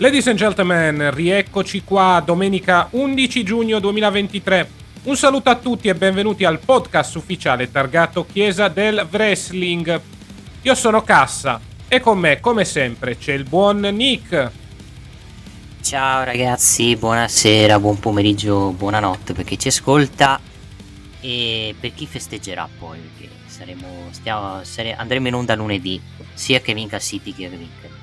Ladies and gentlemen, rieccoci qua domenica 11 giugno 2023. Un saluto a tutti e benvenuti al podcast ufficiale targato Chiesa del Wrestling. Io sono Cassa e con me, come sempre, c'è il buon Nick. Ciao ragazzi, buonasera, buon pomeriggio, buonanotte per chi ci ascolta e per chi festeggerà poi, perché saremo, stiamo, sare- andremo in onda lunedì, sia che vinca City che vinca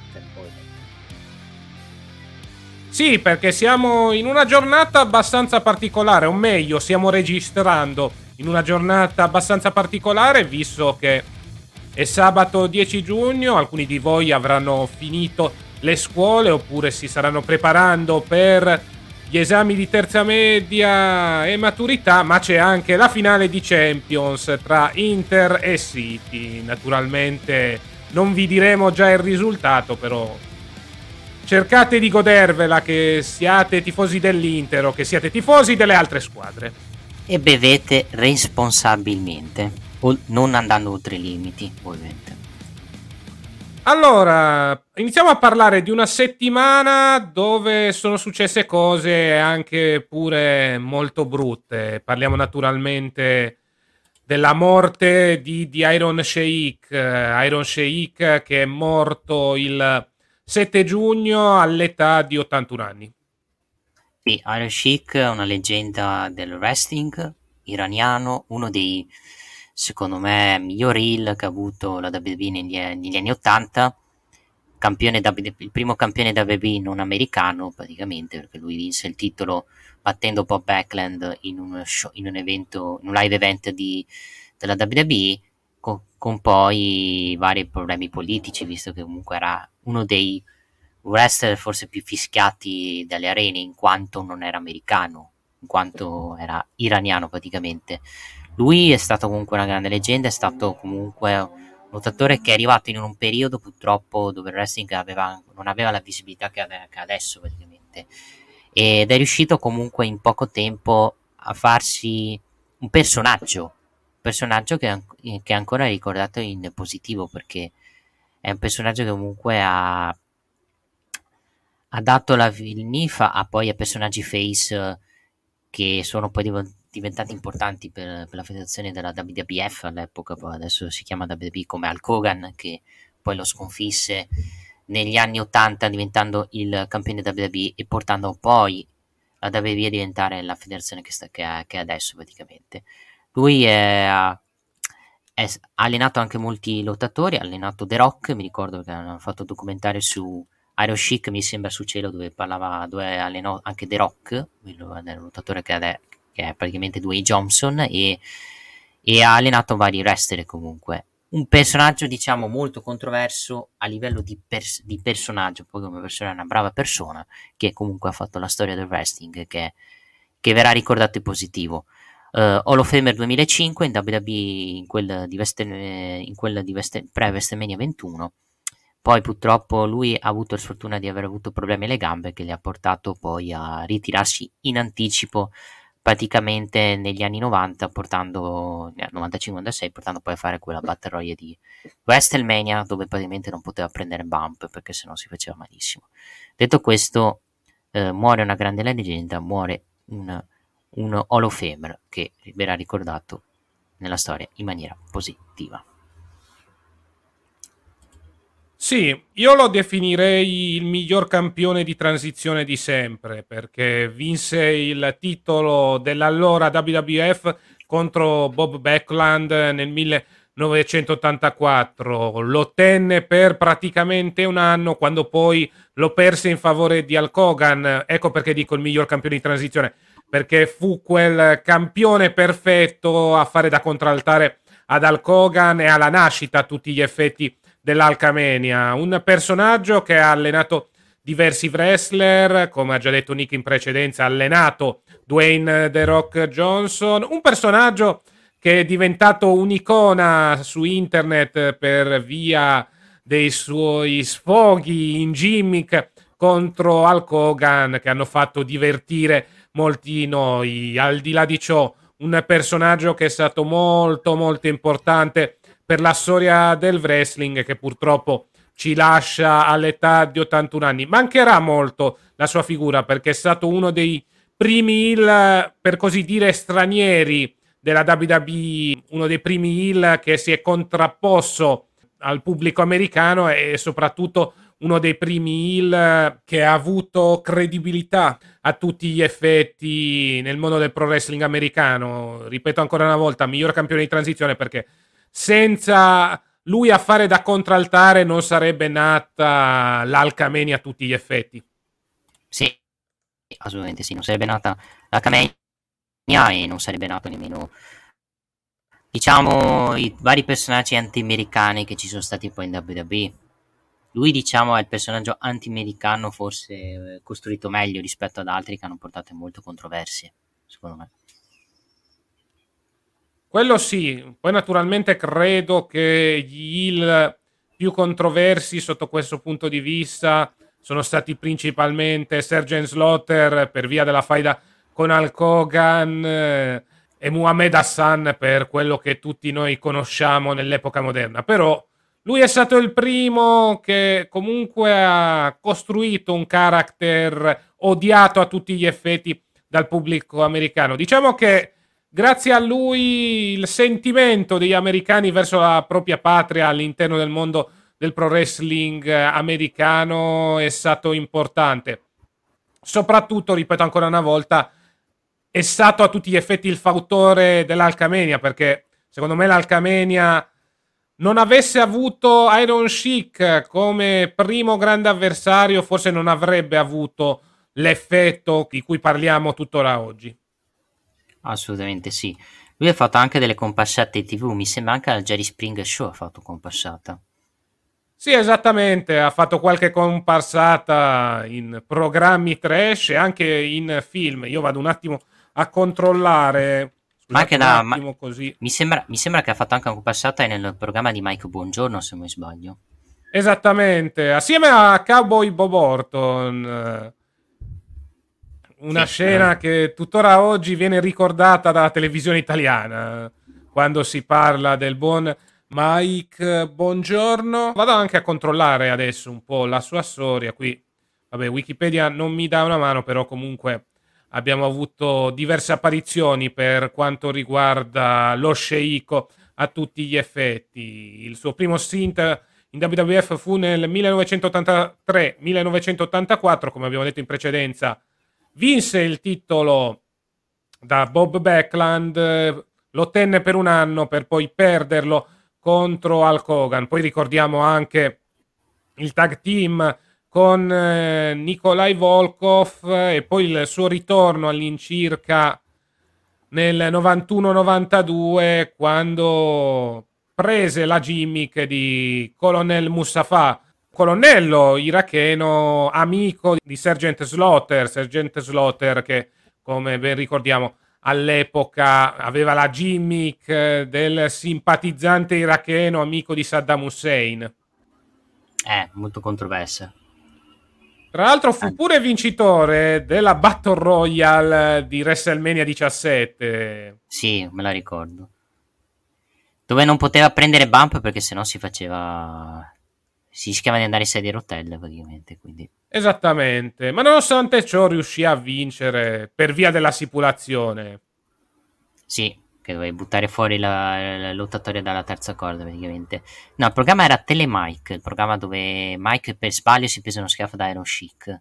Sì, perché siamo in una giornata abbastanza particolare, o meglio, stiamo registrando in una giornata abbastanza particolare, visto che è sabato 10 giugno, alcuni di voi avranno finito le scuole oppure si staranno preparando per gli esami di terza media e maturità, ma c'è anche la finale di Champions tra Inter e City. Naturalmente non vi diremo già il risultato, però cercate di godervela che siate tifosi dell'Inter o che siate tifosi delle altre squadre. E bevete responsabilmente, non andando oltre i limiti, ovviamente. Allora, iniziamo a parlare di una settimana dove sono successe cose anche pure molto brutte. Parliamo naturalmente della morte di, di Iron Sheik, eh, Iron Sheik che è morto il 7 giugno all'età di 81 anni. Sì, Iron Sheik è una leggenda del wrestling iraniano, uno dei, secondo me, migliori heel che ha avuto la WWE negli, negli anni 80, campione WWE il primo campione WWE non americano praticamente, perché lui vinse il titolo battendo Bob Backlund in in un evento, in un live event di- della WWE, con poi vari problemi politici, visto che comunque era uno dei wrestler forse più fischiati dalle arene in quanto non era americano, in quanto era iraniano praticamente. Lui è stato comunque una grande leggenda, è stato comunque un lottatore che è arrivato in un periodo purtroppo dove il wrestling aveva- non aveva la visibilità che, ave- che adesso praticamente ed è riuscito comunque in poco tempo a farsi un personaggio, personaggio che, è an- che è ancora ricordato in positivo perché è un personaggio che comunque ha ha dato la il NIF a poi a personaggi face eh, che sono poi div- diventati importanti per, per la federazione della WWF all'epoca, poi adesso si chiama WWE come Hulk Hogan che poi lo sconfisse negli anni 80 diventando il campione WWE e portando poi la WWE a diventare la federazione che, sta, che, è, che è adesso praticamente. Lui è, ha è- allenato anche molti lottatori, ha allenato The Rock, mi ricordo che hanno fatto un documentario su Chic, mi sembra su cielo, dove parlava, dove allenò anche The Rock, del lottatore che, ade- che è praticamente Dwayne Johnson, e, e ha allenato vari wrestler comunque. Un personaggio, diciamo, molto controverso a livello di, pers- di personaggio, poi come persona è una brava persona, che comunque ha fatto la storia del wrestling, che, che verrà ricordato in positivo. Uh, Hall of Famer 2005 in WWE in quel di, West- eh, in quella di West- pre-WrestleMania 21 poi purtroppo lui ha avuto la sfortuna di aver avuto problemi alle gambe che gli ha portato poi a ritirarsi in anticipo praticamente negli anni 90 portando nel 95-96 portando poi a fare quella Battle Royale di WrestleMania dove praticamente non poteva prendere bump perché sennò si faceva malissimo. Detto questo eh, muore una grande leggenda muore un, un Hall of Famer che verrà ricordato nella storia in maniera positiva. Sì, io lo definirei il miglior campione di transizione di sempre perché vinse il titolo dell'allora WWF contro Bob Backlund nel 1984. Lo ottenne per praticamente un anno quando poi lo perse in favore di Hulk Hogan. Ecco perché dico il miglior campione di transizione perché fu quel campione perfetto a fare da contraltare ad Hulk Hogan e alla nascita a tutti gli effetti dell'Alcamenia, un personaggio che ha allenato diversi wrestler, come ha già detto Nick in precedenza, ha allenato Dwayne The Rock Johnson, un personaggio che è diventato un'icona su internet per via dei suoi sfoghi in gimmick contro Hulk Hogan che hanno fatto divertire molti noi. Al di là di ciò, un personaggio che è stato molto molto importante per la storia del wrestling che purtroppo ci lascia all'età di 81 anni. Mancherà molto la sua figura perché è stato uno dei primi heel, per così dire, stranieri della WWE, uno dei primi heel che si è contrapposto al pubblico americano e soprattutto uno dei primi heel che ha avuto credibilità a tutti gli effetti nel mondo del pro wrestling americano. Ripeto ancora una volta, miglior campione di transizione perché senza lui a fare da contraltare non sarebbe nata l'Alcamenia a tutti gli effetti. Sì, assolutamente sì, non sarebbe nata l'Alcamenia e non sarebbe nato nemmeno diciamo i vari personaggi anti-americani che ci sono stati poi in WWE. Lui, diciamo, è il personaggio anti-americano forse eh, costruito meglio rispetto ad altri che hanno portato molte controversie, secondo me. Quello sì, poi naturalmente credo che gli heel più controversi sotto questo punto di vista sono stati principalmente Sergeant Slaughter per via della faida con Hulk Hogan eh, e Muhammad Hassan per quello che tutti noi conosciamo nell'epoca moderna. Però lui è stato il primo che comunque ha costruito un character odiato a tutti gli effetti dal pubblico americano. Diciamo che grazie a lui il sentimento degli americani verso la propria patria all'interno del mondo del pro wrestling americano è stato importante. Soprattutto, ripeto ancora una volta, è stato a tutti gli effetti il fautore dell'Alcamenia, perché secondo me l'Alcamenia non avesse avuto Iron Sheik come primo grande avversario, forse non avrebbe avuto l'effetto di cui parliamo tuttora oggi. Assolutamente sì. Lui ha fatto anche delle compassate TV, mi sembra anche al Jerry Springer Show ha fatto compassata. Sì, esattamente, ha fatto qualche comparsata in programmi trash e anche in film. Io vado un attimo a controllare. Ma anche da, ma, mi, sembra, mi, sembra, che ha fatto anche una compassata nel programma di Mike Buongiorno, se non mi sbaglio. Esattamente, assieme a Cowboy Bob Orton una sì, scena eh. che tuttora oggi viene ricordata dalla televisione italiana quando si parla del buon Mike Buongiorno. Vado anche a controllare adesso un po' la sua storia qui. Vabbè, Wikipedia non mi dà una mano, però comunque abbiamo avuto diverse apparizioni per quanto riguarda lo sceicco a tutti gli effetti. Il suo primo stint in WWF fu nel 1983-1984, come abbiamo detto in precedenza, vinse il titolo da Bob Beckland, lo ottenne per un anno per poi perderlo contro Hulk Hogan. Poi ricordiamo anche il tag team con eh, Nikolai Volkov e poi il suo ritorno all'incirca nel 91-92 quando prese la gimmick di Colonel Mustafa colonnello iracheno, amico di Sergeant Slaughter, Sergeant Slaughter che, come ben ricordiamo, all'epoca aveva la gimmick del simpatizzante iracheno amico di Saddam Hussein. Eh, molto controversa. Tra l'altro fu pure vincitore della Battle Royale di WrestleMania 17. Sì, me la ricordo. Dove non poteva prendere bump perché sennò si faceva si rischiava di andare in sedia a rotelle praticamente. Quindi. Esattamente, ma nonostante ciò riuscì a vincere per via della stipulazione. Sì, che dovevi buttare fuori la, la lottatoria dalla terza corda praticamente. No, il programma era Telemike, il programma dove Mike per sbaglio si prese uno schiaffo da Iron Chic.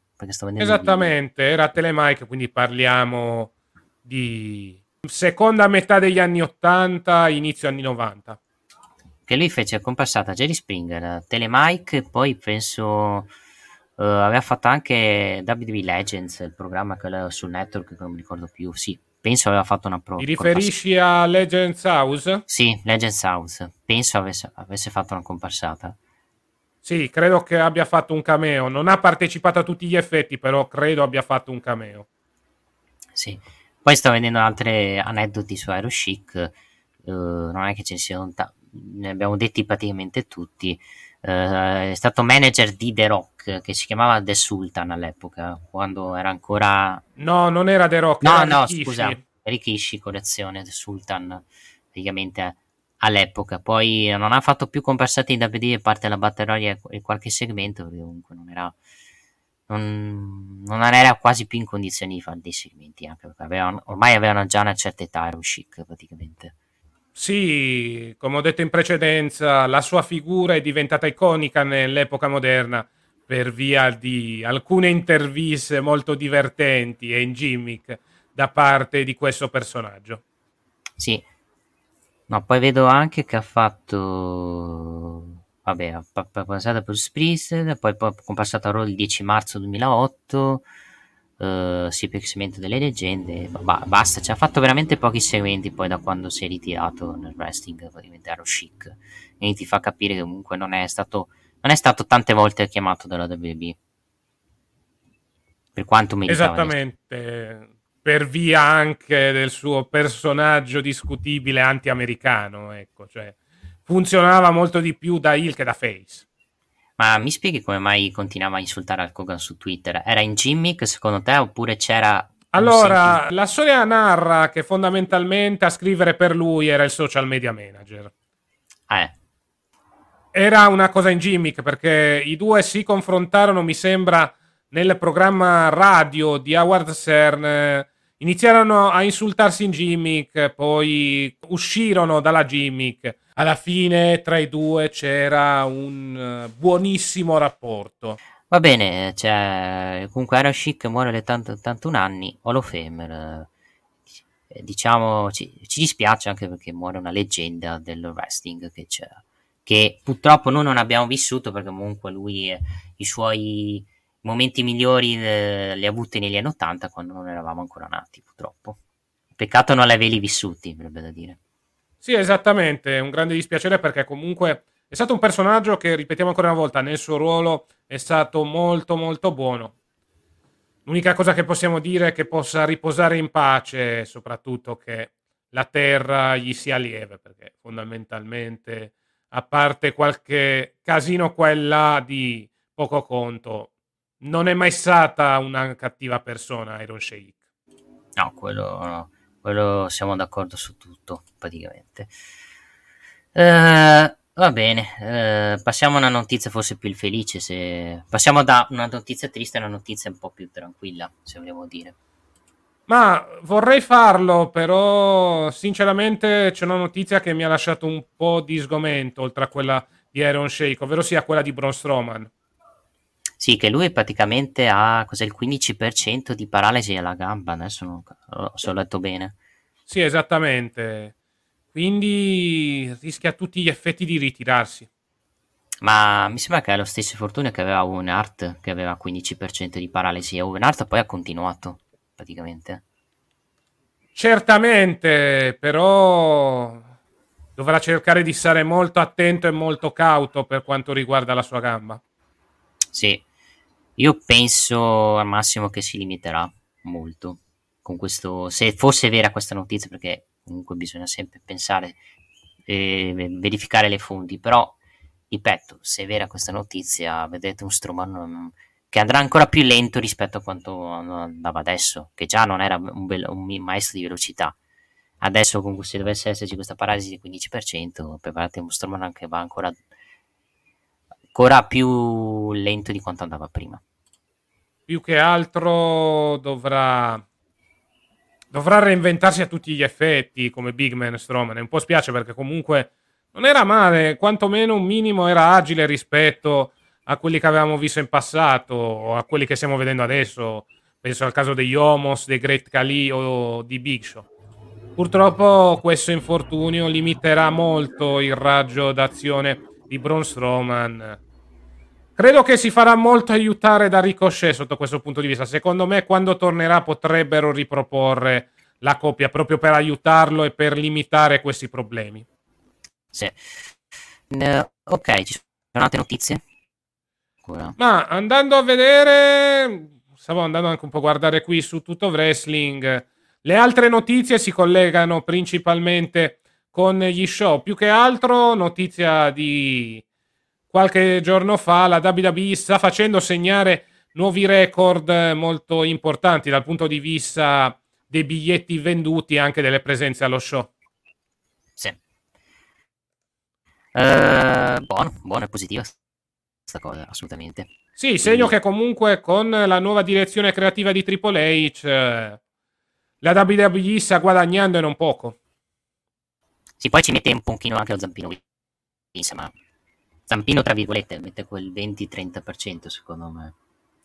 Esattamente, era Telemike, quindi parliamo di seconda metà degli anni 80, inizio anni 90. Che lui fece compassata Jerry Springer, Telemike, poi penso... Uh, aveva fatto anche WWE Legends, il programma che sul network che non mi ricordo più. Sì, penso aveva fatto una prova. Ti riferisci a Legends House? Sì, Legends House. Penso avesse, avesse, fatto una comparsata. Sì, credo che abbia fatto un cameo. Non ha partecipato a tutti gli effetti, però credo abbia fatto un cameo. Sì. Poi sto vedendo altri aneddoti su Aero Chic. Uh, non è che ce ne siano tanti. Ne abbiamo detti praticamente tutti. Uh, è stato manager di The Rock che si chiamava The Sultan all'epoca quando era ancora no non era The Rock no no Rikishi. scusa Rikishi collezione The Sultan praticamente all'epoca poi non ha fatto più comparsate in WWE a parte la batteria e qualche segmento perché comunque non era non, non, era quasi più in condizioni di fare dei segmenti anche perché avevano, ormai avevano già una certa età ero chic praticamente sì, come ho detto in precedenza, la sua figura è diventata iconica nell'epoca moderna per via di alcune interviste molto divertenti e in gimmick da parte di questo personaggio. Sì, no, poi vedo anche che ha fatto, vabbè, ha passato per Springsteen, poi è compassato a Raw il 10 marzo 2008 uh, sì, per il segmento delle leggende, ba- basta, ci ha fatto veramente pochi segmenti poi da quando si è ritirato nel wrestling per diventare chic, e ti fa capire che comunque non è stato, non è stato tante volte chiamato dalla WB. Per quanto mi Esattamente, per via anche del suo personaggio discutibile anti-americano, ecco, cioè funzionava molto di più da heel che da face. Ma mi spieghi come mai continuava a insultare Hulk Hogan su Twitter? Era in gimmick secondo te oppure c'era... Allora, la storia narra che fondamentalmente a scrivere per lui era il social media manager. Eh. Era una cosa in gimmick perché i due si confrontarono, mi sembra, nel programma radio di Howard Stern. Iniziarono a insultarsi in gimmick, poi uscirono dalla gimmick alla fine tra i due c'era un eh, buonissimo rapporto. Va bene, cioè, comunque Chic muore alle 81 anni, Hall. Eh, diciamo, ci, ci, dispiace anche perché muore una leggenda del wrestling che c'è, che purtroppo noi non abbiamo vissuto perché comunque lui eh, i suoi momenti migliori li ha avuti negli anni 80 quando non eravamo ancora nati, purtroppo. Peccato non li avevi vissuti, avrebbe da dire. Sì, esattamente, un grande dispiacere perché comunque è stato un personaggio che, ripetiamo ancora una volta, nel suo ruolo è stato molto molto buono. L'unica cosa che possiamo dire è che possa riposare in pace, soprattutto che la terra gli sia lieve, perché fondamentalmente, a parte qualche casino qua e là di poco conto, non è mai stata una cattiva persona Iron Sheik. No, quello no quello siamo d'accordo su tutto praticamente. Uh, va bene, uh, passiamo a una notizia forse più felice. Se... Passiamo da una notizia triste a una notizia un po' più tranquilla, se vogliamo dire. Ma vorrei farlo, però sinceramente c'è una notizia che mi ha lasciato un po' di sgomento, oltre a quella di Iron Shake, ovvero sia quella di Braun Strowman. Sì, che lui praticamente ha cos'è, il 15% di paralisi alla gamba, adesso non, se ho letto bene. Sì, esattamente. Quindi rischia a tutti gli effetti di ritirarsi. Ma mi sembra che è lo stesso infortunio che aveva Owen Hart, che aveva 15% di paralisi, e Owen Hart poi ha continuato, praticamente. Certamente, però dovrà cercare di stare molto attento e molto cauto per quanto riguarda la sua gamba. Sì, io penso al massimo che si limiterà molto con questo, se fosse vera questa notizia, perché comunque bisogna sempre pensare e verificare le fonti, però ripeto, se è vera questa notizia, vedete un Stroman che andrà ancora più lento rispetto a quanto andava adesso, che già non era un, bel, un maestro di velocità. Adesso comunque se dovesse esserci questa paralisi del 15%, preparate un Stroman che va ancora ancora più lento di quanto andava prima. Più che altro dovrà dovrà reinventarsi a tutti gli effetti come Big Man Strowman. Un po' spiace perché comunque non era male, quantomeno un minimo era agile rispetto a quelli che avevamo visto in passato o a quelli che stiamo vedendo adesso. Penso al caso degli Homos, dei Great Khali o di Big Show. Purtroppo questo infortunio limiterà molto il raggio d'azione di Braun Strowman. Credo che si farà molto aiutare da Ricochet sotto questo punto di vista. Secondo me, quando tornerà, potrebbero riproporre la coppia proprio per aiutarlo e per limitare questi problemi. Sì. Uh, ok, ci sono altre notizie? Ancora. Ma andando a vedere, stavo andando anche un po' a guardare qui su tutto wrestling. Le altre notizie si collegano principalmente con gli show. Più che altro, notizia di qualche giorno fa, la WWE sta facendo segnare nuovi record molto importanti dal punto di vista dei biglietti venduti e anche delle presenze allo show. Sì. Uh, buono, buono e positiva questa cosa, assolutamente. Sì, Quindi... segno che comunque con la nuova direzione creativa di Triple H eh, la WWE sta guadagnando e non poco. Sì, poi ci mette un pochino anche lo zampino insomma, zampino tra virgolette, mette quel 20-30% secondo me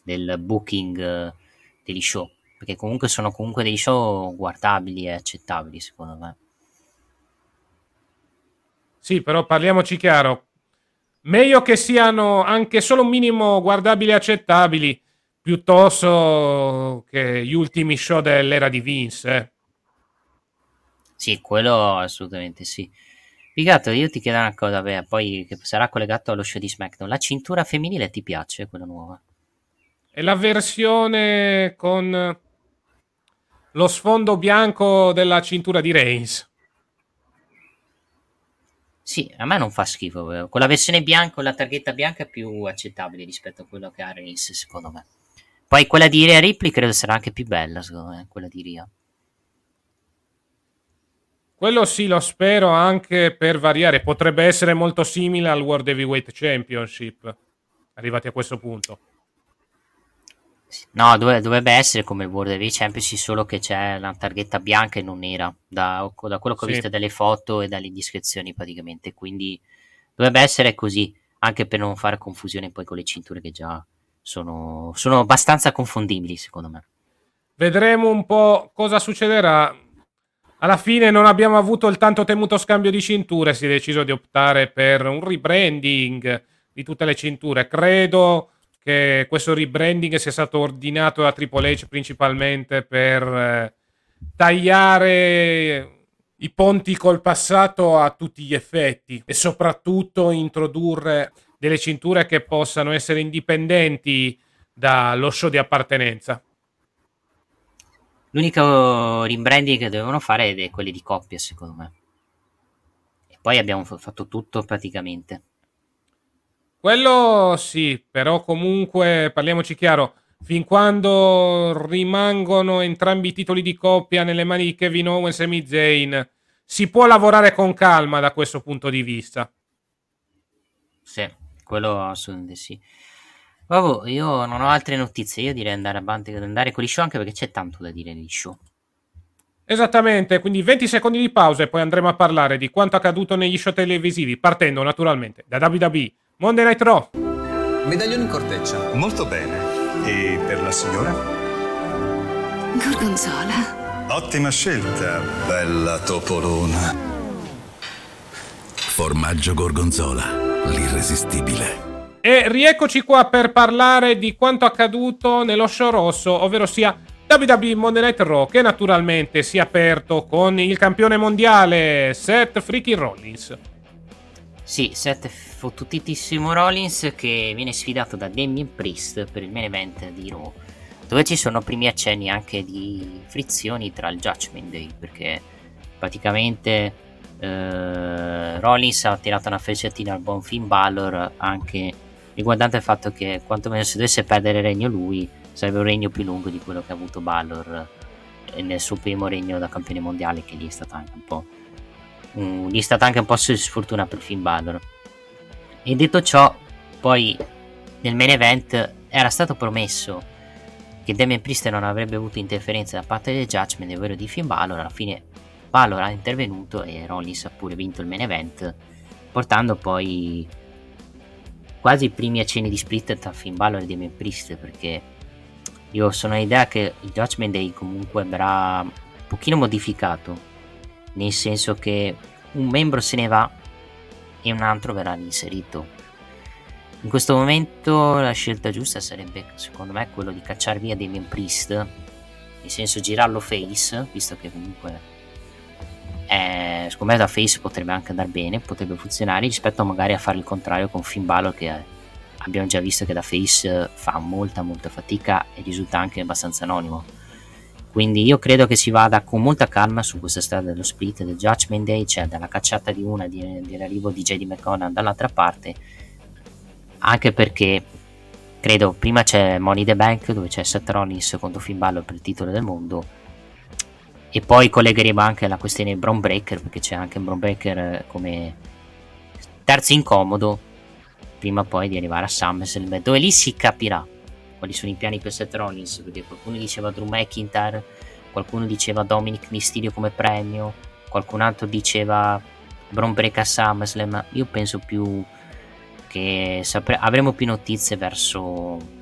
del booking eh, degli show, perché comunque sono comunque dei show guardabili e accettabili secondo me. Sì, però parliamoci chiaro, meglio che siano anche solo un minimo guardabili e accettabili piuttosto che gli ultimi show dell'era di Vince. Eh. Sì, quello assolutamente sì. Pigato, io ti chiedo una cosa, beh, poi che sarà collegato allo show di SmackDown. La cintura femminile ti piace, quella nuova? È la versione con lo sfondo bianco della cintura di Reigns. Sì, a me non fa schifo. Con la versione bianca, con la targhetta bianca è più accettabile rispetto a quello che ha Reigns, secondo me. Poi quella di Rhea Ripley credo sarà anche più bella, secondo me, quella di Rhea. Quello sì, lo spero anche per variare. Potrebbe essere molto simile al World Heavyweight Championship, arrivati a questo punto. No, dovrebbe essere come il World Heavyweight Championship, solo che c'è la targhetta bianca e non nera, da, da quello che ho sì. visto dalle foto e dalle indiscrezioni praticamente. Quindi dovrebbe essere così, anche per non fare confusione poi con le cinture che già sono, sono abbastanza confondibili, secondo me. Vedremo un po' cosa succederà alla fine non abbiamo avuto il tanto temuto scambio di cinture, si è deciso di optare per un rebranding di tutte le cinture. Credo che questo rebranding sia stato ordinato da Triple H principalmente per eh, tagliare i ponti col passato a tutti gli effetti e soprattutto introdurre delle cinture che possano essere indipendenti dallo show di appartenenza. L'unico rebranding che dovevano fare è quelli di coppia, secondo me. E poi abbiamo fatto tutto praticamente. Quello sì, però comunque parliamoci chiaro. Fin quando rimangono entrambi i titoli di coppia nelle mani di Kevin Owens e Sami Zayn, si può lavorare con calma da questo punto di vista. Sì, quello assolutamente sì. Vabbè, io non ho altre notizie, io direi andare avanti, andare con gli show anche perché c'è tanto da dire negli show. Esattamente, quindi 20 secondi di pausa e poi andremo a parlare di quanto accaduto negli show televisivi, partendo naturalmente da WWE, Monday Night Raw. Medaglione in corteccia. Molto bene. E per la signora? Gorgonzola. Ottima scelta, bella topolona. Formaggio Gorgonzola, l'irresistibile. E rieccoci qua per parlare di quanto accaduto nello show rosso, ovvero sia WWE Monday Night Raw, che naturalmente si è aperto con il campione mondiale Seth Freaky Rollins. Sì, Seth fottutissimo Rollins che viene sfidato da Damien Priest per il main event di Raw, dove ci sono primi accenni anche di frizioni tra il Judgment Day, perché praticamente eh, Rollins ha tirato una frecciatina al buon Finn Balor anche riguardante il fatto che quantomeno se dovesse perdere il regno lui sarebbe un regno più lungo di quello che ha avuto Balor eh, nel suo primo regno da campione mondiale che lì è stata anche un po' um, gli è stata anche un po' sfortuna per Finn Balor. E detto ciò poi nel main event era stato promesso che Damien Priest non avrebbe avuto interferenze da parte del Judgment, ovvero di Finn Balor, alla fine Balor ha intervenuto e Rollins ha pure vinto il main event, portando poi quasi i primi accenni di split tra Finn Balor e Damien Priest, perché io sono l'idea che il Judgment Day comunque verrà un pochino modificato, nel senso che un membro se ne va e un altro verrà inserito. In questo momento la scelta giusta sarebbe, secondo me, quello di cacciare via Damien Priest, nel senso girarlo face, visto che comunque è, secondo me da face potrebbe anche andare bene, potrebbe funzionare, rispetto magari a fare il contrario con Finn Balor che abbiamo già visto che da face fa molta molta fatica e risulta anche abbastanza anonimo. Quindi io credo che si vada con molta calma su questa strada dello split del Judgment Day, cioè dalla cacciata di una dell'arrivo di JD McConnell dall'altra parte anche perché credo prima c'è Money the Bank dove c'è Seth Rollins contro Finn Balor per il titolo del mondo e poi collegheremo anche la questione Brown Breaker perché c'è anche Brown Breaker eh, come terzo incomodo prima poi di arrivare a SummerSlam dove lì si capirà quali sono i piani per Seth Rollins perché qualcuno diceva Drew McIntyre qualcuno diceva Dominic Mysterio come premio qualcun altro diceva Brown Breaker a SummerSlam io penso più che sapre- avremo più notizie verso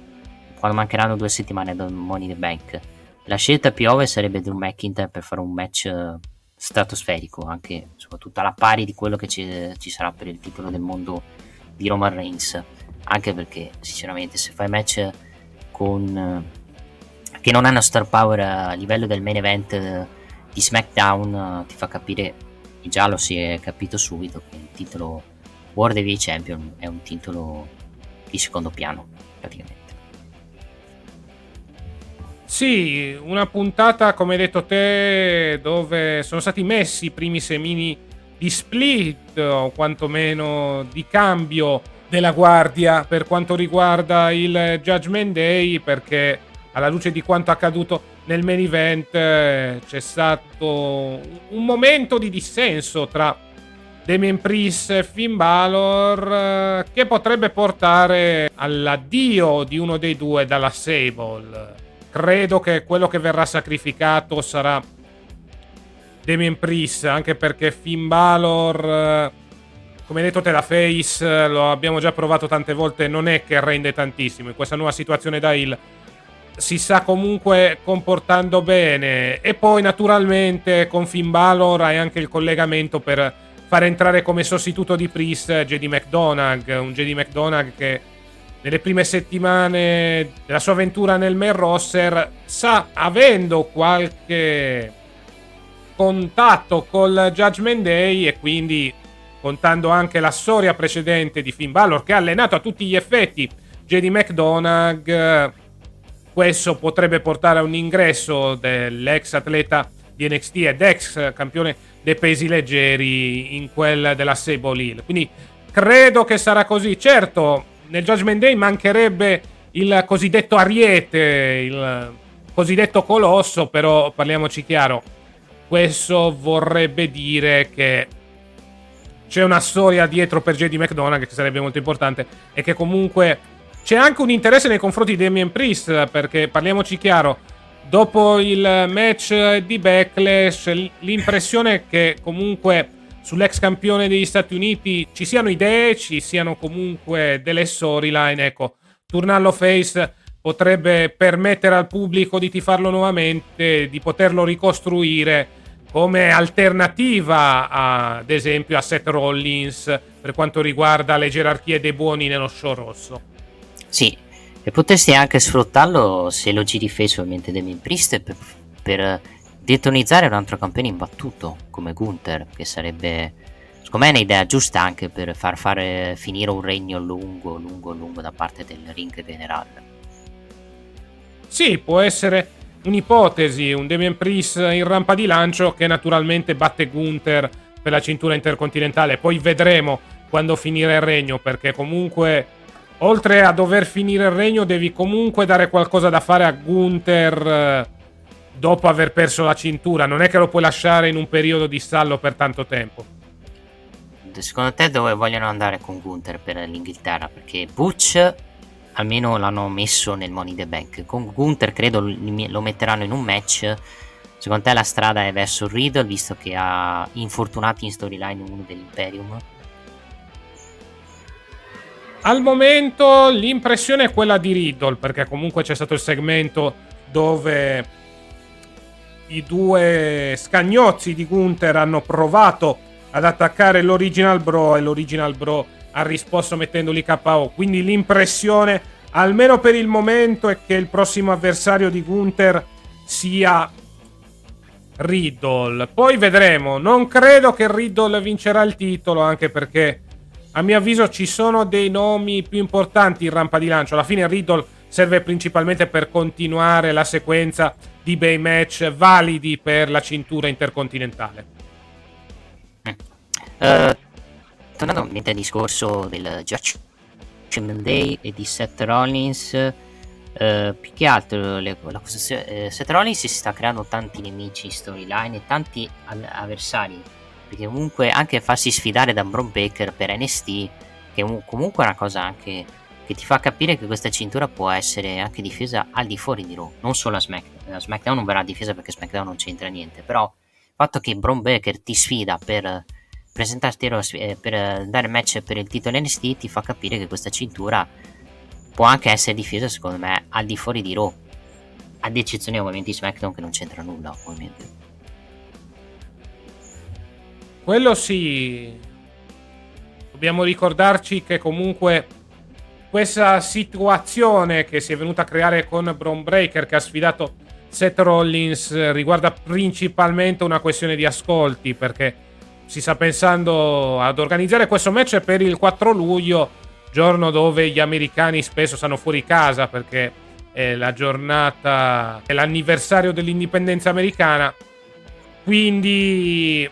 quando mancheranno due settimane da Money the Bank. La scelta più ovvia sarebbe Drew McIntyre per fare un match eh, stratosferico, anche soprattutto alla pari di quello che ci, ci sarà per il titolo del mondo di Roman Reigns. Anche perché, sinceramente, se fai match con eh, che non hanno star power a livello del main event eh, di SmackDown, ti fa capire, già lo si è capito subito, che il titolo World Heavy Champion è un titolo di secondo piano, praticamente. Sì, una puntata, come hai detto te, dove sono stati messi i primi semini di split o quantomeno di cambio della guardia per quanto riguarda il Judgment Day perché alla luce di quanto accaduto nel main event c'è stato un momento di dissenso tra Damien Priest e Finn Balor eh, che potrebbe portare all'addio di uno dei due dalla Sable. Credo che quello che verrà sacrificato sarà Damien Priest, anche perché Finn Balor, eh, come detto te la face, lo abbiamo già provato tante volte, non è che rende tantissimo in questa nuova situazione da Hill. Si sta comunque comportando bene e poi naturalmente con Finn Balor hai anche il collegamento per fare entrare come sostituto di Priest JD McDonagh, un JD McDonagh che nelle prime settimane della sua avventura nel main roster sta avendo qualche contatto col Judgment Day e quindi contando anche la storia precedente di Finn Balor che ha allenato a tutti gli effetti JD McDonagh questo potrebbe portare a un ingresso dell'ex atleta di NXT ed ex campione dei pesi leggeri in quella della Sable Hill. Quindi credo che sarà così. Certo, nel Judgment Day mancherebbe il cosiddetto ariete, il cosiddetto colosso, però parliamoci chiaro, questo vorrebbe dire che c'è una storia dietro per JD McDonagh che sarebbe molto importante e che comunque c'è anche un interesse nei confronti di Damien Priest perché parliamoci chiaro dopo il match di Backlash, l'impressione che comunque sull'ex campione degli Stati Uniti ci siano idee, ci siano comunque delle storyline. Ecco, turnarlo face potrebbe permettere al pubblico di tifarlo nuovamente, di poterlo ricostruire come alternativa a, ad esempio a Seth Rollins per quanto riguarda le gerarchie dei buoni nello show rosso. Sì, e potresti anche sfruttarlo se lo giri face ovviamente Damien Priest per, per detonizzare un altro campione imbattuto come Gunther, che sarebbe secondo me un'idea giusta anche per far fare finire un regno lungo, lungo, lungo da parte del ring generale. Sì, può essere un'ipotesi, un Damien Priest in rampa di lancio che naturalmente batte Gunther per la cintura intercontinentale, poi vedremo quando finire il regno perché comunque oltre a dover finire il regno, devi comunque dare qualcosa da fare a Gunther eh, dopo aver perso la cintura. Non è che lo puoi lasciare in un periodo di stallo per tanto tempo. secondo te dove vogliono andare con Gunther per l'Inghilterra? Perché Butch almeno l'hanno messo nel Money the Bank. Con Gunther credo lo metteranno in un match. Secondo te la strada è verso Riddle, visto che ha infortunati in storyline uno dell'Imperium? Al momento l'impressione è quella di Riddle, perché comunque c'è stato il segmento dove i due scagnozzi di Gunther hanno provato ad attaccare l'Original Bro e l'Original Bro ha risposto mettendoli KO. Quindi l'impressione, almeno per il momento, è che il prossimo avversario di Gunther sia Riddle. Poi vedremo. Non credo che Riddle vincerà il titolo, anche perché a mio avviso ci sono dei nomi più importanti in rampa di lancio. Alla fine Riddle serve principalmente per continuare la sequenza di bei match validi per la cintura intercontinentale. Uh, tornando al discorso del Judgment Day e di Seth Rollins, uh, più che altro le, la uh, Seth Rollins si sta creando tanti nemici in storyline e tanti avversari, perché comunque anche farsi sfidare da Bron Baker per NST, che comunque è una cosa anche che ti fa capire che questa cintura può essere anche difesa al di fuori di Raw, non solo a SmackDown. A SmackDown non verrà difesa perché SmackDown non c'entra niente, però il fatto che Bron Baker ti sfida per presentarti eh, per dare match per il titolo NXT ti fa capire che questa cintura può anche essere difesa secondo me al di fuori di Raw, ad eccezione ovviamente di SmackDown che non c'entra nulla ovviamente. Quello sì. Dobbiamo ricordarci che comunque questa situazione che si è venuta a creare con Braun Breaker che ha sfidato Seth Rollins riguarda principalmente una questione di ascolti perché si sta pensando ad organizzare questo match per il 4 luglio, giorno dove gli americani spesso stanno fuori casa perché è la giornata, è l'anniversario dell'indipendenza americana. Quindi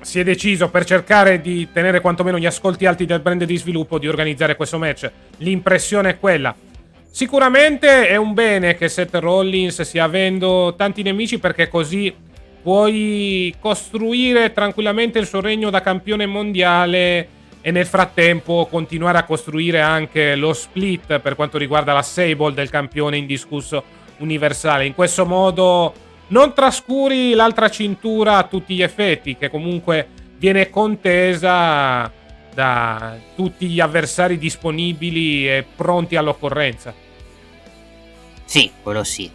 si è deciso per cercare di tenere quantomeno gli ascolti alti del brand di sviluppo di organizzare questo match. L'impressione è quella. Sicuramente è un bene che Seth Rollins stia avendo tanti nemici perché così puoi costruire tranquillamente il suo regno da campione mondiale e nel frattempo continuare a costruire anche lo split per quanto riguarda la Sable del campione indiscusso universale. In questo modo non trascuri l'altra cintura a tutti gli effetti, che comunque viene contesa da tutti gli avversari disponibili e pronti all'occorrenza. Sì, quello sì.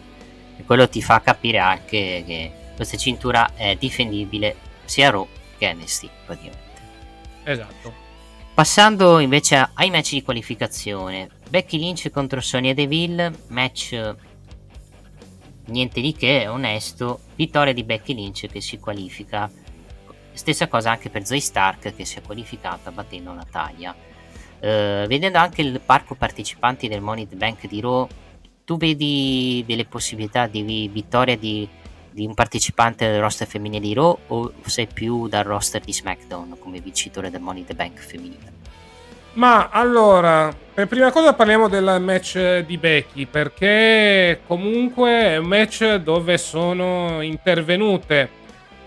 E quello ti fa capire anche che questa cintura è difendibile sia a Raw che a NXT, praticamente. Esatto. Passando invece ai match di qualificazione. Becky Lynch contro Sonia Deville, match niente di che, onesto, vittoria di Becky Lynch che si qualifica. Stessa cosa anche per Zoe Stark che si è qualificata battendo Natalia. Uh, vedendo anche il parco partecipanti del Money the Bank di Raw, tu vedi delle possibilità di vittoria di, di un partecipante del roster femminile di Raw o sei più dal roster di SmackDown come vincitore del Money the Bank femminile? Ma allora, per prima cosa parliamo del match di Becky, perché comunque è un match dove sono intervenute,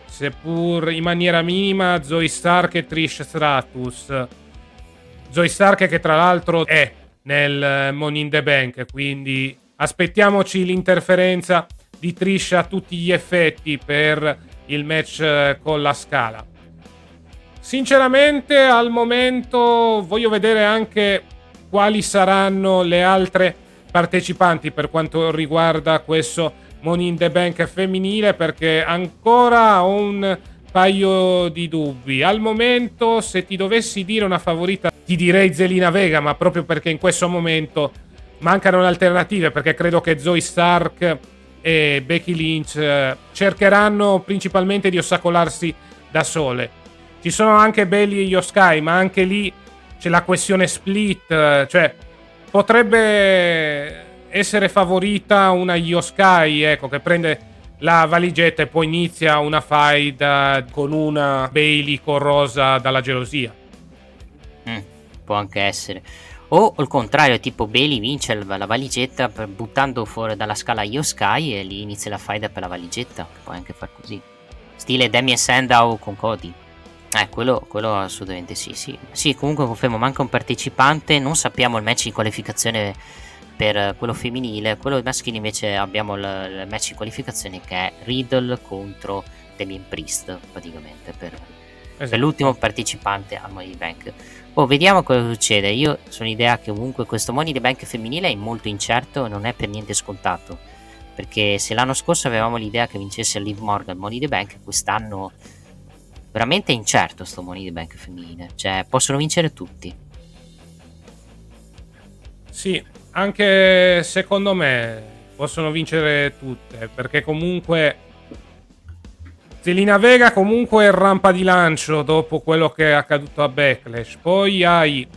seppur in maniera minima, Zoe Stark e Trish Stratus. Zoe Stark che tra l'altro è nel Money in the Bank, quindi aspettiamoci l'interferenza di Trish a tutti gli effetti per il match con la scala. Sinceramente, al momento voglio vedere anche quali saranno le altre partecipanti per quanto riguarda questo Money in the Bank femminile perché ancora ho un paio di dubbi. Al momento, se ti dovessi dire una favorita, ti direi Zelina Vega, ma proprio perché in questo momento mancano le alternative perché credo che Zoe Stark e Becky Lynch eh, cercheranno principalmente di ostacolarsi da sole. Ci sono anche Bailey e Yoskai, ma anche lì c'è la questione split, eh, cioè potrebbe essere favorita una Yoskai, ecco, che prende la valigetta e poi inizia una fight con una Bailey corrosa dalla gelosia. Mm, può anche essere. O al contrario, tipo Bailey vince la valigetta buttando fuori dalla scala Yoskai e lì inizia la fight per la valigetta. Puoi anche far così. Stile Damien Sandow con Cody. Eh, quello, quello assolutamente sì, sì. Sì, comunque confermo, manca un partecipante, non sappiamo il match di qualificazione per quello femminile, quello maschile invece abbiamo il, il match di qualificazione che è Riddle contro Damien Priest, praticamente, per, esatto. per l'ultimo partecipante al Money Bank. Oh, vediamo cosa succede. Io sono idea che comunque questo Money the Bank femminile è molto incerto non è per niente scontato. Perché se l'anno scorso avevamo l'idea che vincesse Liv Morgan Money the Bank, quest'anno veramente incerto sto Money the Bank femminile. Cioè, possono vincere tutti. Sì, anche secondo me possono vincere tutte, perché comunque Zelina Vega comunque è rampa di lancio dopo quello che è accaduto a Backlash. Poi hai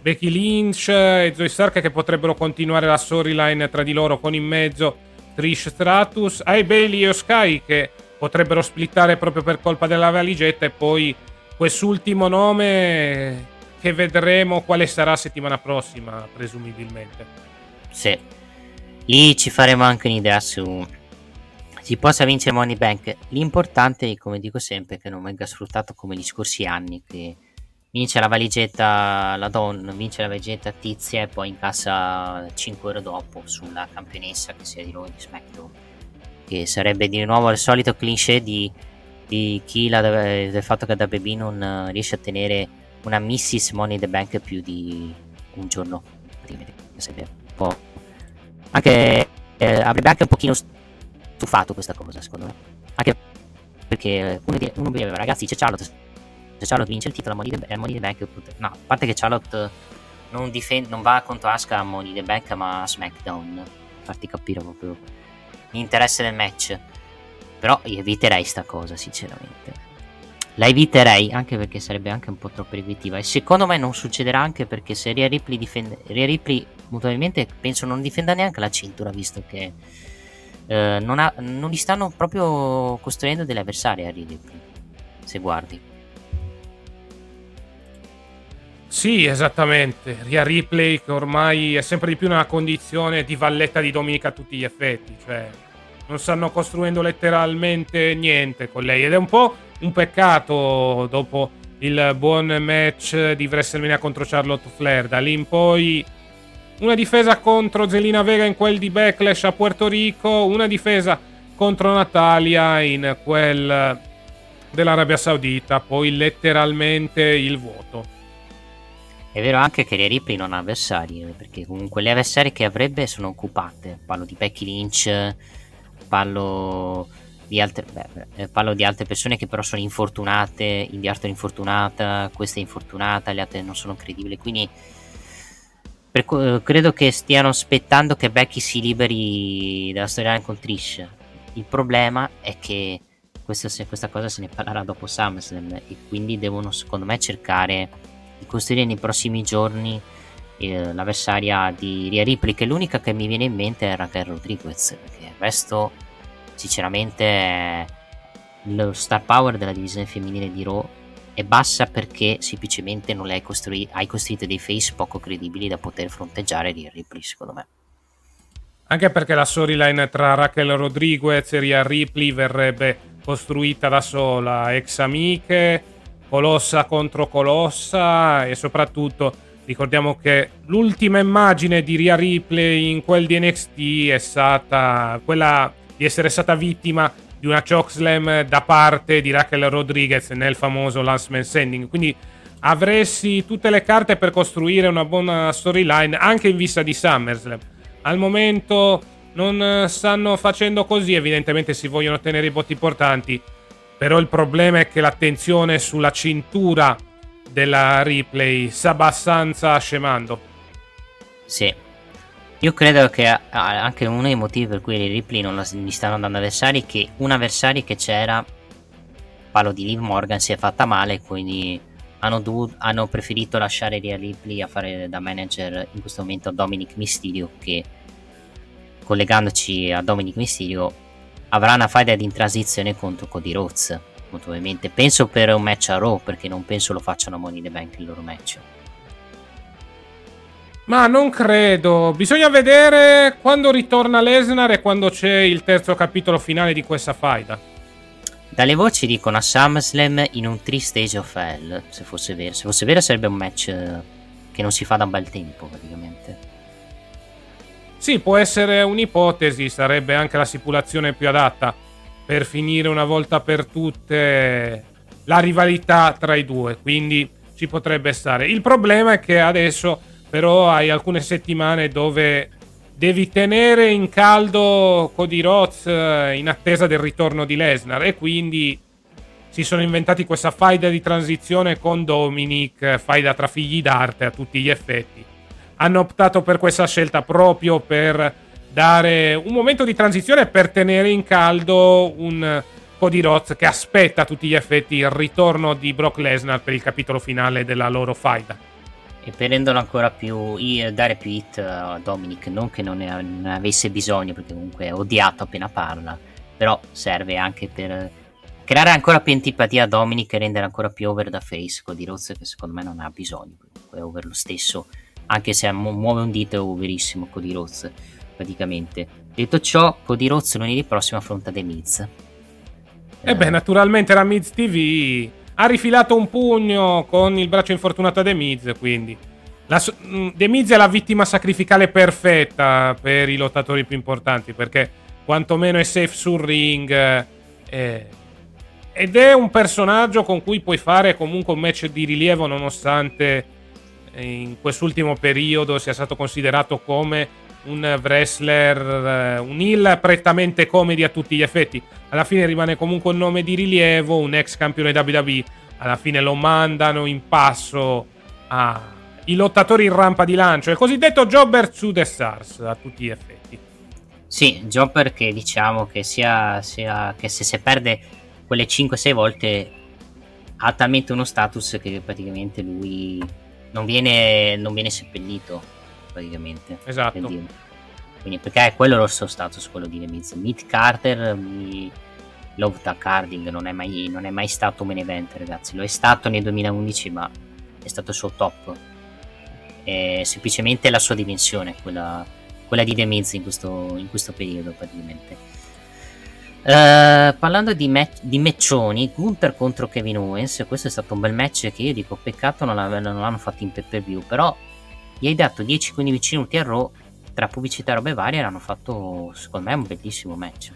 Becky Lynch e Zoe Stark che potrebbero continuare la storyline tra di loro con in mezzo Trish Stratus. Hai Bailey e Sky che potrebbero splittare proprio per colpa della valigetta e poi quest'ultimo nome che vedremo quale sarà settimana prossima, presumibilmente. Sì. Lì ci faremo anche un'idea su si possa vincere Money Bank. L'importante, come dico sempre, è che non venga sfruttato come gli scorsi anni, che vince la valigetta la donna, vince la valigetta tizia e poi incassa 5 ore dopo sulla campionessa che sia di Raw di SmackDown. Che sarebbe di nuovo il solito cliché di, di chi la, del fatto che da baby non riesce a tenere una Mrs. Money the Bank più di un giorno sarebbe un po' anche eh, avrebbe anche un pochino stufato questa cosa secondo me anche perché uno, di, uno diceva ragazzi c'è Charlotte se Charlotte vince il titolo a Money the, Money the Bank no a parte che Charlotte non, difend, non va contro Asuka a Money the Bank ma a SmackDown farti capire proprio l'interesse del match. Però io eviterei sta cosa sinceramente. La eviterei anche perché sarebbe anche un po' troppo ripetitiva. E secondo me non succederà anche perché se Rhea Ripley difende Rhea Ripley mutualmente penso non difenda neanche la cintura visto che eh, non, ha, non gli stanno proprio costruendo delle avversarie a Rhea Ripley se guardi sì, esattamente. Ria Ripley che ormai è sempre di più nella condizione di valletta di Dominica a tutti gli effetti, cioè non stanno costruendo letteralmente niente con lei ed è un po' un peccato dopo il buon match di WrestleMania contro Charlotte Flair. Da lì in poi una difesa contro Zelina Vega in quel di Backlash a Puerto Rico, una difesa contro Natalia in quel dell'Arabia Saudita, poi letteralmente il vuoto. È vero anche che le Ripley non ha avversari, perché comunque le avversarie che avrebbe sono occupate. Parlo di Becky Lynch, parlo di altre, beh, eh, parlo di altre persone che però sono infortunate, Indy Arthur è infortunata, questa è infortunata, le altre non sono credibili, quindi per, eh, credo che stiano aspettando che Becky si liberi dalla storyline con Trish. Il problema è che questa, questa cosa se ne parlerà dopo SummerSlam e quindi devono secondo me cercare di costruire nei prossimi giorni eh, l'avversaria di Ria Ripley che l'unica che mi viene in mente è Raquel Rodriguez perché il resto sinceramente lo star power della divisione femminile di Raw è bassa perché semplicemente non le hai, costrui- hai costruito dei face poco credibili da poter fronteggiare di Ripley secondo me. Anche perché la storyline tra Raquel Rodriguez e Rhea Ripley verrebbe costruita da sola ex amiche Colossa contro Colossa e soprattutto ricordiamo che l'ultima immagine di Rhea Ripley in quel di NXT è stata quella di essere stata vittima di una chokeslam da parte di Raquel Rodriguez nel famoso Last Man Standing. Quindi avresti tutte le carte per costruire una buona storyline anche in vista di SummerSlam. Al momento non stanno facendo così, evidentemente si vogliono ottenere i voti importanti, però il problema è che l'attenzione sulla cintura della replay sta abbastanza scemando. Sì, io credo che anche uno dei motivi per cui i Ripley non gli stanno dando avversari è che un avversario che c'era, parlo di Liv Morgan, si è fatta male, quindi hanno, dovuto, hanno preferito lasciare Rhea Ripley a fare da manager in questo momento a Dominic Mysterio che collegandoci a Dominic Mysterio avrà una fight in transizione contro Cody Rhodes molto penso per un match a Raw perché non penso lo facciano a Money the Bank il loro match ma non credo. Bisogna vedere quando ritorna Lesnar e quando c'è il terzo capitolo finale di questa faida. Dalle voci dicono a SummerSlam in un 3 Stage of Hell, se fosse vero. Se fosse vero sarebbe un match eh, che non si fa da un bel tempo praticamente. Sì, può essere un'ipotesi, sarebbe anche la stipulazione più adatta per finire una volta per tutte la rivalità tra i due, quindi ci potrebbe stare. Il problema è che adesso però hai alcune settimane dove devi tenere in caldo Cody Rhodes eh, in attesa del ritorno di Lesnar e quindi si sono inventati questa faida di transizione con Dominic, faida tra figli d'arte a tutti gli effetti. Hanno optato per questa scelta proprio per dare un momento di transizione per tenere in caldo un Cody Rhodes che aspetta a tutti gli effetti il ritorno di Brock Lesnar per il capitolo finale della loro faida. E per renderlo ancora più dare più hit a Dominic non che non ne avesse bisogno perché comunque è odiato appena parla però serve anche per creare ancora più antipatia a Dominic e rendere ancora più over da face Cody Rhodes che secondo me non ha bisogno è over lo stesso anche se muove un dito è overissimo Cody Rhodes praticamente. Detto ciò Cody Rhodes lunedì prossimo affronta The Miz. E eh beh naturalmente la Miz TV ha rifilato un pugno con il braccio infortunato a The Miz, quindi la, mm, The Miz è la vittima sacrificale perfetta per i lottatori più importanti, perché quantomeno è safe sul ring eh, ed è un personaggio con cui puoi fare comunque un match di rilievo nonostante in quest'ultimo periodo sia stato considerato come un wrestler, eh, un heel prettamente comedy a tutti gli effetti. Alla fine rimane comunque un nome di rilievo, un ex campione WWE. Alla fine lo mandano in passo ai lottatori in rampa di lancio, il cosiddetto Jobber to the Stars a tutti gli effetti. Sì, Jobber che diciamo che sia, sia che se si perde quelle 5-6 volte ha talmente uno status che praticamente lui non viene, non viene seppellito praticamente. Esatto. Quindi, perché è quello il suo status, quello di The Miz. Meet Carter, mi... Love Tuck Harding non è, mai, non è mai stato main event, ragazzi. Lo è stato nel 2011, ma è stato il suo top. È semplicemente la sua dimensione, quella, quella di The Miz in questo, in questo periodo, praticamente. Uh, parlando di, match, di matchoni, Gunther contro Kevin Owens, questo è stato un bel match che io dico peccato non, non l'hanno fatto in pay per view, però gli hai dato 10-15 minuti a Raw tra pubblicità e robe varie e hanno fatto secondo me un bellissimo match.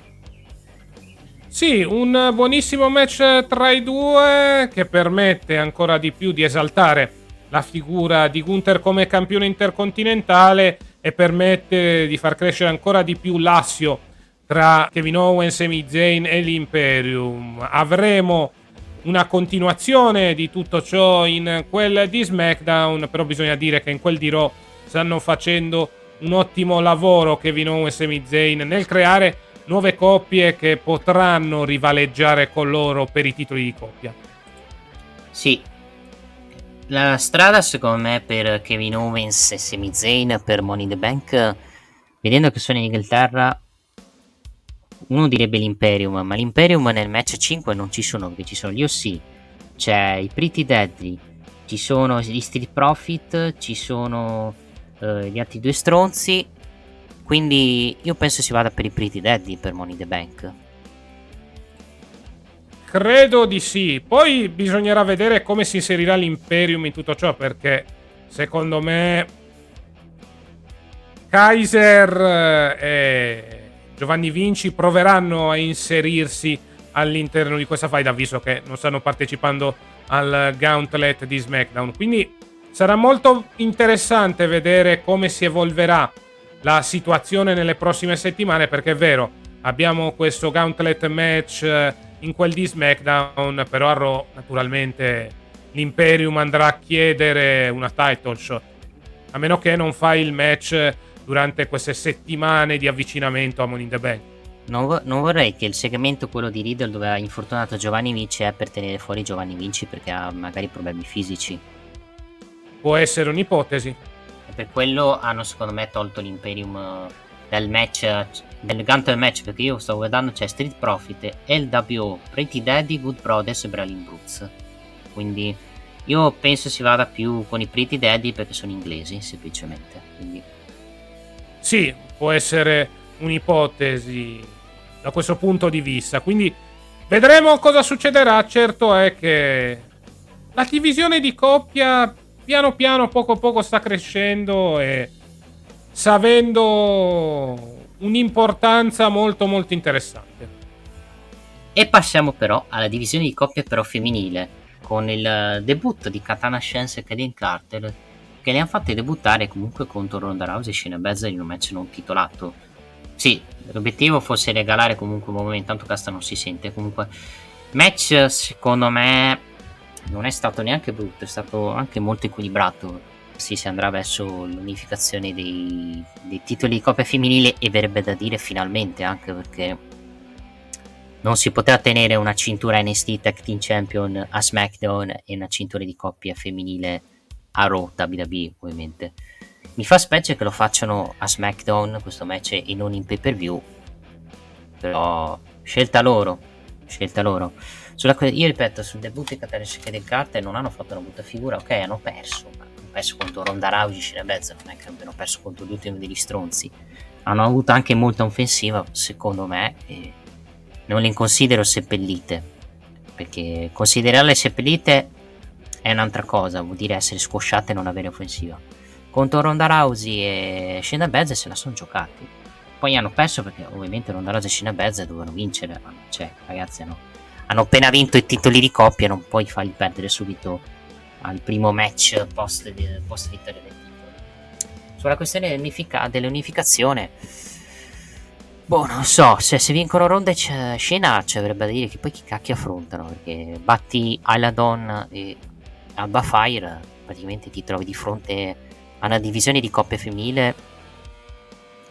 Sì, un buonissimo match tra i due che permette ancora di più di esaltare la figura di Gunther come campione intercontinentale e permette di far crescere ancora di più l'assio tra Kevin Owens, Sami Zayn e l'Imperium. Avremo una continuazione di tutto ciò in quel di SmackDown, però bisogna dire che in quel di Raw stanno facendo un ottimo lavoro Kevin Owens e Sami Zayn nel creare nuove coppie che potranno rivaleggiare con loro per i titoli di coppia. Sì, la strada secondo me per Kevin Owens e Sami Zayn per Money in the Bank, vedendo che sono in Inghilterra, uno direbbe l'Imperium, ma l'Imperium nel match 5 non ci sono, perché ci sono gli OC, c'è i Pretty Deadly, ci sono gli Street Profit, ci sono uh, gli altri due stronzi, quindi io penso si vada per i Pretty Deadly per Money the Bank. Credo di sì. Poi bisognerà vedere come si inserirà l'Imperium in tutto ciò, perché secondo me Kaiser e eh, Giovanni Vinci proveranno a inserirsi all'interno di questa faida, visto che non stanno partecipando al Gauntlet di SmackDown. Quindi sarà molto interessante vedere come si evolverà la situazione nelle prossime settimane, perché è vero, abbiamo questo Gauntlet match eh, in quel di SmackDown, però a Raw naturalmente l'Imperium andrà a chiedere una title shot. A meno che non fa il match durante queste settimane di avvicinamento a Money in the Bank. Non, vo- non, vorrei che il segmento, quello di Riddle, dove ha infortunato Giovanni Vinci, è per tenere fuori Giovanni Vinci perché ha magari problemi fisici. Può essere un'ipotesi. E per quello hanno, secondo me, tolto l'Imperium eh, del match, del Gunter match, perché io stavo guardando c'è Street Profit, LWO, Pretty Daddy, Good Brothers e Bralin Brooks. Quindi io penso si vada più con i Pretty Daddy perché sono inglesi, semplicemente. Quindi sì, può essere un'ipotesi da questo punto di vista. Quindi Vedremo cosa succederà. Certo è che la divisione di coppia piano piano, poco poco sta crescendo e sta avendo un'importanza molto molto interessante. E passiamo però alla divisione di coppia però femminile con il debutto di Katana Science e Kaden Carter che le hanno fatte debuttare comunque contro Ronda Rousey e Shayna Baszler in un match non titolato. Sì, l'obiettivo fosse regalare comunque un momento, intanto Casta non si sente, comunque match secondo me non è stato neanche brutto, è stato anche molto equilibrato. Sì, si andrà verso l'unificazione dei, dei titoli di coppia femminile e verrebbe da dire finalmente anche perché non si poteva tenere una cintura NST Tag Team Champion a SmackDown e una cintura di coppia femminile a Raw WWE ovviamente. Mi fa specie che lo facciano a SmackDown questo match e non in pay per view. Però scelta loro, scelta loro. Sulla, io ripeto, sul debutto di Katarina del Carter non hanno fatto una brutta figura, ok, hanno perso, hanno perso contro Ronda Rousey, Shina Bezza, non è che abbiano perso contro ultimi degli stronzi. Hanno avuto anche molta offensiva, secondo me, e non le considero seppellite, perché considerarle seppellite è un'altra cosa, vuol dire essere squasciate e non avere offensiva. Contro Ronda Rousey e Shayna Baszler se la sono giocati. Poi hanno perso perché ovviamente Ronda Rousey e Shayna Baszler dovevano vincere, ma cioè ragazzi hanno, hanno appena vinto i titoli di coppia, non puoi farli perdere subito al primo match post, post vittoria del titolo. Sulla questione dell'unificazione, boh, non so, se, se vincono Ronda e Shayna ci avrebbe da dire che poi chi cacchio affrontano, perché batti Aladon e Alba Fire, praticamente ti trovi di fronte a una divisione di coppia femminile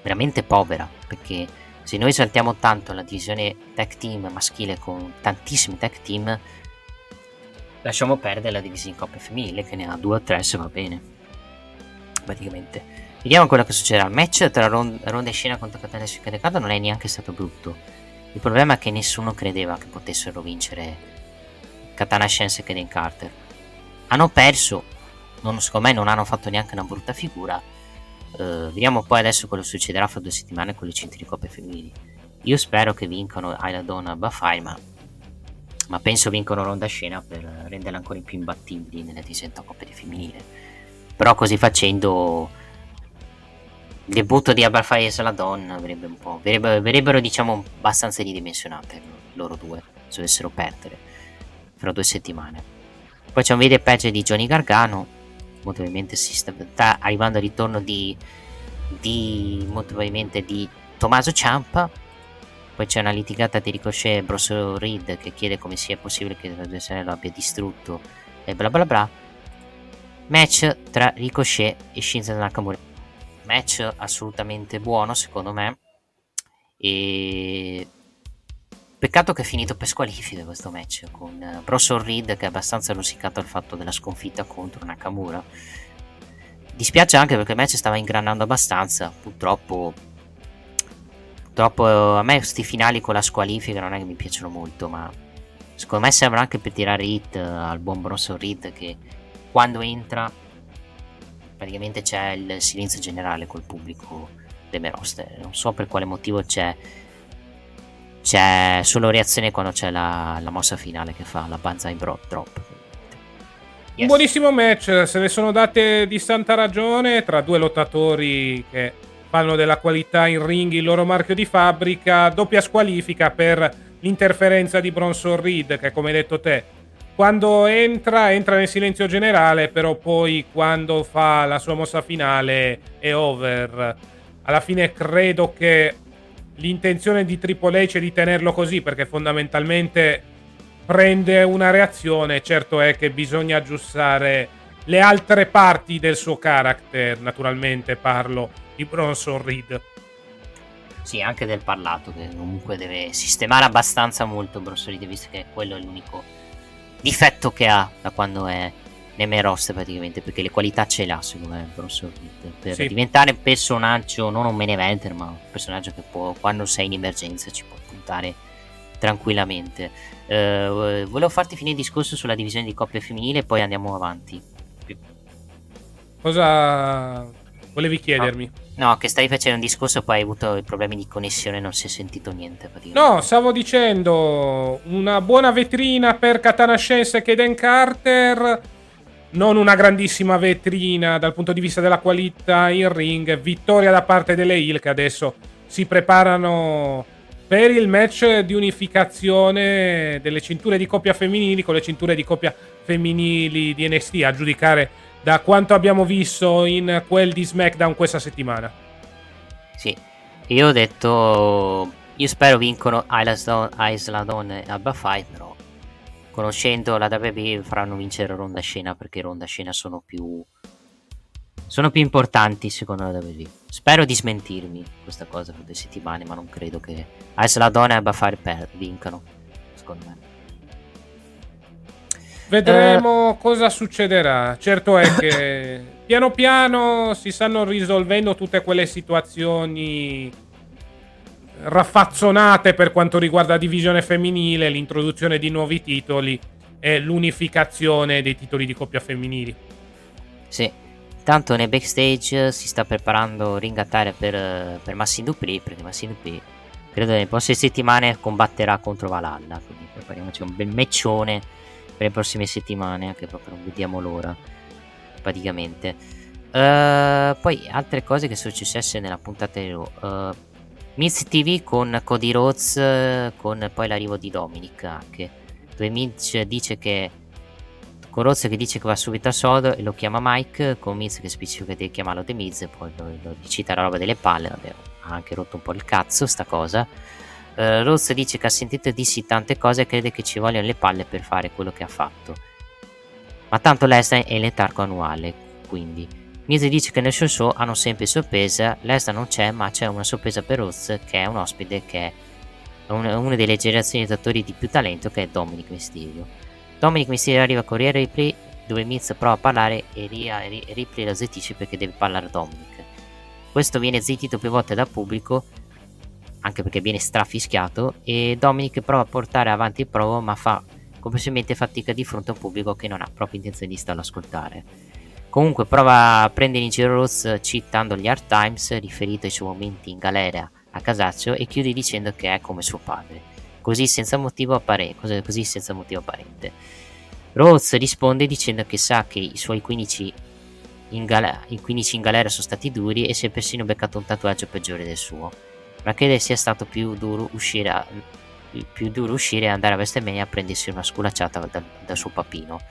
veramente povera, perché se noi saltiamo tanto la divisione tag team maschile con tantissimi tag team, lasciamo perdere la divisione di coppia femminile che ne ha due o tre se va bene. Praticamente. Vediamo quello che succederà. Il match tra Ronda e Scena contro Katana e Shikadekado non è neanche stato brutto. Il problema è che nessuno credeva che potessero vincere Katana Science e Kaden Carter hanno perso, non, secondo me non hanno fatto neanche una brutta figura. Uh, vediamo poi adesso cosa succederà fra due settimane con le cinture di coppe femminili. Io spero che vincano Ayla Donna e Bafai, ma, ma, penso vincano Ronda Scena per renderla ancora più imbattibili nelle disenta coppe femminile. Però così facendo il debutto di Abalfai e Saladon avrebbe un po'. Verrebbero, verrebbero diciamo abbastanza ridimensionate loro due se dovessero perdere fra due settimane. Poi c'è un video patch di Johnny Gargano. Molto probabilmente si sta, arrivando al ritorno di, di molto probabilmente di Tommaso Ciampa. Poi c'è una litigata di Ricochet e Brosso Reed che chiede come sia possibile che l'avversario lo abbia distrutto e bla bla bla. Match tra Ricochet e Shinzo Nakamura. Match assolutamente buono secondo me. E Peccato che è finito per squalifica questo match con Bronson Reed che è abbastanza rosicato al fatto della sconfitta contro Nakamura. Dispiace anche perché il match stava ingranando abbastanza, purtroppo purtroppo a me questi finali con la squalifica non è che mi piacciono molto, ma secondo me servono anche per tirare hit uh, al buon Bronson Reed che quando entra praticamente c'è il silenzio generale col pubblico delle roster. Non so per quale motivo c'è c'è solo reazione quando c'è la, la mossa finale che fa la banzai drop. Yes. Un buonissimo match, se ne sono date di santa ragione tra due lottatori che fanno della qualità in ring il loro marchio di fabbrica, doppia squalifica per l'interferenza di Bronson Reed che come hai detto te quando entra entra nel silenzio generale però poi quando fa la sua mossa finale è over alla fine credo che l'intenzione di Triple H è di tenerlo così perché fondamentalmente prende una reazione, certo è che bisogna aggiustare le altre parti del suo character, naturalmente parlo di Bronson Reed. Sì, anche del parlato che comunque deve sistemare abbastanza molto Bronson Reed, visto che quello è l'unico difetto che ha da quando è roster praticamente perché le qualità ce l'ha secondo me Bronson Reed per sì. diventare un personaggio non un main eventer ma un personaggio che può quando sei in emergenza ci può puntare tranquillamente uh, volevo farti finire il discorso sulla divisione di coppia femminile e poi andiamo avanti cosa Volevi chiedermi? No, no che stavi facendo un discorso, poi hai avuto problemi di connessione, non si è sentito niente. No, stavo dicendo una buona vetrina per Katana Sciense e Dan Carter. Non una grandissima vetrina dal punto di vista della qualità in ring. Vittoria da parte delle Hill che adesso si preparano per il match di unificazione delle cinture di coppia femminili con le cinture di coppia femminili di NXT a giudicare da quanto abbiamo visto in quel di SmackDown questa settimana. Sì, io ho detto, io spero vincono Islandon e Alba 5, però conoscendo la WWE faranno vincere Ronda Scena perché Ronda Scena sono più sono più importanti secondo la WWE. Spero di smentirmi questa cosa per due settimane, ma non credo che Islandon e Alba 5 vincano, secondo me. Vedremo eh... cosa succederà. Certo è che piano piano si stanno risolvendo tutte quelle situazioni raffazzonate per quanto riguarda la divisione femminile, l'introduzione di nuovi titoli e l'unificazione dei titoli di coppia femminili. Sì, tanto nei backstage si sta preparando Ring Attire per, per Massin Dupri, perché Massin Dupri credo nelle prossime settimane combatterà contro Valhalla, quindi prepariamoci un bel meccione per le prossime settimane, anche proprio non vediamo l'ora, praticamente. Uh, poi altre cose che sono successe nella puntata di. Uh, Miz TV con Cody Rhodes, con poi l'arrivo di Dominic anche, dove Miz dice che con Rhodes che dice che va subito a sodo e lo chiama Mike, con Miz che specifica che deve chiamarlo The Miz, poi lo, lo cita la roba delle palle, vabbè, ha anche rotto un po' il cazzo sta cosa. Uh, Rose dice che ha sentito dissi tante cose e crede che ci vogliono le palle per fare quello che ha fatto. Ma tanto Lesnar è in letargo annuale, quindi. Miz dice che nel suo show hanno sempre sorpresa, Lesnar non c'è, ma c'è una sorpresa per Rose che è un ospite che è una, delle generazioni di attori di più talento che è Dominic Mysterio. Dominic Mysterio arriva a Corriere Ripley dove Miz prova a parlare e Ripley lo zittisce perché deve parlare Dominic. Questo viene zittito più volte dal pubblico anche perché viene strafischiato e Dominic prova a portare avanti il provo ma fa complessivamente fatica di fronte a un pubblico che non ha proprio intenzione di starlo a ascoltare. Comunque prova a prendere in giro Rose citando gli Hard Times riferito ai suoi momenti in galera a Casaccio e chiude dicendo che è come suo padre, così senza motivo, appare- così senza motivo apparente. Rose risponde dicendo che sa che i suoi 15 in, gal- i 15 in galera sono stati duri e si è persino beccato un tatuaggio peggiore del suo ma crede sia stato più duro uscire, a, più duro uscire e andare a WrestleMania a prendersi una sculacciata dal, dal suo papino.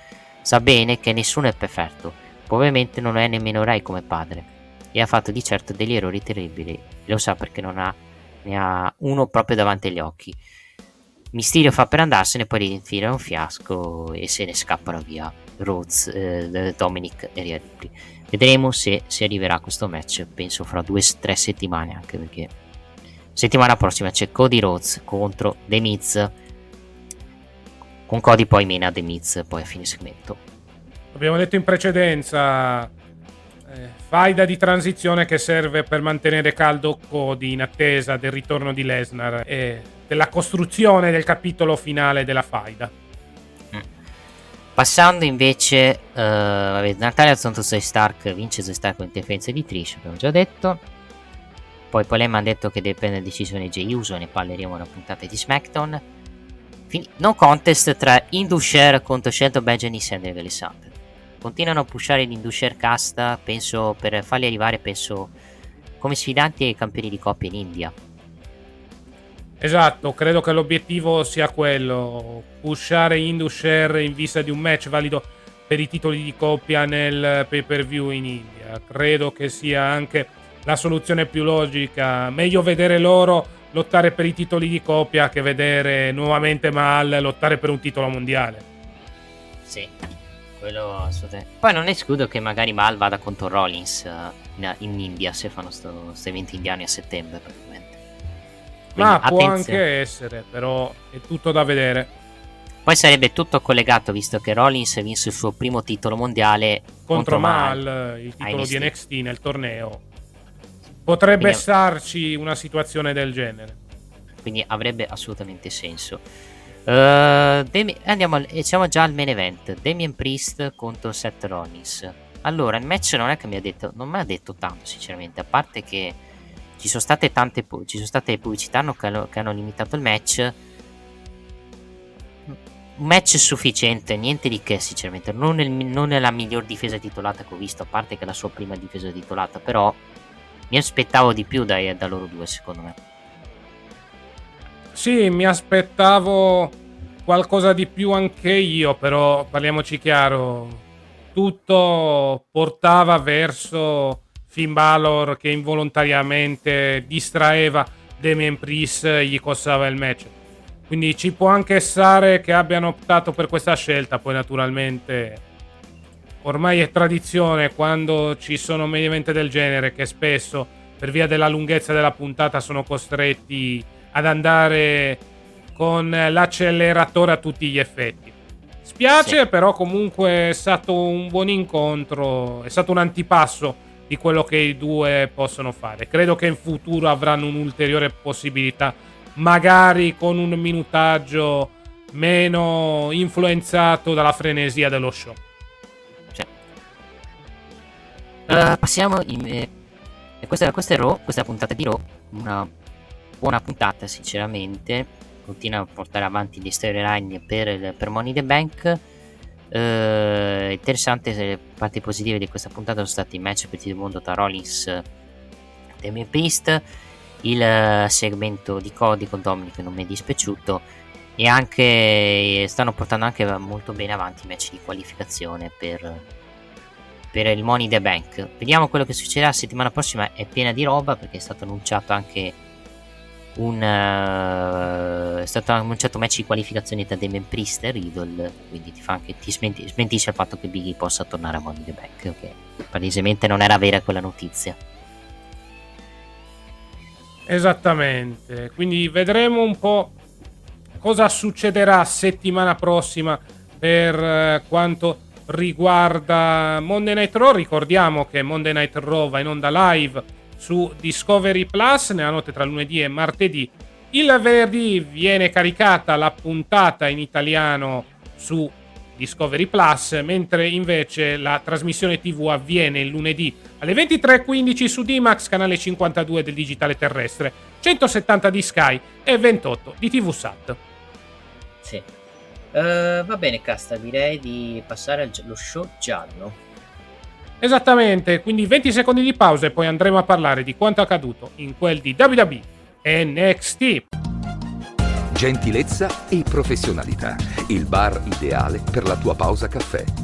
Sa bene che nessuno è perfetto, probabilmente non è nemmeno Ray come padre, e ha fatto di certo degli errori terribili, lo sa perché non ha, ne ha uno proprio davanti agli occhi. Mysterio fa per andarsene, poi infila un fiasco e se ne scappano via Rhodes, eh, Dominic e Rhea Ripley. Vedremo se si arriverà a questo match, penso fra due o tre settimane, anche perché Settimana prossima c'è Cody Rhodes contro The Miz. Con Cody poi mena The Miz poi a fine segmento. Abbiamo detto in precedenza eh, faida di transizione che serve per mantenere caldo Cody in attesa del ritorno di Lesnar e della costruzione del capitolo finale della faida. Mm. Passando invece, uh, vabbè, Natalia contro Zoe Stark vince Zoe Stark con interferenza di Trish, abbiamo già detto. Poi Polema ha detto che deve prendere decisione Jey Uso, ne parleremo una puntata di SmackDown. Fin- no contest tra Indusher contro Shelton Benjamin e Sandra Alexander. Continuano a pushare l'Indusher casta, penso, per farli arrivare, penso, come sfidanti ai campioni di coppia in India. Esatto, credo che l'obiettivo sia quello, pushare Indusher in vista di un match valido per i titoli di coppia nel pay per view in India. Credo che sia anche la soluzione più logica. Meglio vedere loro lottare per i titoli di coppia che vedere nuovamente Mal lottare per un titolo mondiale. Sì, quello assolutamente. Poi non escludo che magari Mal vada contro Rollins uh, in, India se fanno questi eventi indiani a settembre. Praticamente. Quindi, Ma può anche essere, però è tutto da vedere. Poi sarebbe tutto collegato visto che Rollins vinse il suo primo titolo mondiale contro, contro Mal, Mal, il titolo di NXT nel torneo Potrebbe Quindi, starci una situazione del genere. Quindi avrebbe assolutamente senso. Uh, Demi- andiamo al- siamo già al main event. Damien Priest contro Seth Rollins. Allora, il match non è che mi ha detto, non mi ha detto tanto, sinceramente, a parte che ci sono state tante ci sono state pubblicità che hanno, che hanno limitato il match. Un match sufficiente, niente di che, sinceramente. Non, è, non è la miglior difesa titolata che ho visto, a parte che è la sua prima difesa titolata, però mi aspettavo di più da, da loro due, secondo me. Sì, mi aspettavo qualcosa di più anche io, però parliamoci chiaro, tutto portava verso Finn Balor che involontariamente distraeva Damien Priest gli costava il match. Quindi ci può anche stare che abbiano optato per questa scelta, poi naturalmente ormai è tradizione quando ci sono main del genere che spesso per via della lunghezza della puntata sono costretti ad andare con l'acceleratore a tutti gli effetti. Spiace, sì. però comunque è stato un buon incontro, è stato un antipasso di quello che i due possono fare. Credo che in futuro avranno un'ulteriore possibilità, magari con un minutaggio meno influenzato dalla frenesia dello show. Sì. Uh, passiamo in... Eh, questa, questa, è Raw, questa è la puntata di Raw, una buona puntata sinceramente continua a portare avanti gli storyline per, per Money the Bank. Uh, interessante le parti positive di questa puntata sono stati i match per il mondo tra Rollins e Damien Priest, il uh, segmento di Cody con Dominic non mi è dispiaciuto e anche stanno portando anche molto bene avanti i match di qualificazione per, per il Money the Bank. Vediamo quello che succederà la settimana prossima, è piena di roba perché è stato annunciato anche un, uh, è stato annunciato un match di qualificazione tra Damien Priest e Riddle quindi ti, anche, ti smenti, smentisce il fatto che Biggie possa tornare a Money the Bank che palesemente non era vera quella notizia. Esattamente. Quindi vedremo un po' cosa succederà settimana prossima per uh, quanto riguarda Monday Night Raw. Ricordiamo che Monday Night Raw va in onda live su Discovery Plus nella notte tra lunedì e martedì. Il venerdì viene caricata la puntata in italiano su Discovery Plus, mentre invece la trasmissione TV avviene il lunedì alle 23.15 su D-Max, canale 52 del digitale terrestre, 170 di Sky e 28 di TV Sat. Sì. Uh, va bene, Casta, direi di passare allo show giallo. Esattamente, quindi 20 secondi di pausa e poi andremo a parlare di quanto accaduto in quel di WWE NXT. Gentilezza e professionalità. Il bar ideale per la tua pausa caffè.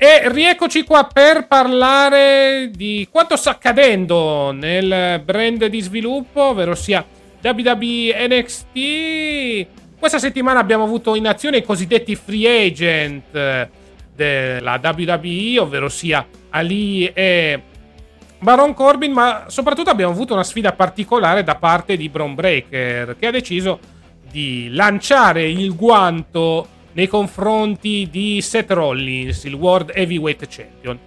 E rieccoci qua per parlare di quanto sta accadendo nel brand di sviluppo, ovvero sia WWE NXT. Questa settimana abbiamo avuto in azione i cosiddetti free agent della WWE, ovvero sia Ali e Baron Corbin, ma soprattutto abbiamo avuto una sfida particolare da parte di Braun Breaker, che ha deciso di lanciare il guanto nei confronti di Seth Rollins, il World Heavyweight Champion.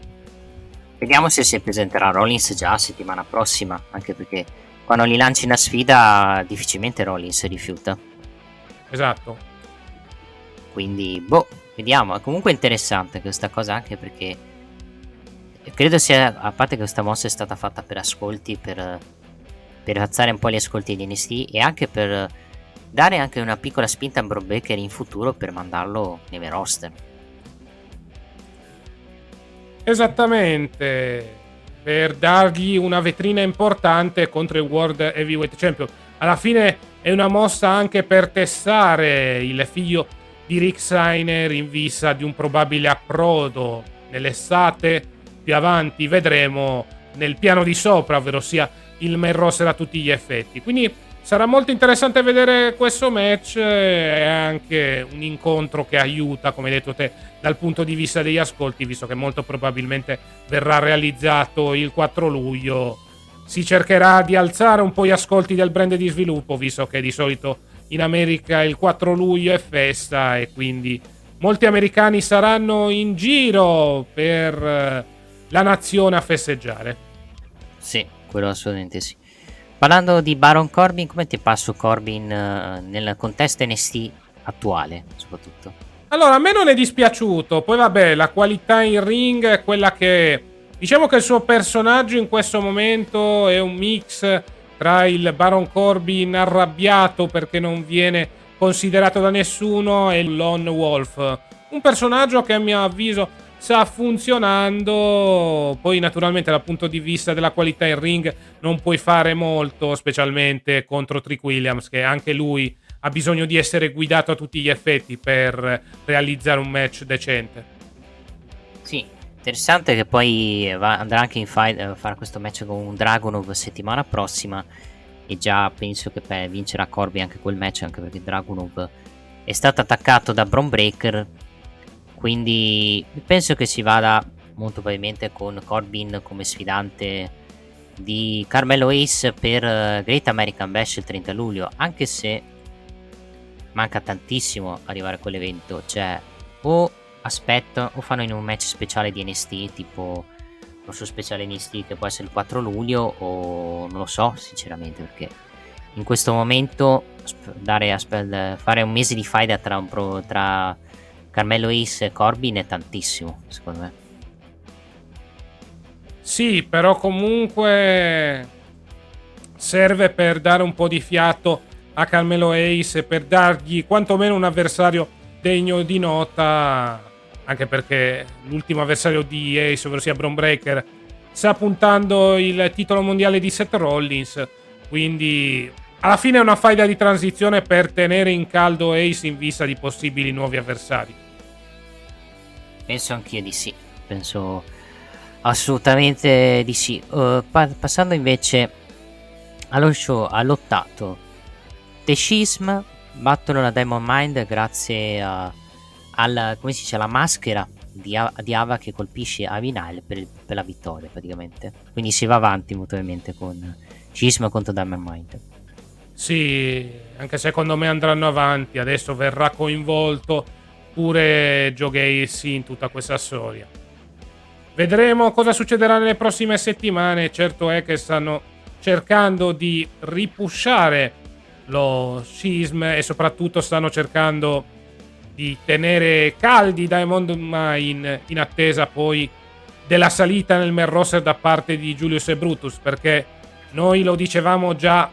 Vediamo se si presenterà Rollins già settimana prossima, anche perché quando li lanci una sfida difficilmente Rollins rifiuta. Esatto. Quindi, boh, vediamo. È comunque interessante questa cosa anche perché credo sia, a parte che questa mossa è stata fatta per ascolti, per, per alzare un po' gli ascolti di NST e anche per dare anche una piccola spinta a Bro Baker in futuro per mandarlo nei roster. Esattamente, per dargli una vetrina importante contro il World Heavyweight Champion. Alla fine è una mossa anche per testare il figlio di Rick Steiner in vista di un probabile approdo nell'estate. Più avanti vedremo nel piano di sopra, ovvero sia il main roster a tutti gli effetti. Quindi Sarà molto interessante vedere questo match e anche un incontro che aiuta, come hai detto te, dal punto di vista degli ascolti, visto che molto probabilmente verrà realizzato il 4 luglio si cercherà di alzare un po' gli ascolti del brand di sviluppo, visto che di solito in America il 4 luglio è festa e quindi molti americani saranno in giro per eh, la nazione a festeggiare. Sì, quello assolutamente sì. Parlando di Baron Corbin, come ti passo Corbin uh, nel contesto NST attuale, soprattutto? Allora, a me non è dispiaciuto. Poi, vabbè, la qualità in ring è quella che. È. Diciamo che il suo personaggio in questo momento è un mix tra il Baron Corbin arrabbiato perché non viene considerato da nessuno e il Lone Wolf. Un personaggio che a mio avviso sta funzionando. Poi, naturalmente, dal punto di vista della qualità in ring, non puoi fare molto, specialmente contro Trick Williams, che anche lui ha bisogno di essere guidato a tutti gli effetti per realizzare un match decente. Sì, interessante che poi va, andrà anche in fight a fare questo match con Dragonov settimana prossima. E già penso che beh, vincerà Corby anche quel match, anche perché Dragunov è stato attaccato da Breaker quindi penso che si vada molto probabilmente con Corbin come sfidante di Carmelo Ace per eh, Great American Bash il 30 luglio, anche se manca tantissimo arrivare a quell'evento, cioè o aspetta o fanno in un match speciale di NST tipo lo suo speciale NST che può essere il 4 luglio o non lo so sinceramente perché in questo momento dare, fare un mese di fight tra, un pro, tra Carmelo Ace e Corbin è tantissimo, secondo me. Sì, però comunque serve per dare un po' di fiato a Carmelo Ace e per dargli quantomeno un avversario degno di nota, anche perché l'ultimo avversario di Ace, ovvero sia Bron Breaker, sta puntando il titolo mondiale di Seth Rollins, quindi alla fine è una faida di transizione per tenere in caldo Ace in vista di possibili nuovi avversari. Penso anch'io di sì. Penso assolutamente di sì. Uh, pa- passando invece allo show all'ottato, The Schism battono la Diamond Mind grazie a, alla, come si dice, alla maschera di, di Ava che colpisce Avinile per, per la vittoria praticamente. Quindi si va avanti mutuamente con Schism contro Diamond Mind. Sì, anche secondo me andranno avanti. Adesso verrà coinvolto pure Joe Gacy in tutta questa storia. Vedremo cosa succederà nelle prossime settimane. Certo è che stanno cercando di ripushare lo scism e soprattutto stanno cercando di tenere caldi Diamond Mine in attesa poi della salita nel main roster da parte di Julius e Brutus perché noi lo dicevamo già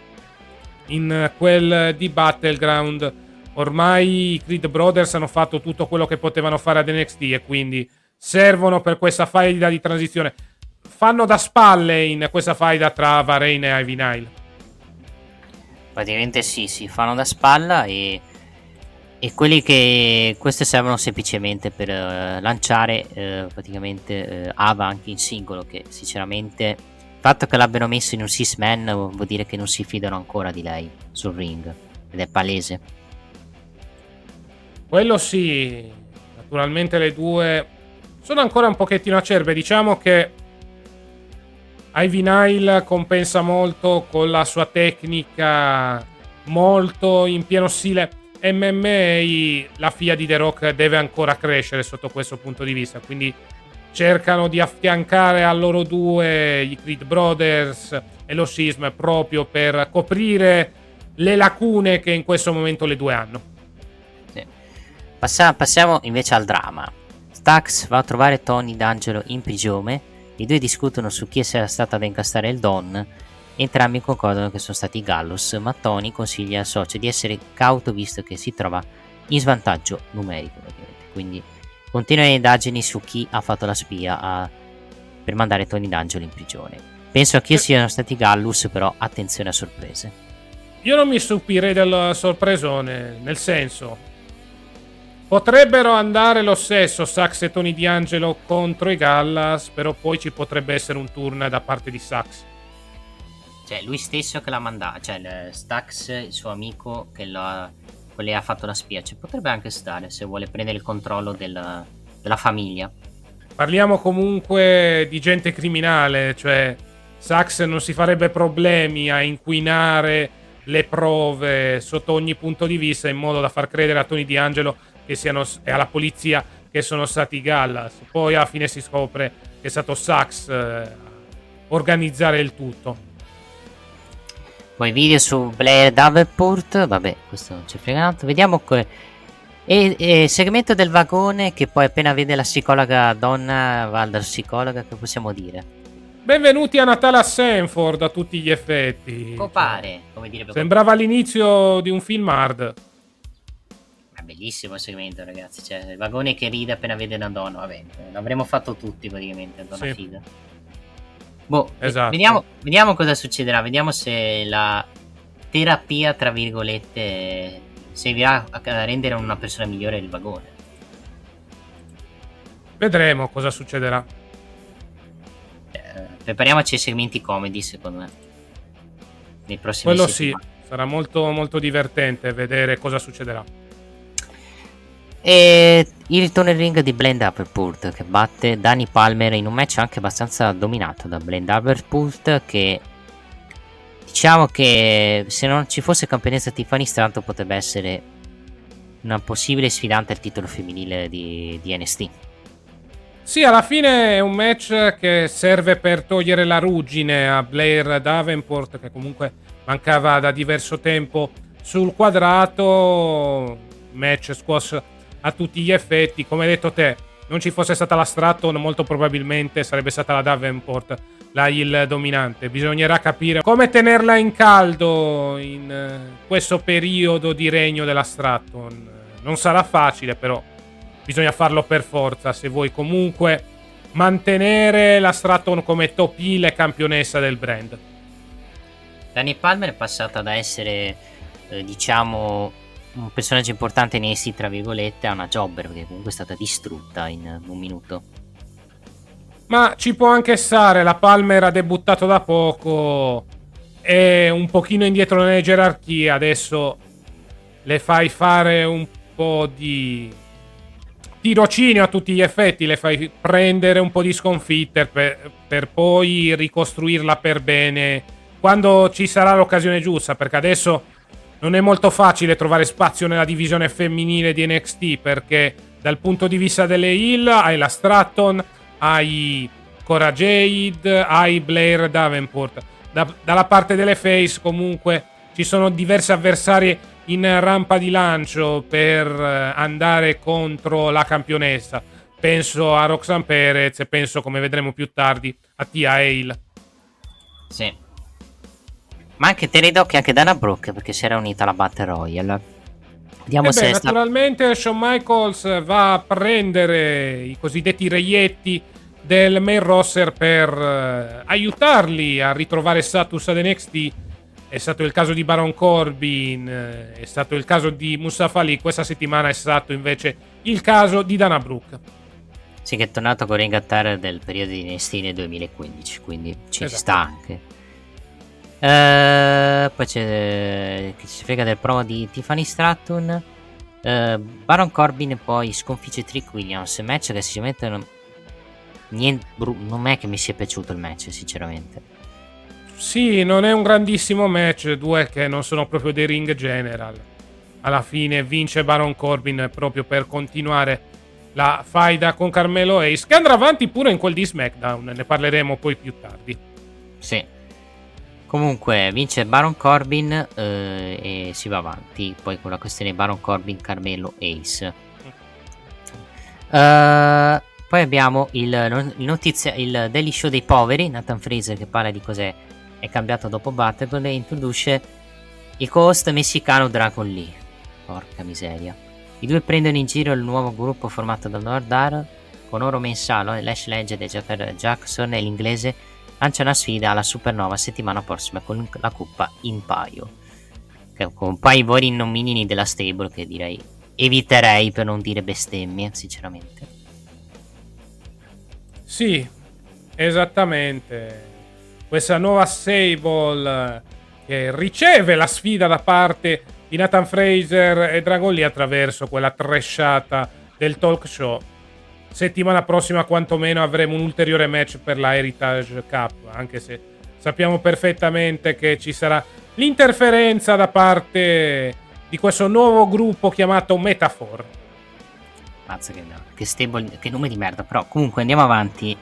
in quel di Battleground. Ormai i Creed Brothers hanno fatto tutto quello che potevano fare ad NXT e quindi servono per questa faida di transizione. Fanno da spalle in questa faida tra Varane e Ivy Nile. Praticamente sì, sì, fanno da spalla e, e quelli che queste servono semplicemente per uh, lanciare uh, praticamente uh, Ava anche in singolo che sinceramente il fatto che l'abbiano messo in un six vuol dire che non si fidano ancora di lei sul ring. Ed è palese. Quello sì. Naturalmente le due sono ancora un pochettino acerbe. Diciamo che Ivy Nile compensa molto con la sua tecnica molto in pieno stile MMA. La figlia di The Rock deve ancora crescere sotto questo punto di vista. Quindi cercano di affiancare a loro due i Creed Brothers e lo Sism proprio per coprire le lacune che in questo momento le due hanno. Sì. Passiamo, invece al dramma. Stax va a trovare Tony D'Angelo in prigione. I due discutono su chi sia stato ad incastare il Don. Entrambi concordano che sono stati i Gallus, ma Tony consiglia al socio di essere cauto visto che si trova in svantaggio numerico. Quindi Continuano le indagini su chi ha fatto la spia a... per mandare Tony D'Angelo in prigione. Penso che siano stati Gallus, però attenzione a sorprese. Io non mi stupirei del sorpresone, nel senso... Potrebbero andare lo stesso Sax e Tony D'Angelo contro i Gallas, però poi ci potrebbe essere un turn da parte di Sax. Cioè, lui stesso che l'ha mandato, cioè Stax, il suo amico che l'ha quelli ha fatto la spia. Ci potrebbe anche stare se vuole prendere il controllo del, della famiglia. Parliamo comunque di gente criminale, cioè Sax non si farebbe problemi a inquinare le prove sotto ogni punto di vista in modo da far credere a Tony D'Angelo che siano, e alla polizia che sono stati Gallas. Poi alla fine si scopre che è stato Sax eh, organizzare il tutto. Poi video su Blair Davenport, vabbè, questo non c'è fregato. Vediamo que- e, e segmento del vagone che poi appena vede la psicologa donna va dal psicologa, che possiamo dire? Benvenuti a Natale a Sanford a tutti gli effetti. Copare, come dire. Sembrava l'inizio di un film hard. Bellissimo il segmento, ragazzi. Cioè, il vagone che ride appena vede una donna. Vabbè, l'avremmo fatto tutti praticamente. Donna sì. figa. Boh, esatto. vediamo, vediamo cosa succederà. Vediamo se la terapia, tra virgolette, servirà a rendere una persona migliore il vagone. Vedremo cosa succederà. Eh, prepariamoci ai segmenti comedy, secondo me. Nei prossimi Quello settimane. sì, sarà molto, molto divertente vedere cosa succederà. E il ritorno in ring di Blend Upperport che batte Danny Palmer in un match anche abbastanza dominato da Blend Upperport che diciamo che se non ci fosse campionessa Tiffany Stratton potrebbe essere una possibile sfidante al titolo femminile di, di NST. Sì, alla fine è un match che serve per togliere la ruggine a Blair Davenport che comunque mancava da diverso tempo sul quadrato. Match squash a tutti gli effetti. Come hai detto te, non ci fosse stata la Stratton, molto probabilmente sarebbe stata la Davenport la il dominante. Bisognerà capire come tenerla in caldo in uh, questo periodo di regno della Stratton. Non sarà facile, però bisogna farlo per forza se vuoi comunque mantenere la Stratton come top heel e campionessa del brand. Dani Palmer è passata da essere, eh, diciamo, un personaggio importante nei sì, tra virgolette, a una jobber, perché comunque è stata distrutta in un minuto. Ma ci può anche stare, la Palmer ha debuttato da poco, è un pochino indietro nelle gerarchie, adesso le fai fare un po' di tirocinio a tutti gli effetti, le fai prendere un po' di sconfitte per, per poi ricostruirla per bene quando ci sarà l'occasione giusta, perché adesso non è molto facile trovare spazio nella divisione femminile di NXT perché dal punto di vista delle Hill hai la Stratton, hai Cora Jade, hai Blair Davenport. Da, dalla parte delle Face comunque ci sono diversi avversari in rampa di lancio per eh, andare contro la campionessa. Penso a Roxanne Perez e penso, come vedremo più tardi, a Tia Hale. Sì. Ma anche Terry Doc e anche Dana Brooke perché si era unita alla Battle Royale. Vediamo eh se beh, sta... naturalmente Shawn Michaels va a prendere i cosiddetti reietti del main roster per uh, aiutarli a ritrovare status ad NXT. È stato il caso di Baron Corbin, uh, è stato il caso di Mustafa Ali. Questa settimana è stato invece il caso di Dana Brooke. Sì, che è tornato con Ring Attire del periodo di nel 2015, quindi ci esatto. sta anche. Uh, poi c'è chi si frega del promo di Tiffany Stratton. Uh, Baron Corbin poi sconfigge Trick Williams. Match che sinceramente non, niente, non è che mi sia piaciuto il match, sinceramente. Sì, non è un grandissimo match. Due che non sono proprio dei ring general. Alla fine vince Baron Corbin proprio per continuare la faida con Carmelo Ace. Che andrà avanti pure in quel di SmackDown. Ne parleremo poi più tardi. Sì. Comunque vince Baron Corbin eh, e si va avanti poi con la questione Baron Corbin, Carmelo, Ace. Uh, poi abbiamo il, il, notizia, il Daily Show dei poveri, Nathan Fraser che parla di cos'è è cambiato dopo Battleground e introduce il co-host messicano Dragon Lee. Porca miseria. I due prendono in giro il nuovo gruppo formato da Nordar con oro mensalo, Lash Legend e Jackson e l'inglese lancia una sfida alla Supernova settimana prossima con la coppa in paio. Con un paio di voli nominini della stable che direi eviterei per non dire bestemmie, sinceramente. Sì, esattamente. Questa nuova stable che riceve la sfida da parte di Nathan Fraser e Dragon Lee attraverso quella trashata del talk show settimana prossima quantomeno avremo un ulteriore match per la Heritage Cup, anche se sappiamo perfettamente che ci sarà l'interferenza da parte di questo nuovo gruppo chiamato Metafor. Mazza che, che, stable, che nome di merda, però comunque andiamo avanti.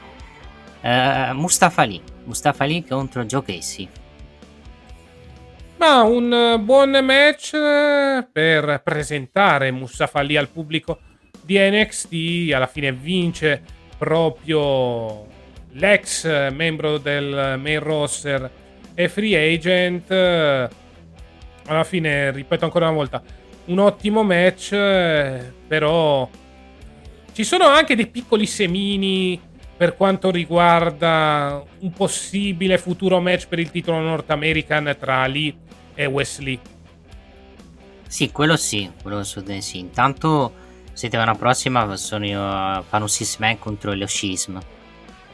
Uh, Mustafa Ali, Mustafa Ali contro Joe Casey. Ma un buon match per presentare Mustafa Ali al pubblico di NXT. Alla fine vince proprio l'ex membro del main roster e free agent. Alla fine, ripeto ancora una volta, un ottimo match, però ci sono anche dei piccoli semini per quanto riguarda un possibile futuro match per il titolo North American tra Ali e Wesley. Sì, quello sì, quello sì. Intanto settimana prossima sono io, fanno un six man contro lo Schism.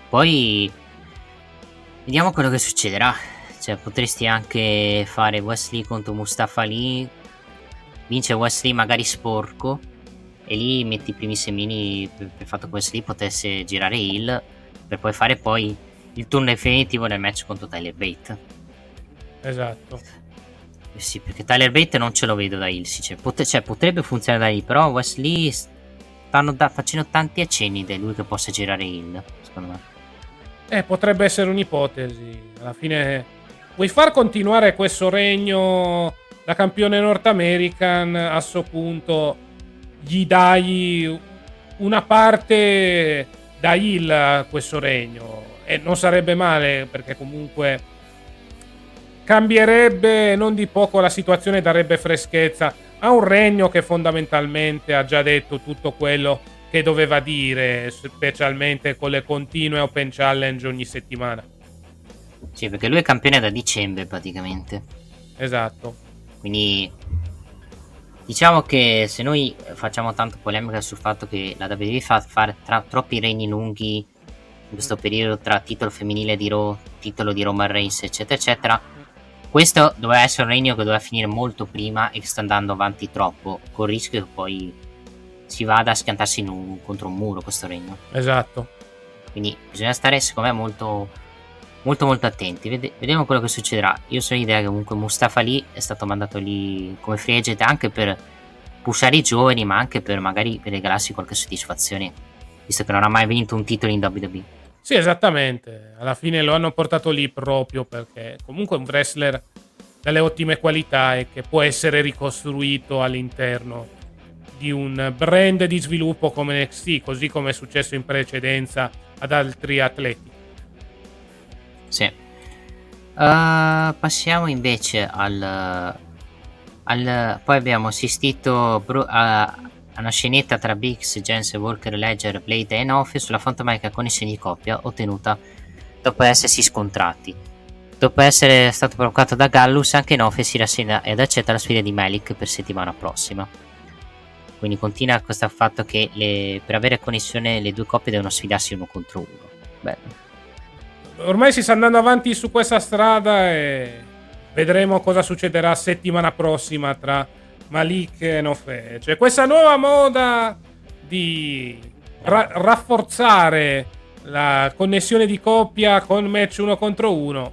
Poi vediamo quello che succederà. Cioè, potresti anche fare Wesley contro Mustafa Ali. Vince Wesley magari sporco. E lì metti i primi semini per il fatto che Wesley potesse girare Hill. Per poi fare poi il turno definitivo nel match contro Tyler Bate. Esatto. Eh sì, perché Tyler Bate non ce lo vedo da Hill. Cioè, pot- cioè, potrebbe funzionare da lì. Però Wesley stanno da- facendo tanti accenni di lui che possa girare Hill. Secondo me. Eh, potrebbe essere un'ipotesi. Alla fine, vuoi far continuare questo regno da campione North American? A questo punto, gli dai una parte da Hill a questo regno. E non sarebbe male perché comunque cambierebbe non di poco la situazione, darebbe freschezza a un regno che fondamentalmente ha già detto tutto quello che doveva dire, specialmente con le continue Open Challenge ogni settimana. Sì, perché lui è campione da dicembre praticamente. Esatto. Quindi diciamo che se noi facciamo tanto polemica sul fatto che la WWE fa fare tra, troppi regni lunghi in questo periodo tra titolo femminile di Raw, titolo di Roman Reigns, eccetera, eccetera, questo doveva essere un regno che doveva finire molto prima e che sta andando avanti troppo, con il rischio che poi si vada a schiantarsi un, contro un muro questo regno. Esatto. Quindi bisogna stare, secondo me, molto, molto, molto attenti. Vede, vediamo quello che succederà. Io sono l'idea che comunque Mustafa lì è stato mandato lì come free agent anche per pushare i giovani, ma anche per magari regalarsi qualche soddisfazione, visto che non ha mai vinto un titolo in WWE. Sì, esattamente. Alla fine lo hanno portato lì proprio perché comunque è un wrestler dalle ottime qualità e che può essere ricostruito all'interno di un brand di sviluppo come NXT, così come è successo in precedenza ad altri atleti. Sì. Uh, passiamo invece al, al, Poi abbiamo assistito a, a una scenetta tra Biggs, Jens, Walker, Ledger, Blade e Nofi sulla fantomatica connessione di coppia ottenuta dopo essersi scontrati. Dopo essere stato provocato da Gallus, anche Nofi si rassegna ed accetta la sfida di Malik per settimana prossima. Quindi continua questo fatto che le, per avere connessione le due coppie devono sfidarsi uno contro uno. Bello. Ormai si sta andando avanti su questa strada e vedremo cosa succederà settimana prossima tra Malik e Nofe. Cioè questa nuova moda di ra- rafforzare la connessione di coppia con match uno contro uno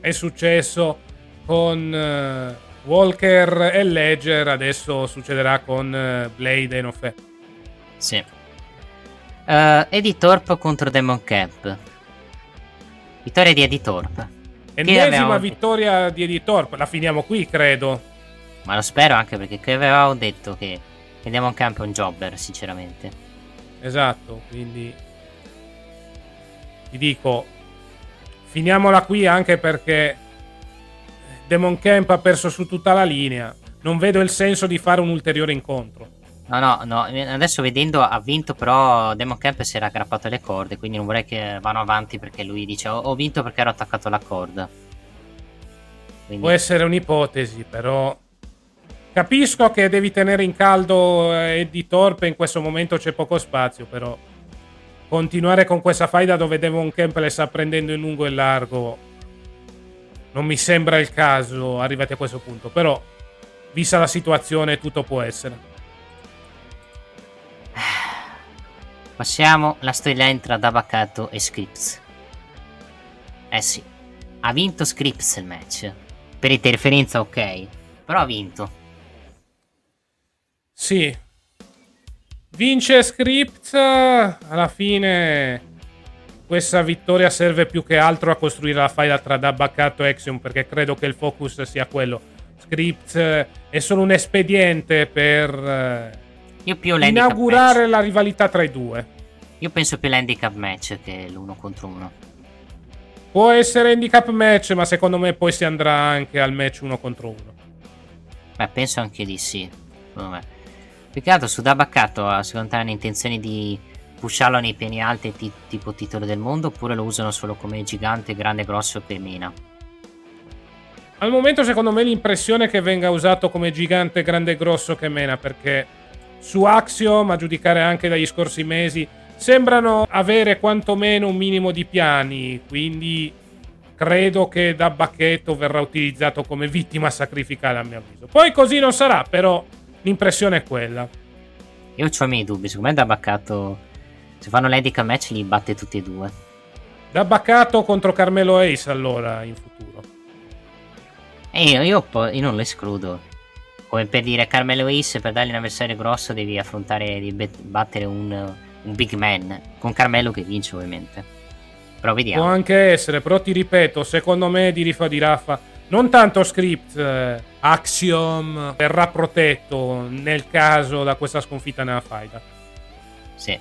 è successo con... Uh, Walker e Ledger adesso succederà con uh, Blade e Nofe. Sì. Uh, Eddie Thorpe contro Demon Camp. Vittoria di Eddie Thorpe. Ennesima vittoria di Eddie Thorpe. La finiamo qui, credo. Ma lo spero anche perché qui avevamo detto che, che Demon Camp è un jobber, sinceramente. Esatto, quindi ti dico, finiamola qui anche perché Demon Camp ha perso su tutta la linea. Non vedo il senso di fare un ulteriore incontro. No, no, no. Adesso vedendo ha vinto, però Demon Camp si era aggrappato alle corde. Quindi non vorrei che vanno avanti perché lui dice: Ho, vinto perché ero attaccato alla corda. Quindi... Può essere un'ipotesi, però. Capisco che devi tenere in caldo eh, Eddie Torpe. In questo momento c'è poco spazio, però. Continuare con questa faida dove Demon Camp le sta prendendo in lungo e largo non mi sembra il caso arrivati a questo punto, però vista la situazione tutto può essere. Passiamo alla storyline tra Dabakato e Scripts. Eh sì. ha vinto Scripps il match. Per interferenza ok, però ha vinto. Sì. Vince Scripts, alla fine questa vittoria serve più che altro a costruire la faida tra Dabbacato e Axiom perché credo che il focus sia quello. Scripts è solo un espediente per eh, inaugurare la rivalità tra i due. Io penso più l'handicap match che l'uno contro uno. Può essere handicap match, ma secondo me poi si andrà anche al match uno contro uno. Beh, penso anche di sì. Secondo me. Più che altro su Dabbacato, secondo te hanno intenzione di pusharlo nei piani alti t- tipo titolo del mondo oppure lo usano solo come gigante, grande, grosso per Mena? Al momento secondo me l'impressione è che venga usato come gigante, grande grosso che Mena perché su Axiom, a giudicare anche dagli scorsi mesi, sembrano avere quantomeno un minimo di piani, quindi credo che da Bacchetto verrà utilizzato come vittima sacrificale a mio avviso. Poi così non sarà, però l'impressione è quella. Io ho i miei dubbi, secondo me da Bacchetto se fanno l'edica match li batte tutti e due. Da Baccato contro Carmelo Ace allora in futuro. E io, io, io, non lo escludo. Come per dire Carmelo Ace per dargli un avversario grosso devi affrontare, devi battere un, un big man. Con Carmelo che vince ovviamente. Però vediamo. Può anche essere, però ti ripeto, secondo me di Rifa di Raffa non tanto script, eh, Axiom verrà protetto nel caso da questa sconfitta nella faida. Sì.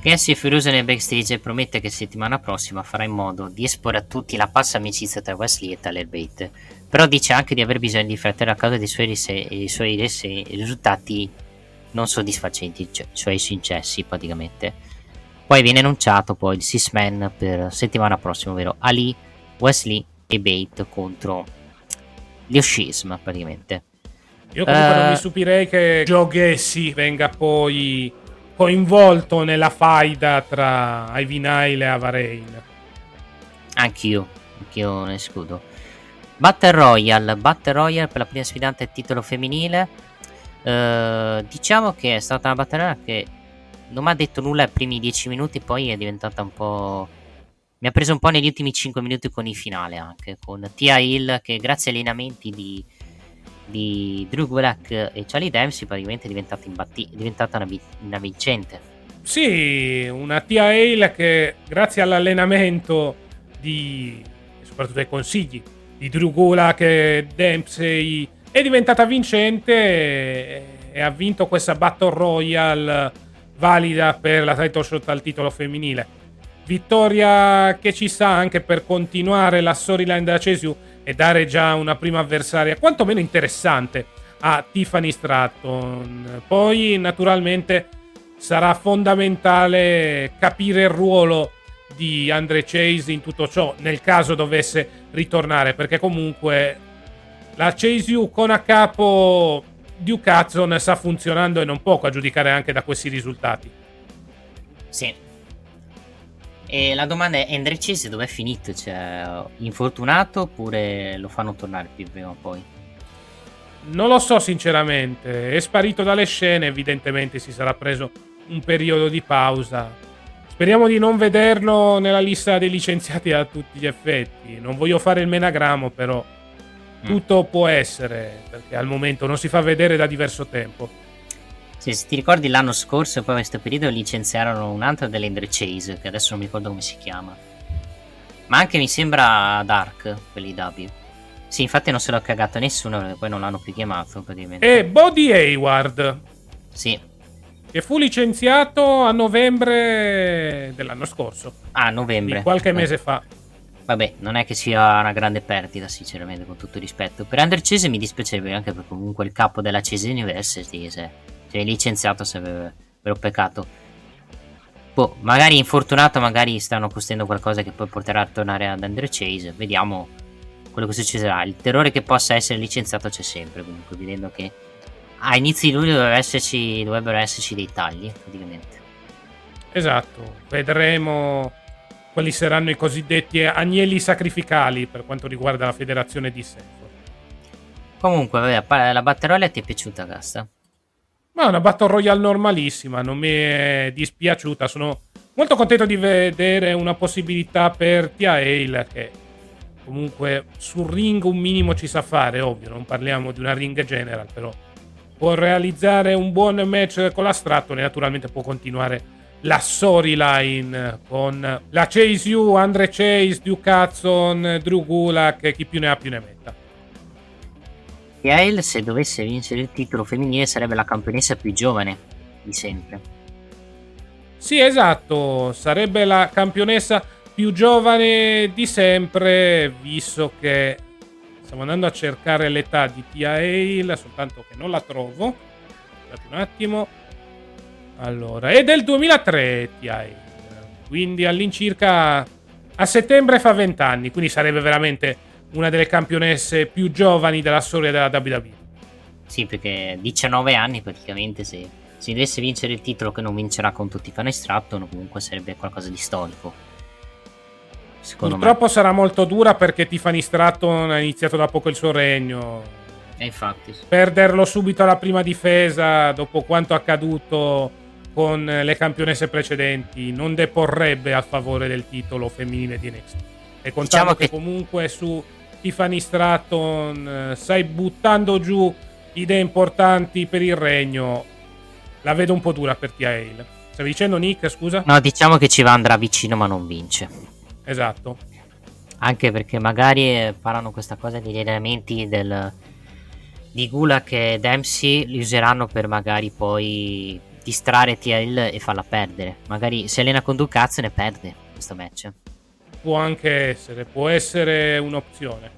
Cassie è furiosa nel backstage promette che settimana prossima farà in modo di esporre a tutti la passa amicizia tra Wesley e Tyler Bate. Però dice anche di aver bisogno di fratello a causa dei suoi, rise- dei suoi rise- risultati non soddisfacenti, cioè, i successi praticamente. Poi viene annunciato poi il Six Man per settimana prossima, ovvero Ali, Wesley e Bate contro gli Oshism praticamente. Io comunque uh, non mi stupirei che Joe Gessi venga poi coinvolto nella faida tra Ivy Nile e Avarain. Anch'io, anch'io ne escludo. Battle Royale, Battle Royale per la prima sfidante titolo femminile. Uh, diciamo che è stata una Battle Royale che non mi ha detto nulla ai primi 10 minuti, poi è diventata un po'... Mi ha preso un po' negli ultimi 5 minuti con il finale anche, con Tia Hill che grazie agli allenamenti di di Drew Gulak e Charlie Dempsey praticamente è diventata, imbatti- diventata una, una, vincente. Sì, una Tia Hale che grazie all'allenamento di, e soprattutto ai consigli di Drew Gulak e Dempsey è diventata vincente e, e ha vinto questa Battle Royale valida per la title shot al titolo femminile. Vittoria che ci sta anche per continuare la storyline della Cesiu e dare già una prima avversaria quantomeno interessante a Tiffany Stratton. Poi naturalmente sarà fondamentale capire il ruolo di Andre Chase in tutto ciò nel caso dovesse ritornare perché comunque la Chase U con a capo Duke Hudson sta funzionando e non poco a giudicare anche da questi risultati. Sì, e la domanda è: Andre Chase dove è finito? Cioè, infortunato oppure lo fanno tornare più prima o poi? Non lo so, sinceramente. È sparito dalle scene. Evidentemente si sarà preso un periodo di pausa. Speriamo di non vederlo nella lista dei licenziati a tutti gli effetti. Non voglio fare il menagramo, però mm. tutto può essere, perché al momento non si fa vedere da diverso tempo. Se ti ricordi l'anno scorso, poi questo periodo licenziarono un altro dell'Endre Chase, che adesso non mi ricordo come si chiama. Ma anche mi sembra Dark, quelli W. Sì, infatti non se l'ho cagato nessuno perché poi non l'hanno più chiamato praticamente. E Body Hayward. Sì. Che fu licenziato a novembre dell'anno scorso. Ah, novembre. Di qualche Beh. mese fa. Vabbè, non è che sia una grande perdita, sinceramente, con tutto rispetto. Per Under Chase mi dispiacerebbe anche perché comunque il capo della Chase University, se cioè, licenziato sarebbe vero peccato. Boh, magari infortunato, magari stanno costruendo qualcosa che poi porterà a tornare ad Andre Chase. Vediamo quello che succederà. Il terrore che possa essere licenziato c'è sempre, comunque, vedendo che a inizi di luglio dovrebbero esserci, dovrebbero esserci dei tagli, praticamente. Esatto, vedremo quali saranno i cosiddetti agnelli sacrificali per quanto riguarda la federazione di Senford. Comunque, vabbè, la batterola ti è piaciuta, Casta? Ma è una Battle Royale normalissima, non mi è dispiaciuta. Sono molto contento di vedere una possibilità per Tia Hale che comunque sul ring un minimo ci sa fare, ovvio, non parliamo di una ring general, però può realizzare un buon match con la Stratton e naturalmente può continuare la storyline con la Chase U, Andre Chase, Duke Hudson, Drew Gulak e chi più ne ha più ne metta. Yael, se dovesse vincere il titolo femminile, sarebbe la campionessa più giovane di sempre. Sì, esatto, sarebbe la campionessa più giovane di sempre, visto che stiamo andando a cercare l'età di Tia Hale, soltanto che non la trovo. Aspettate un attimo. Allora, è del 2003 Tia Hale, quindi all'incirca a settembre fa 20 anni, quindi sarebbe veramente una delle campionesse più giovani della storia della WWE. Sì, perché 19 anni praticamente se, se dovesse vincere il titolo che non vincerà con tutti i fan Stratton comunque sarebbe qualcosa di storico. Secondo Purtroppo me. sarà molto dura perché Tiffany Stratton ha iniziato da poco il suo regno. E infatti. Perderlo subito alla prima difesa dopo quanto accaduto con le campionesse precedenti non deporrebbe a favore del titolo femminile di NXT. E contando diciamo che... che comunque su Tiffany Stratton eh, stai buttando giù idee importanti per il regno, la vedo un po' dura per Tia Hale. Stavi dicendo Nick, scusa? No, diciamo che ci va andrà vicino ma non vince. Esatto. Anche perché magari eh, faranno questa cosa degli elementi del, di Gulak e Dempsey li useranno per magari poi distrarre TL e farla perdere. Magari se allena con Ducazzo ne perde questo match. Può anche essere, può essere un'opzione.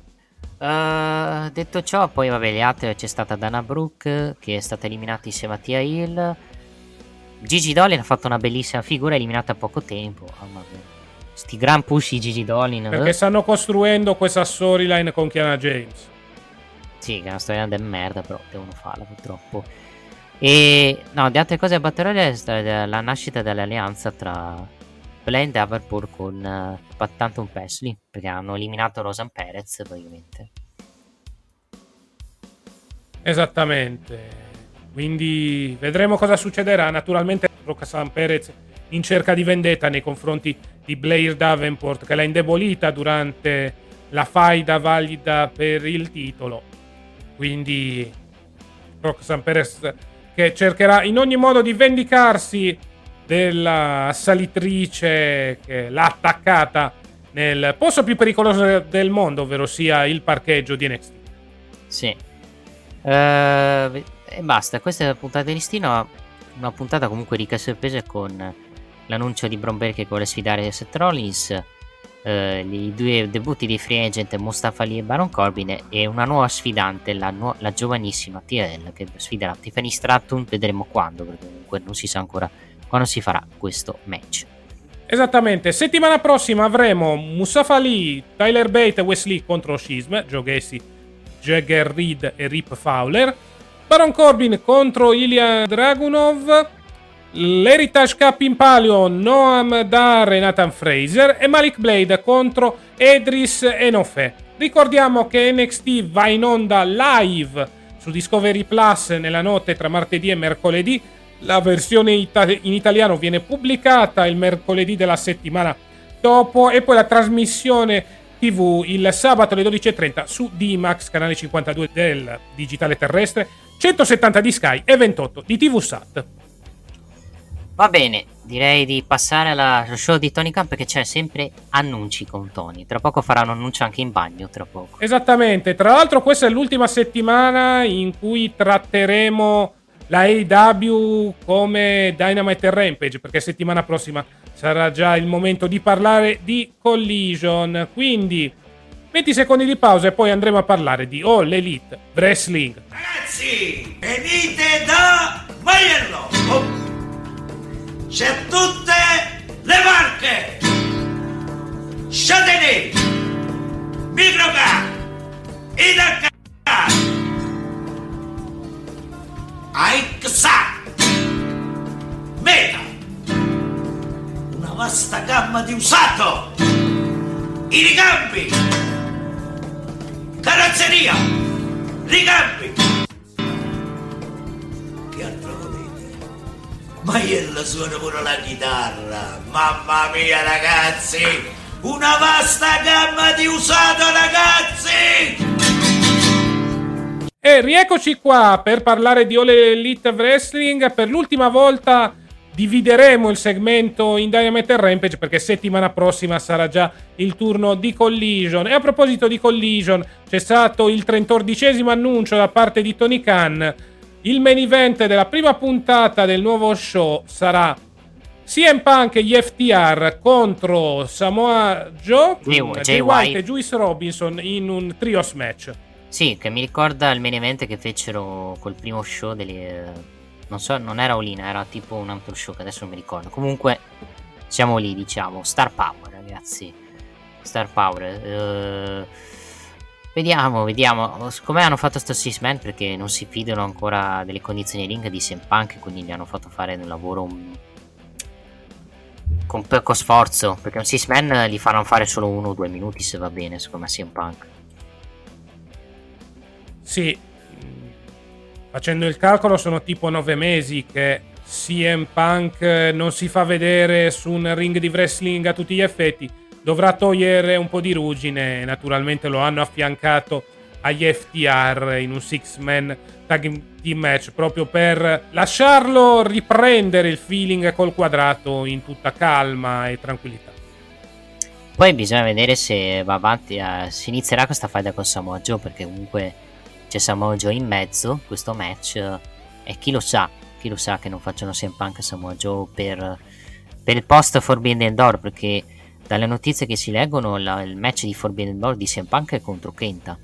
Uh, detto ciò, poi vabbè, le altre c'è stata Dana Brooke che è stata eliminata insieme a Tia Hill. Gigi Dolin ha fatto una bellissima figura, eliminata a poco tempo. Oh, Sti gran push di Gigi Dolin. Perché stanno costruendo questa storyline con Kiana James. Sì, che è una storyline del merda, però devono farla purtroppo. E no, di altre cose a Battle Royale la nascita dell'alleanza tra Blaine Davenport con uh, eh, Pattanton Pesley, perché hanno eliminato Rosan Perez praticamente. Esattamente. Quindi vedremo cosa succederà. Naturalmente Roxanne Perez in cerca di vendetta nei confronti di Blair Davenport che l'ha indebolita durante la faida valida per il titolo. Quindi Roxanne Perez che cercherà in ogni modo di vendicarsi della salitrice che l'ha attaccata nel posto più pericoloso del mondo, ovvero sia il parcheggio di NXT. Sì. Uh, e basta, questa è la puntata di listino. Una puntata comunque ricca sorprese con l'annuncio di Bromberg che vuole sfidare Seth Rollins, eh, i due debutti di free agent Mustafa Ali e Baron Corbin e una nuova sfidante, la, nu- la giovanissima TRL che sfiderà Tiffany Stratton, vedremo quando, perché comunque non si sa ancora quando si farà questo match. Esattamente, settimana prossima avremo Mustafa Ali, Tyler Bate e Wesley contro Schism, Joe Gessi, Jagger Reed e Rip Fowler, Baron Corbin contro Ilya Dragunov, l'Heritage Cup in palio Noam Dar e Nathan Fraser e Malik Blade contro Edris Enofe. Ricordiamo che NXT va in onda live su Discovery Plus nella notte tra martedì e mercoledì. La versione ita- in italiano viene pubblicata il mercoledì della settimana dopo e poi la trasmissione TV il sabato alle 12.30 su D-Max, canale 52 del digitale terrestre, 170 di Sky e 28 di TV Sat. Va bene, direi di passare allo show di Tony Khan perché c'è sempre annunci con Tony. Tra poco farà un annuncio anche in bagno, tra poco. Esattamente, tra l'altro questa è l'ultima settimana in cui tratteremo la AW come Dynamite Rampage, perché settimana prossima sarà già il momento di parlare di Collision. Quindi 20 secondi di pausa e poi andremo a parlare di All Elite Wrestling. Ragazzi, venite da Maiello! Oh c'è tutte le marche Châtelet Microcar Idacar Aixa Meta una vasta gamma di usato. I ricambi. Carrozzeria. Ricambi. Maiella suona pure la chitarra. Mamma mia, ragazzi! Una vasta gamma di usato, ragazzi! E rieccoci qua per parlare di All Elite Wrestling. Per l'ultima volta divideremo il segmento in Dynamite e Rampage perché settimana prossima sarà già il turno di Collision. E a proposito di Collision, c'è stato il 14 annuncio da parte di Tony Khan. Il main event della prima puntata del nuovo show sarà CM Punk e gli FTR contro Samoa Joe, Jay- White. e Juice Robinson in un trios match. Sì, che mi ricorda il main event che fecero col primo show delle... Non so, non era Olina, era tipo un altro show che adesso non mi ricordo. Comunque, siamo lì, diciamo. Star Power, ragazzi. Star Power. eh, Vediamo, vediamo. Siccome hanno fatto sto six man perché non si fidano ancora delle condizioni ring di CM Punk, quindi gli hanno fatto fare un lavoro con poco sforzo. Perché un six man li faranno fare solo uno o due minuti se va bene, secondo me CM Punk. Sì, facendo il calcolo sono tipo nove mesi che CM Punk non si fa vedere su un ring di wrestling a tutti gli effetti. Dovrà togliere un po' di ruggine. Naturalmente lo hanno affiancato agli FTR in un six-man tag team match proprio per lasciarlo riprendere il feeling col quadrato in tutta calma e tranquillità. Poi bisogna vedere se va avanti, a- se inizierà questa faida con Samoa Joe, perché comunque c'è Samoa Joe in mezzo, questo match, eh, e chi lo sa, chi lo sa che non facciano sempre anche Samoa Joe per, per il post Forbidden Door, perché dalle notizie che si leggono la- il match di Forbidden Door di CM Punk è contro Kenta.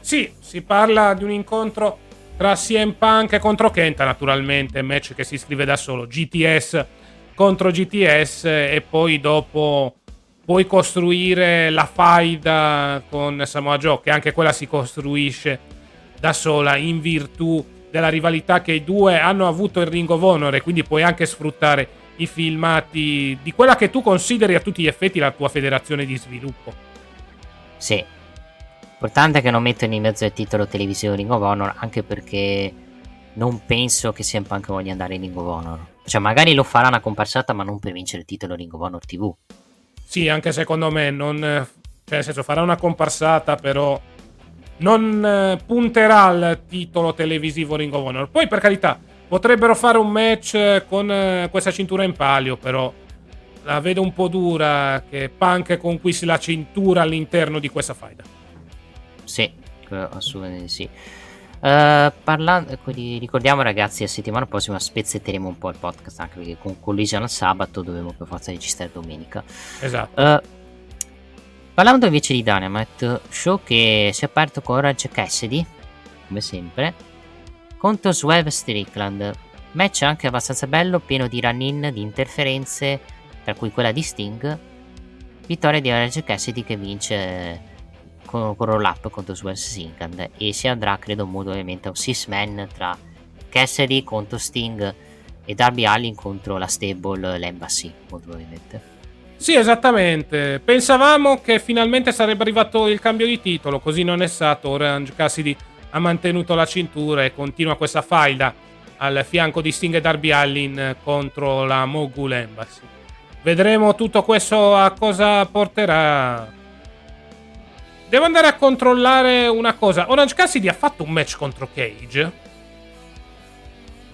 Sì, si parla di un incontro tra CM Punk e contro Kenta, naturalmente, match che si scrive da solo, GTS contro GTS e poi dopo puoi costruire la faida con Samoa Joe, che anche quella si costruisce da sola in virtù della rivalità che i due hanno avuto in Ring of Honor e quindi puoi anche sfruttare i filmati di quella che tu consideri a tutti gli effetti la tua federazione di sviluppo. Sì. Importante che non mettono in mezzo il titolo televisivo Ring of Honor, anche perché non penso che CM Punk voglia andare in Ring of Honor. Cioè, magari lo farà una comparsata, ma non per vincere il titolo Ring of Honor TV. Sì, anche secondo me non. eh, Cioè, nel senso, farà una comparsata, però. Non eh, punterà al titolo televisivo Ring of Honor. Poi, per carità, potrebbero fare un match eh, con questa cintura in palio, però. La vedo un po' dura che Punk conquisti la cintura all'interno di questa faida. Sì, assolutamente sì. Eh, parlando, quindi ricordiamo ragazzi, la settimana prossima spezzetteremo un po' il podcast anche perché con Collision al sabato dovevo per forza registrare domenica. Esatto. Eh, parlando invece di Dynamite, show che si è aperto con Orange Cassidy, come sempre, contro Swerve Strickland. Match anche abbastanza bello, pieno di run-in, di interferenze, tra cui quella di Sting. Vittoria di Orange Cassidy che vince con, con roll up contro Swerve Strickland e si andrà credo molto ovviamente a un 6 man tra Cassidy contro Sting e Darby Allin contro la stable l'Embassy molto probabilmente Sì, esattamente. Pensavamo che finalmente sarebbe arrivato il cambio di titolo, così non è stato. Orange Cassidy ha mantenuto la cintura e continua questa faida al fianco di Sting e Darby Allin contro la Mogul Embassy. Vedremo tutto questo a cosa porterà. Devo andare a controllare una cosa. Orange Cassidy ha fatto un match contro Cage.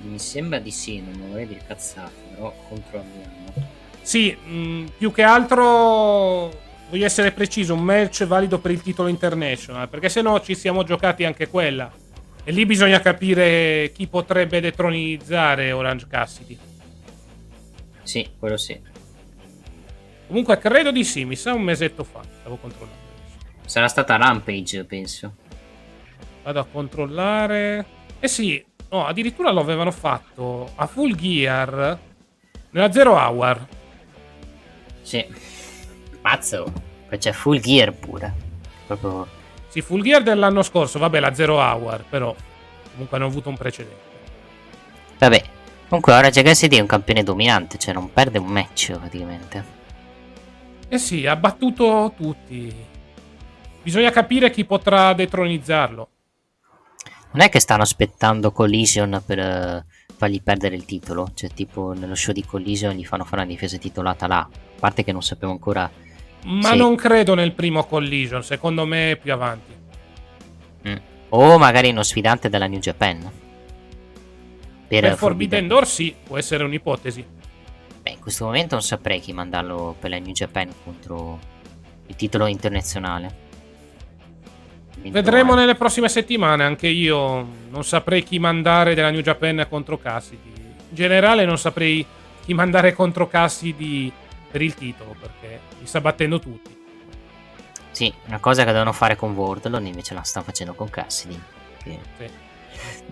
mi sembra di sì non vorrei dire cazzate però controlliamo Sì, mh, più che altro voglio essere preciso, un match valido per il titolo international, perché se no ci siamo giocati anche quella. E lì bisogna capire chi potrebbe detronizzare Orange Cassidy. sì quello sì Comunque credo di sì, mi sa un mesetto fa, stavo controllando. Sarà stata Rampage penso Vado a controllare. Eh sì, no, addirittura lo avevano fatto a full gear nella Zero Hour. sì pazzo poi c'è Full Gear pure proprio Sì, full gear dell'anno scorso, vabbè, la Zero Hour, però comunque hanno avuto un precedente. vabbè comunque ora Cassidy è un campione dominante cioè non perde un match praticamente Eh sì, ha battuto tutti. Bisogna capire chi potrà detronizzarlo. Non è che stanno aspettando Collision per eh, fargli perdere il titolo, cioè tipo nello show di Collision gli fanno fare una difesa titolata là, a parte che non sappiamo ancora Ma Sì. non credo nel primo collision, secondo me è più avanti. Mm. O magari uno sfidante della New Japan. Per, Per Forbidden Door sì, può essere un'ipotesi. Beh, in questo momento non saprei chi mandarlo per la New Japan contro il titolo internazionale. Vedremo nelle prossime settimane, anche io non saprei chi mandare della New Japan contro Cassidy. In generale non saprei chi mandare contro Cassidy per il titolo, perché li sta battendo tutti. Sì, una cosa che devono fare con Wardlow invece la stanno facendo con Cassidy. Che Sì.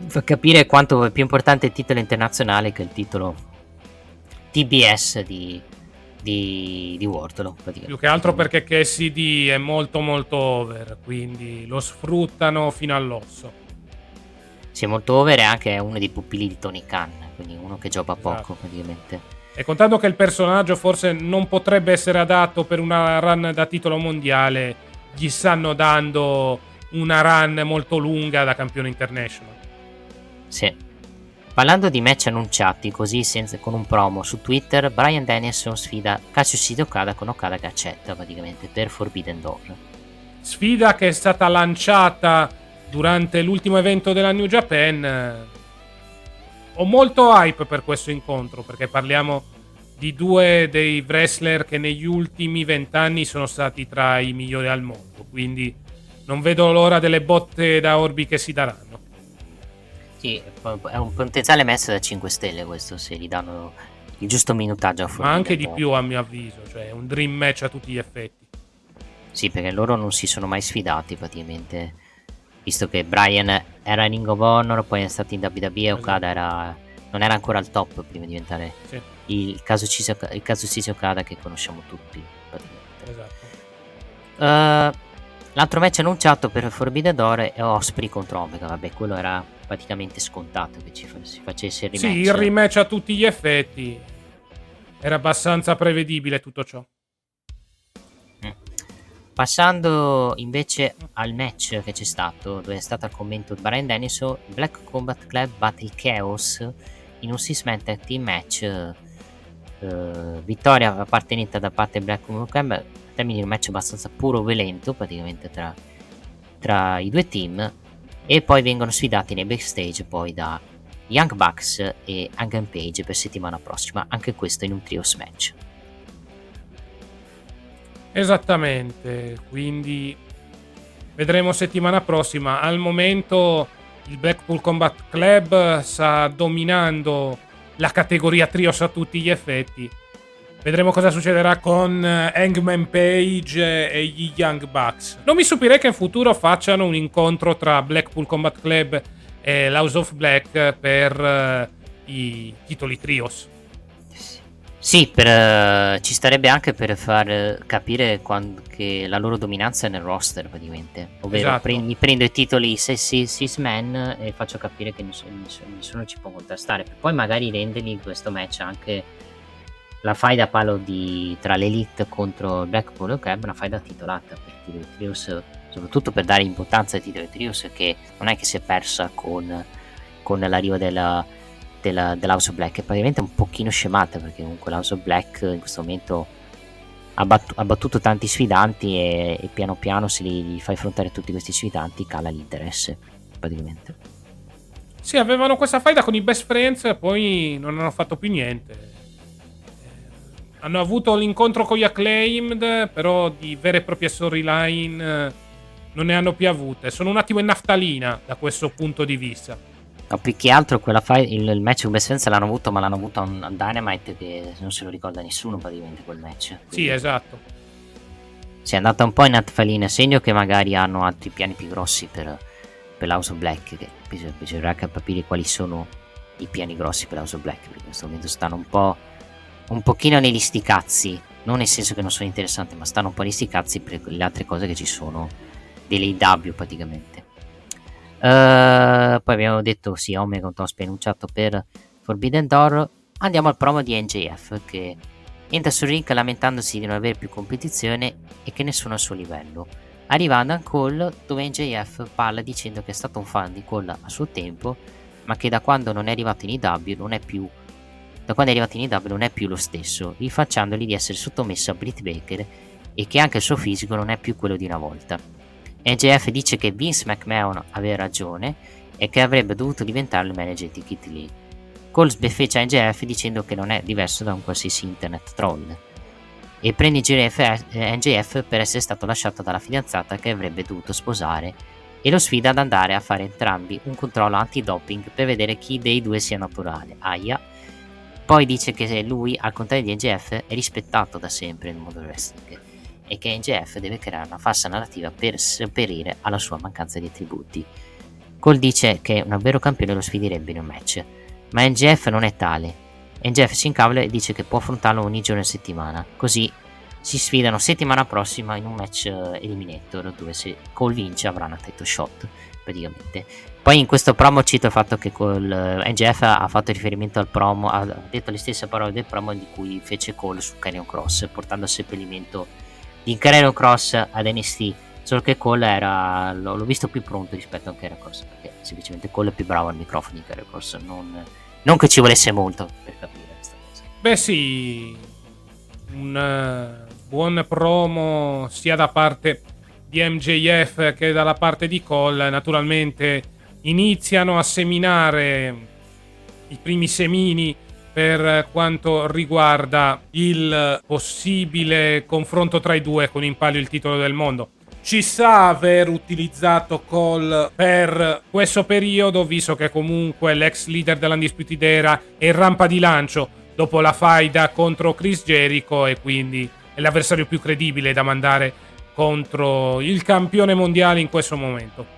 fa capire quanto è più importante il titolo internazionale che il titolo TBS di, di, di Wardlow. Più che altro perché Cassidy è molto molto over, quindi lo sfruttano fino all'osso. Sì, è molto over e anche è uno dei pupilli di Tony Khan, quindi uno che gioca Esatto. poco praticamente. E contando che il personaggio forse non potrebbe essere adatto per una run da titolo mondiale, gli stanno dando una run molto lunga da campione international. Sì. Parlando di match annunciati così senza, con un promo su Twitter, Brian Danielson sfida Kazushida Okada con Okada che accetta praticamente per Forbidden Door. Sfida che è stata lanciata durante l'ultimo evento della New Japan. Ho molto hype per questo incontro perché parliamo di due dei wrestler che negli ultimi vent'anni sono stati tra i migliori al mondo. Quindi non vedo l'ora delle botte da orbi che si daranno. Sì, è un potenziale match da 5 stelle questo se gli danno il giusto minutaggio a Ma Forbidden anche di più a mio avviso. Cioè, un dream match a tutti gli effetti. Sì, perché loro non si sono mai sfidati praticamente. Visto che Brian era in Ring of Honor, poi è stato in WWE e Okada era, non era ancora al top prima di diventare Sì, il caso Ciso, il caso Ciso Okada che conosciamo tutti. praticamente. esatto. Eh, l'altro match annunciato per Forbidden Door è Osprey contro Omega. Vabbè, quello era praticamente scontato che ci si facesse il rematch. Sì, il rematch a tutti gli effetti. Era abbastanza prevedibile tutto ciò. Mm. Passando invece al match che c'è stato, dove è stato al commento di Brian Dennison, Black Combat Club Battle Chaos in un six-man tag team match. eh, vittoria appartenente da parte Black Combat Club, termine di un match abbastanza puro violento praticamente tra, tra i due team. E poi vengono sfidati nei backstage poi da Young Bucks e Hangman Page per settimana prossima, anche questo in un trios match. Esattamente, quindi vedremo settimana prossima. Al momento il Blackpool Combat Club sta dominando la categoria trios a tutti gli effetti. Vedremo cosa succederà con eh, Hangman Page e gli Young Bucks. Non mi stupirei che in futuro facciano un incontro tra Blackpool Combat Club e l'House of Black per eh, i titoli trios. Sì, per, eh, ci starebbe anche per far capire quan- che la loro dominanza è nel roster praticamente. Ovvero Esatto. pre- mi prendo i titoli 6 man e faccio capire che nessuno, nessuno- nessuno ci può contrastare. Poi magari rendergli in questo match anche la faida palo di, tra l'Elite contro il Blackpool e Club, una faida titolata per i titoli Trios, soprattutto per dare importanza ai titoli Trios che non è che si è persa con, con l'arrivo della, della, dell'House of Black è praticamente un pochino scemata perché comunque l'House of Black in questo momento ha, battu- ha battuto tanti sfidanti e, e piano piano se li, li fai affrontare tutti questi sfidanti cala l'interesse praticamente Sì, avevano questa faida con i best friends, poi non hanno fatto più niente. Hanno avuto l'incontro con gli acclaimed, però di vere e proprie storyline eh, non ne hanno più avute. Sono un attimo in naftalina da questo punto di vista. no, più che altro quella fight, il, il match con Best Friends l'hanno avuto ma l'hanno avuto a un a Dynamite che non se lo ricorda nessuno praticamente quel match Sì, Quindi- esatto. si è andata un po' in atfalina, segno che magari hanno altri piani più grossi per, per l'House of Black, che bis- bisognerà capire quali sono i piani grossi per l'House of Black, perché in questo momento stanno un po' un pochino negli sticazzi, non nel senso che non sono interessanti, ma stanno un po' negli sticazzi per le altre cose che ci sono dell'AW praticamente. Eh, poi abbiamo detto sì, Omega un annunciato per Forbidden Door. Andiamo al promo di NJF che entra sul ring lamentandosi di non avere più competizione e che nessuno è al suo livello. Arriva ad Call dove NJF parla dicendo che è stato un fan di Call a suo tempo, ma che da quando non è arrivato in IW non è più da quando è arrivato in IW non è più lo stesso, rifacciandogli di essere sottomesso a Britt Baker e che anche il suo fisico non è più quello di una volta. NJF dice che Vince McMahon aveva ragione e che avrebbe dovuto diventare il manager di Kitty Lee. Cole sbeffeggia NJF dicendo che non è diverso da un qualsiasi internet troll e prende NJF per essere stato lasciato dalla fidanzata che avrebbe dovuto sposare e lo sfida ad andare a fare entrambi un controllo antidoping per vedere chi dei due sia naturale. Aia. Poi dice che lui, al contrario di NJF, è rispettato da sempre nel mondo wrestling e che NJF deve creare una falsa narrativa per sopperire alla sua mancanza di attributi. Cole dice che un vero campione lo sfiderebbe in un match, ma NJF non è tale. NJF si incavola e dice che può affrontarlo ogni giorno in settimana, così si sfidano settimana prossima in un match eh, eliminator dove se Cole vince avrà una title shot praticamente. Poi in questo promo cito il fatto che Cole, eh, NGF ha fatto riferimento al promo, ha detto le stesse parole del promo di cui fece Cole su Carrion Cross, portando a seppellimento di Carrion Cross ad NST. Solo che Cole era, l'ho, visto più pronto rispetto a Carrion Cross, perché semplicemente Cole è più bravo al microfono di Carrion Cross, non, non che ci volesse molto per capire questa cosa. Beh sì, un buon promo sia da parte di MJF che dalla parte di Cole. Naturalmente iniziano a seminare i primi semini per quanto riguarda il possibile confronto tra i due con in palio il titolo del mondo. Ci sa aver utilizzato Cole per questo periodo, visto che comunque l'ex leader dell'Undisputed Era è in rampa di lancio dopo la faida contro Chris Jericho e quindi è l'avversario più credibile da mandare contro il campione mondiale in questo momento.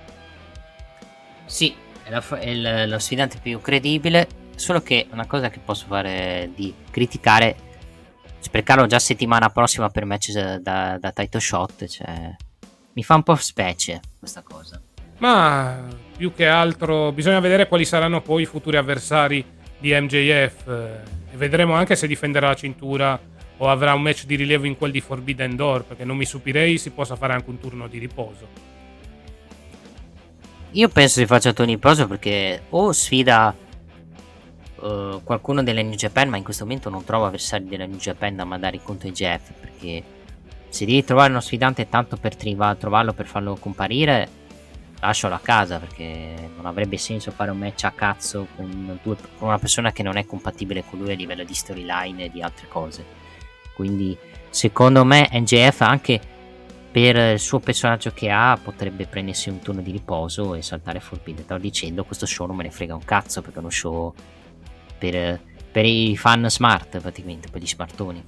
Sì, è, la, è lo sfidante più credibile, solo che una cosa che posso fare di criticare, sprecarlo già settimana prossima per match da, da title shot, cioè, mi fa un po' specie questa cosa. Ma più che altro bisogna vedere quali saranno poi i futuri avversari di MJF e vedremo anche se difenderà la cintura o avrà un match di rilievo in quel di Forbidden Door, perché non mi stupirei si possa fare anche un turno di riposo. Io penso si faccia di riposo perché o sfida uh, qualcuno della New Japan, ma in questo momento non trovo avversari della New Japan da mandare contro i Jeff, perché se devi trovare uno sfidante tanto per triva- trovarlo per farlo comparire, lascialo a casa perché non avrebbe senso fare un match a cazzo con, due, con una persona che non è compatibile con lui a livello di storyline e di altre cose. Quindi secondo me NJF anche per il suo personaggio che ha potrebbe prendersi un turno di riposo e saltare Forbidden Door dicendo questo show non me ne frega un cazzo perché è uno show per, per i fan smart praticamente, per gli smartoni.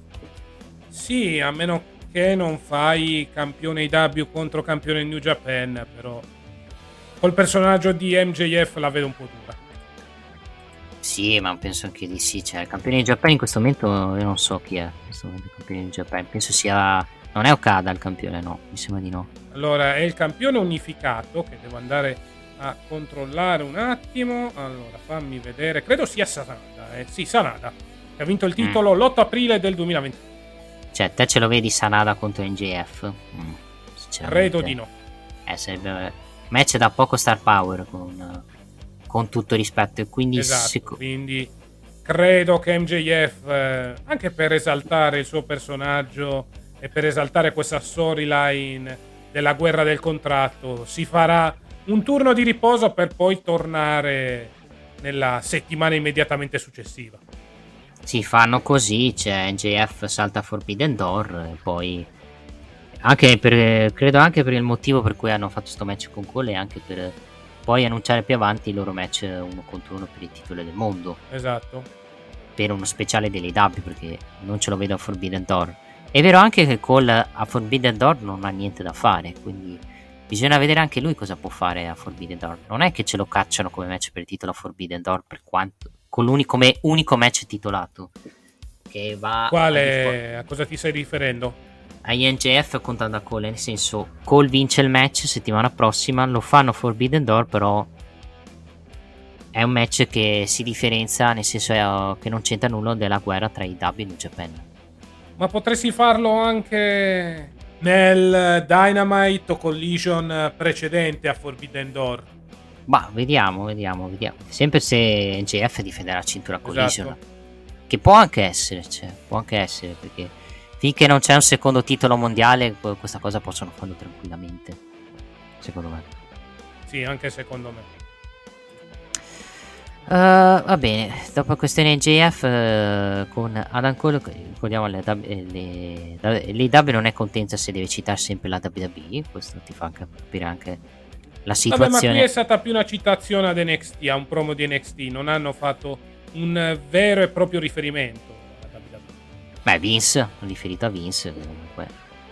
Sì, a meno che non fai campione IW contro campione New Japan, però col personaggio di MJF la vedo un po' dura. Sì, ma penso anche di sì. Cioè, il campione di Giappone in questo momento io non so chi è. Questo momento il campione di Giappone. Penso sia. Non è Okada il campione, no. Mi sembra di no. Allora, è il campione unificato che devo andare a controllare un attimo. Allora, fammi vedere. Credo sia Sanada. Eh. Sì, Sanada. Che ha vinto il titolo mm. l'8 aprile del 2020. Cioè, te ce lo vedi Sanada contro NJF? Mm, Credo di no. Eh, sarebbe match da poco star power con con tutto rispetto. E quindi, esatto, sic- quindi credo che MJF, eh, anche per esaltare il suo personaggio e per esaltare questa storyline della guerra del contratto, si farà un turno di riposo per poi tornare nella settimana immediatamente successiva. Si fanno così, c'è NJF salta Forbidden Door e poi anche per, credo anche per il motivo per cui hanno fatto questo match con Cole e anche per poi annunciare più avanti il loro match uno contro uno per il titolo del mondo. Esatto. Per uno speciale delle W perché non ce lo vedo a Forbidden Door. È vero anche che Cole a Forbidden Door non ha niente da fare, quindi bisogna vedere anche lui cosa può fare a Forbidden Door. Non è che ce lo cacciano come match per il titolo a Forbidden Door per quanto, con l'unico come unico match titolato. Che va Quale? A, a cosa ti stai riferendo? a INJF contando a Cole, nel senso Cole vince il match settimana prossima, lo fanno Forbidden Door, però è un match che si differenzia, nel senso è, che non c'entra nulla della guerra tra i W e New Japan. Ma potresti farlo anche nel Dynamite o Collision precedente a Forbidden Door? Ma vediamo, vediamo, vediamo. Sempre se NJF difenderà la cintura Collision. Esatto. Che può anche essere, cioè, può anche essere perché finché non c'è un secondo titolo mondiale, questa cosa possono farlo tranquillamente. Secondo me. Sì, anche secondo me. Uh, va bene, dopo questione JF uh, eh, con Adam Cole, ricordiamo le, le, l'IW non è contenta se deve citare sempre la WWE, questo ti fa capire anche la situazione. Vabbè, ma qui è stata più una citazione ad NXT, a un promo di NXT, non hanno fatto un vero e proprio riferimento. Beh, Vince, riferito a Vince comunque.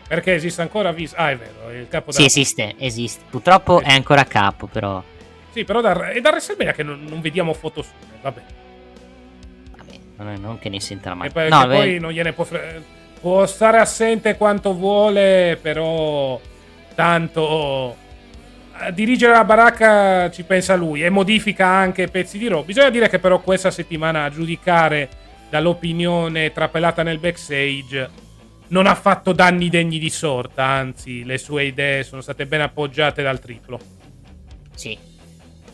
Perché esiste ancora Vince? Ah, è vero, è il capo Sì, esiste, esiste. Purtroppo è ancora capo, però... Sì, però da, è da WrestleMania che non, non vediamo foto sue, vabbè. Vabbè, non, che ne senta la mano. E no, poi non gliene può, può stare assente quanto vuole, però tanto a dirigere la baracca ci pensa lui e modifica anche pezzi di roba. Bisogna dire che però questa settimana a giudicare dall'opinione trapelata nel backstage non ha fatto danni degni di sorta, anzi le sue idee sono state ben appoggiate dal triplo. Sì.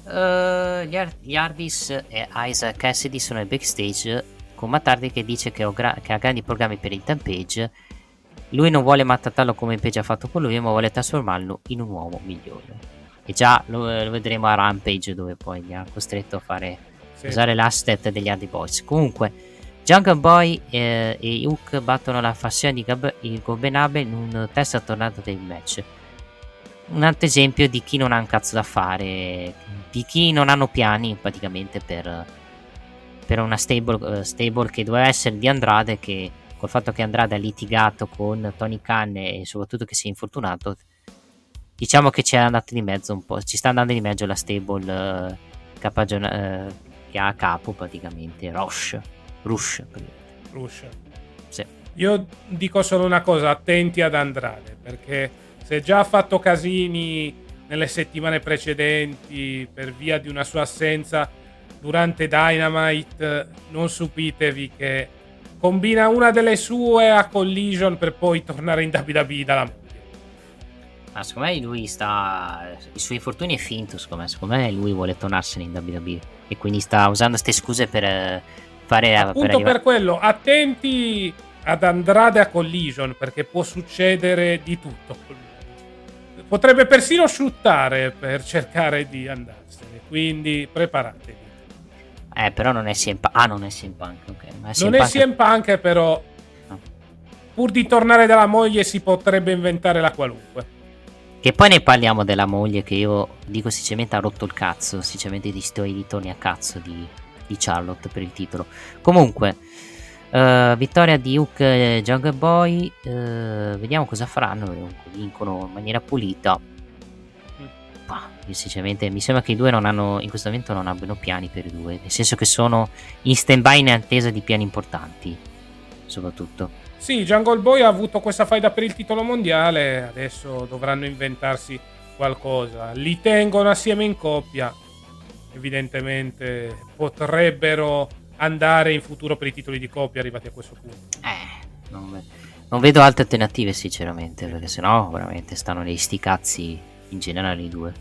Uh, gli, Hardys e Isaac Cassidy sono al backstage con Mattardi che dice che, gra- che ha grandi programmi per il Tampage. Lui non vuole mattarlo come Page ha fatto con lui, ma vuole trasformarlo in un uomo migliore. E già lo, lo vedremo a Rampage dove poi li ha costretto a fare sì. usare l'asset degli Hardy Boys. Comunque, Jungle Boy eh, e Hook battono la fazione di Gab- Gobenabe in un test tornato del match. Un altro esempio di chi non ha un cazzo da fare, di chi non hanno piani praticamente per, per una stable, uh, stable che doveva essere di Andrade che col fatto che Andrade ha litigato con Tony Khan e soprattutto che si è infortunato diciamo che ci è andato di mezzo un po', ci sta andando di mezzo la stable uh, capagiona- uh, che ha a capo praticamente Rush. Rush. Rush. Sì. Io dico solo una cosa, attenti ad Andrade, perché se già ha fatto casini nelle settimane precedenti per via di una sua assenza durante Dynamite, non stupitevi che combina una delle sue a Collision per poi tornare in WWE dalla ma secondo me lui sta. I suoi infortuni è finto, secondo me. Secondo me lui vuole tornarsene in WWE. E quindi sta usando queste scuse per eh, fare. Appunto per, per quello, attenti ad Andrade a Collision, perché può succedere di tutto. Potrebbe persino sfruttare per cercare di andarsene. Quindi preparatevi. Eh, però non è CM Punk. Ah, non è CM Punk. Okay. Ma è non Punk... è CM Punk, però. No. Pur di tornare dalla moglie si potrebbe inventare la qualunque. Che poi ne parliamo della moglie che io dico sinceramente ha rotto il cazzo, sinceramente di sto editoni a cazzo di, di Charlotte per il titolo. Comunque, uh, vittoria di Hook e Jungle Boy, uh, vediamo cosa faranno, vincono in maniera pulita. Bah, sinceramente mi sembra che i due non hanno, in questo momento non abbiano piani per i due, nel senso che sono in stand by in attesa di piani importanti, soprattutto. Sì, Jungle Boy ha avuto questa faida per il titolo mondiale, adesso dovranno inventarsi qualcosa. Li tengono assieme in coppia, evidentemente potrebbero andare in futuro per i titoli di coppia arrivati a questo punto. Eh, non, non vedo altre alternative sinceramente, perché sennò veramente stanno nei sticazzi in generale i due.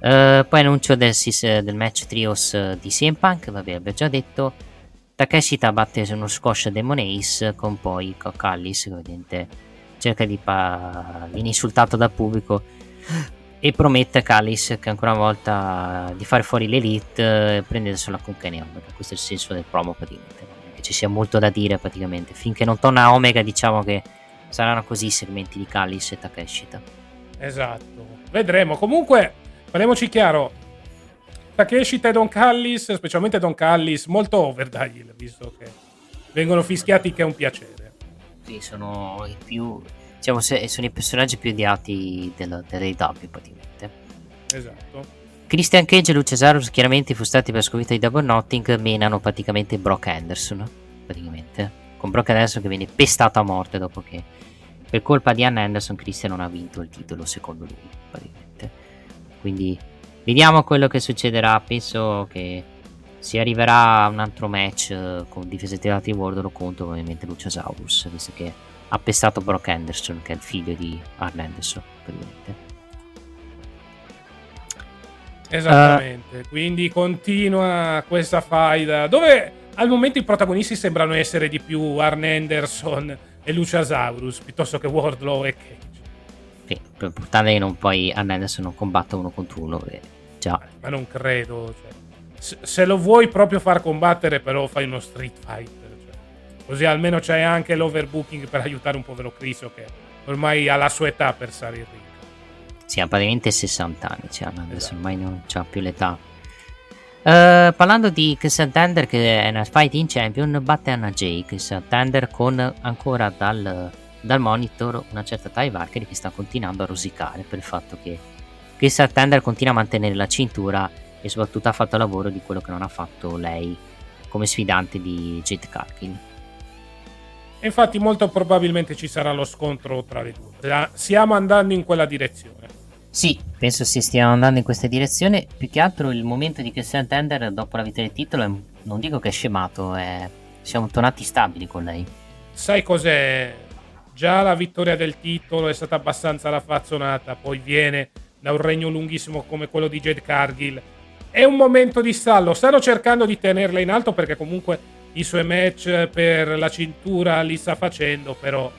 Uh, poi annuncio del, del match trios di CM Punk, vabbè abbiamo già detto. Takeshita batte uno squash Demon Ace con poi Callis che ovviamente cerca di pa- viene insultato dal pubblico e promette a Callis che ancora una volta di fare fuori l'elite prendersela con Kenny Omega questo è il senso del promo praticamente. Che ci sia molto da dire praticamente. Finché non torna Omega diciamo che saranno così i segmenti di Callis e Takeshita. Esatto. Vedremo. Comunque parliamoci chiaro. Takeshita e Don Callis, specialmente Don Callis, molto over da heel, visto che vengono fischiati che è un piacere. Sì, sono i più diciamo sono i personaggi più odiati dell'AW praticamente. Esatto. Christian Cage e Lucesarus chiaramente frustrati per la sconfitta di Double Notting menano praticamente Brock Anderson praticamente con Brock Anderson che viene pestato a morte dopo che per colpa di Ann Anderson Christian non ha vinto il titolo secondo lui praticamente quindi Vediamo quello che succederà. Penso che si arriverà a un altro match eh, con difese tirate di Wardlow contro ovviamente Luciasaurus, visto che ha pestato Brock Anderson, che è il figlio di Arn Anderson, praticamente. Esattamente, uh, quindi continua questa faida dove al momento i protagonisti sembrano essere di più Arn Anderson e Luciasaurus piuttosto che Wardlow e Cage. Sì, per portare che non poi adesso non combatta uno contro uno. già. Ma non credo. Cioè, se, lo vuoi proprio far combattere, però fai uno street fighter. Così almeno c'hai anche l'overbooking per aiutare un povero Criso che ormai ha la sua età per salire ring. Sì, ha praticamente 60 anni. Cioè, adesso Esatto. ormai non c'ha più l'età. Eh, parlando di Chris Tender, che è una fighting champion, batte Anna Jay. Chris Tender con ancora dal, dal monitor una certa Ty Valkyrie che sta continuando a rosicare per il fatto che Chris Tender continua a mantenere la cintura e soprattutto ha fatto lavoro di quello che non ha fatto lei come sfidante di Jade Cargill. Infatti molto probabilmente ci sarà lo scontro tra le due. Stiamo andando in quella direzione. Sì, penso si stiano andando in questa direzione. Più che altro il momento di Christian Tender dopo la vittoria del titolo, è- non dico che è scemato, è... siamo tornati stabili con lei. Sai cos'è? Già la vittoria del titolo è stata abbastanza raffazzonata, poi viene da un regno lunghissimo come quello di Jade Cargill. È un momento di stallo, stanno cercando di tenerla in alto perché comunque i suoi match per la cintura li sta facendo, però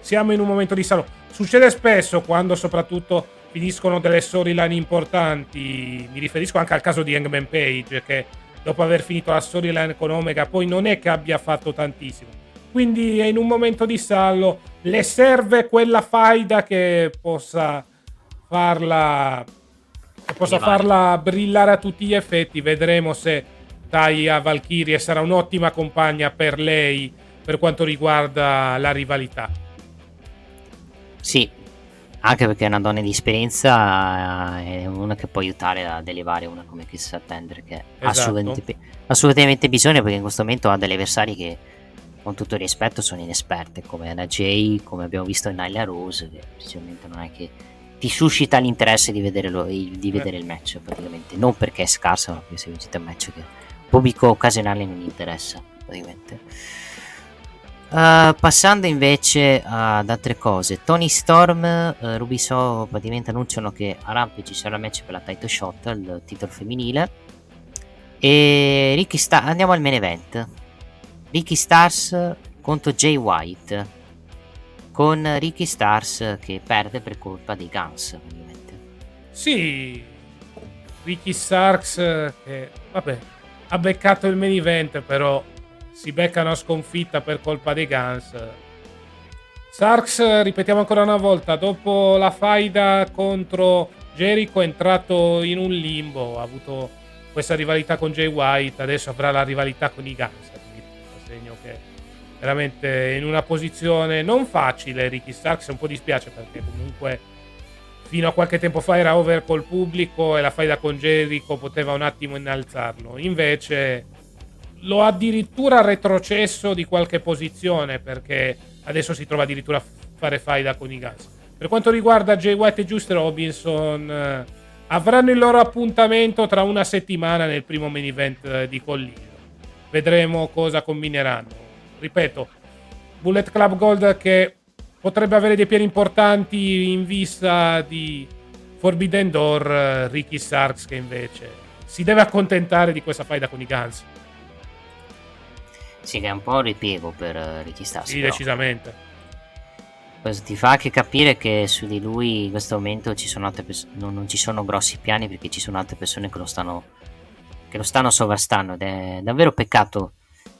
siamo in un momento di stallo. Succede spesso quando soprattutto finiscono delle storyline importanti, mi riferisco anche al caso di Hangman Page che dopo aver finito la storyline con Omega poi non è che abbia fatto tantissimo. Quindi è in un momento di stallo, le serve quella faida che possa farla che possa farla brillare a tutti gli effetti. Vedremo se Taya Valkyrie sarà un'ottima compagna per lei per quanto riguarda la rivalità. Sì, anche perché è una donna di esperienza, eh, è una che può aiutare ad elevare una come Chris Tender che ha Esatto. assolutamente, assolutamente bisogno perché in questo momento ha degli avversari che con tutto il rispetto sono inesperte come Anna Jay, come abbiamo visto in Nyla Rose che sinceramente non è che ti suscita l'interesse di vedere, lo- di vedere il match praticamente non perché è scarsa ma perché se vincete un match che pubblico occasionale non interessa praticamente Uh, passando invece ad altre cose, Tony Storm, uh, Rubiso praticamente annunciano che a Rampage ci sarà il match per la title shot, il titolo femminile. E Ricky Star- andiamo al main event. Ricky Stars contro Jay White. Con Ricky Stars che perde per colpa dei Guns, praticamente. Sì, Ricky Starks eh, che vabbè, ha beccato il main event, però si becca una sconfitta per colpa dei Guns. Starks, eh, ripetiamo ancora una volta, dopo la faida contro Jericho è entrato in un limbo, ha avuto questa rivalità con Jay White, adesso avrà la rivalità con i Guns. segno che veramente in una posizione non facile Ricky Starks, un po' dispiace perché comunque fino a qualche tempo fa era over col pubblico e la faida con Jericho poteva un attimo innalzarlo. Invece lo ha addirittura retrocesso di qualche posizione perché adesso si trova addirittura a fare faida con i Guns. Per quanto riguarda Jay White e Just Robinson, eh, avranno il loro appuntamento tra una settimana nel primo main event eh, di Collino. Vedremo cosa combineranno. Ripeto, Bullet Club Gold che potrebbe avere dei piani importanti in vista di Forbidden Door, eh, Ricky Starks che invece si deve accontentare di questa faida con i Guns. Sì, che è un po' ripiego per eh, Ricky Stars. Sì, però. decisamente. Questo ti fa anche capire che su di lui in questo momento ci sono altre pers- non, non ci sono grossi piani perché ci sono altre persone che lo stanno, che lo stanno sovrastando ed è davvero peccato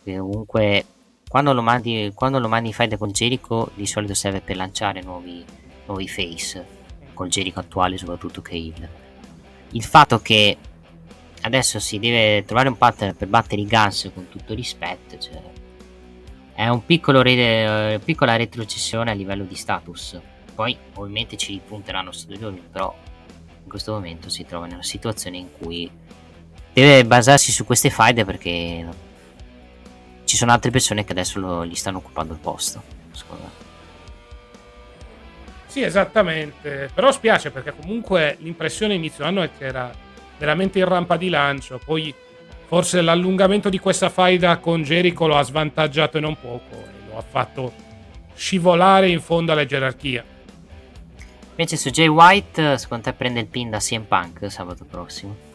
che comunque quando lo mandi, quando lo mandi in fight con Jericho di solito serve per lanciare nuovi, nuovi face col Jericho attuale soprattutto che il, il fatto che adesso si deve trovare un partner per battere i Guns con tutto rispetto cioè, è un piccolo re- eh, piccola retrocessione a livello di status. Poi ovviamente ci ripunteranno su due giorni, però in questo momento si trova in una situazione in cui deve basarsi su queste faide perché ci sono altre persone che adesso lo- gli stanno occupando il posto. Secondo me. Sì, esattamente. Però spiace perché comunque l'impressione inizio anno è che era veramente in rampa di lancio. Poi forse l'allungamento di questa faida con Jericho lo ha svantaggiato e non poco e lo ha fatto scivolare in fondo alla gerarchia. Invece su Jay White, secondo te prende il pin da CM Punk sabato prossimo?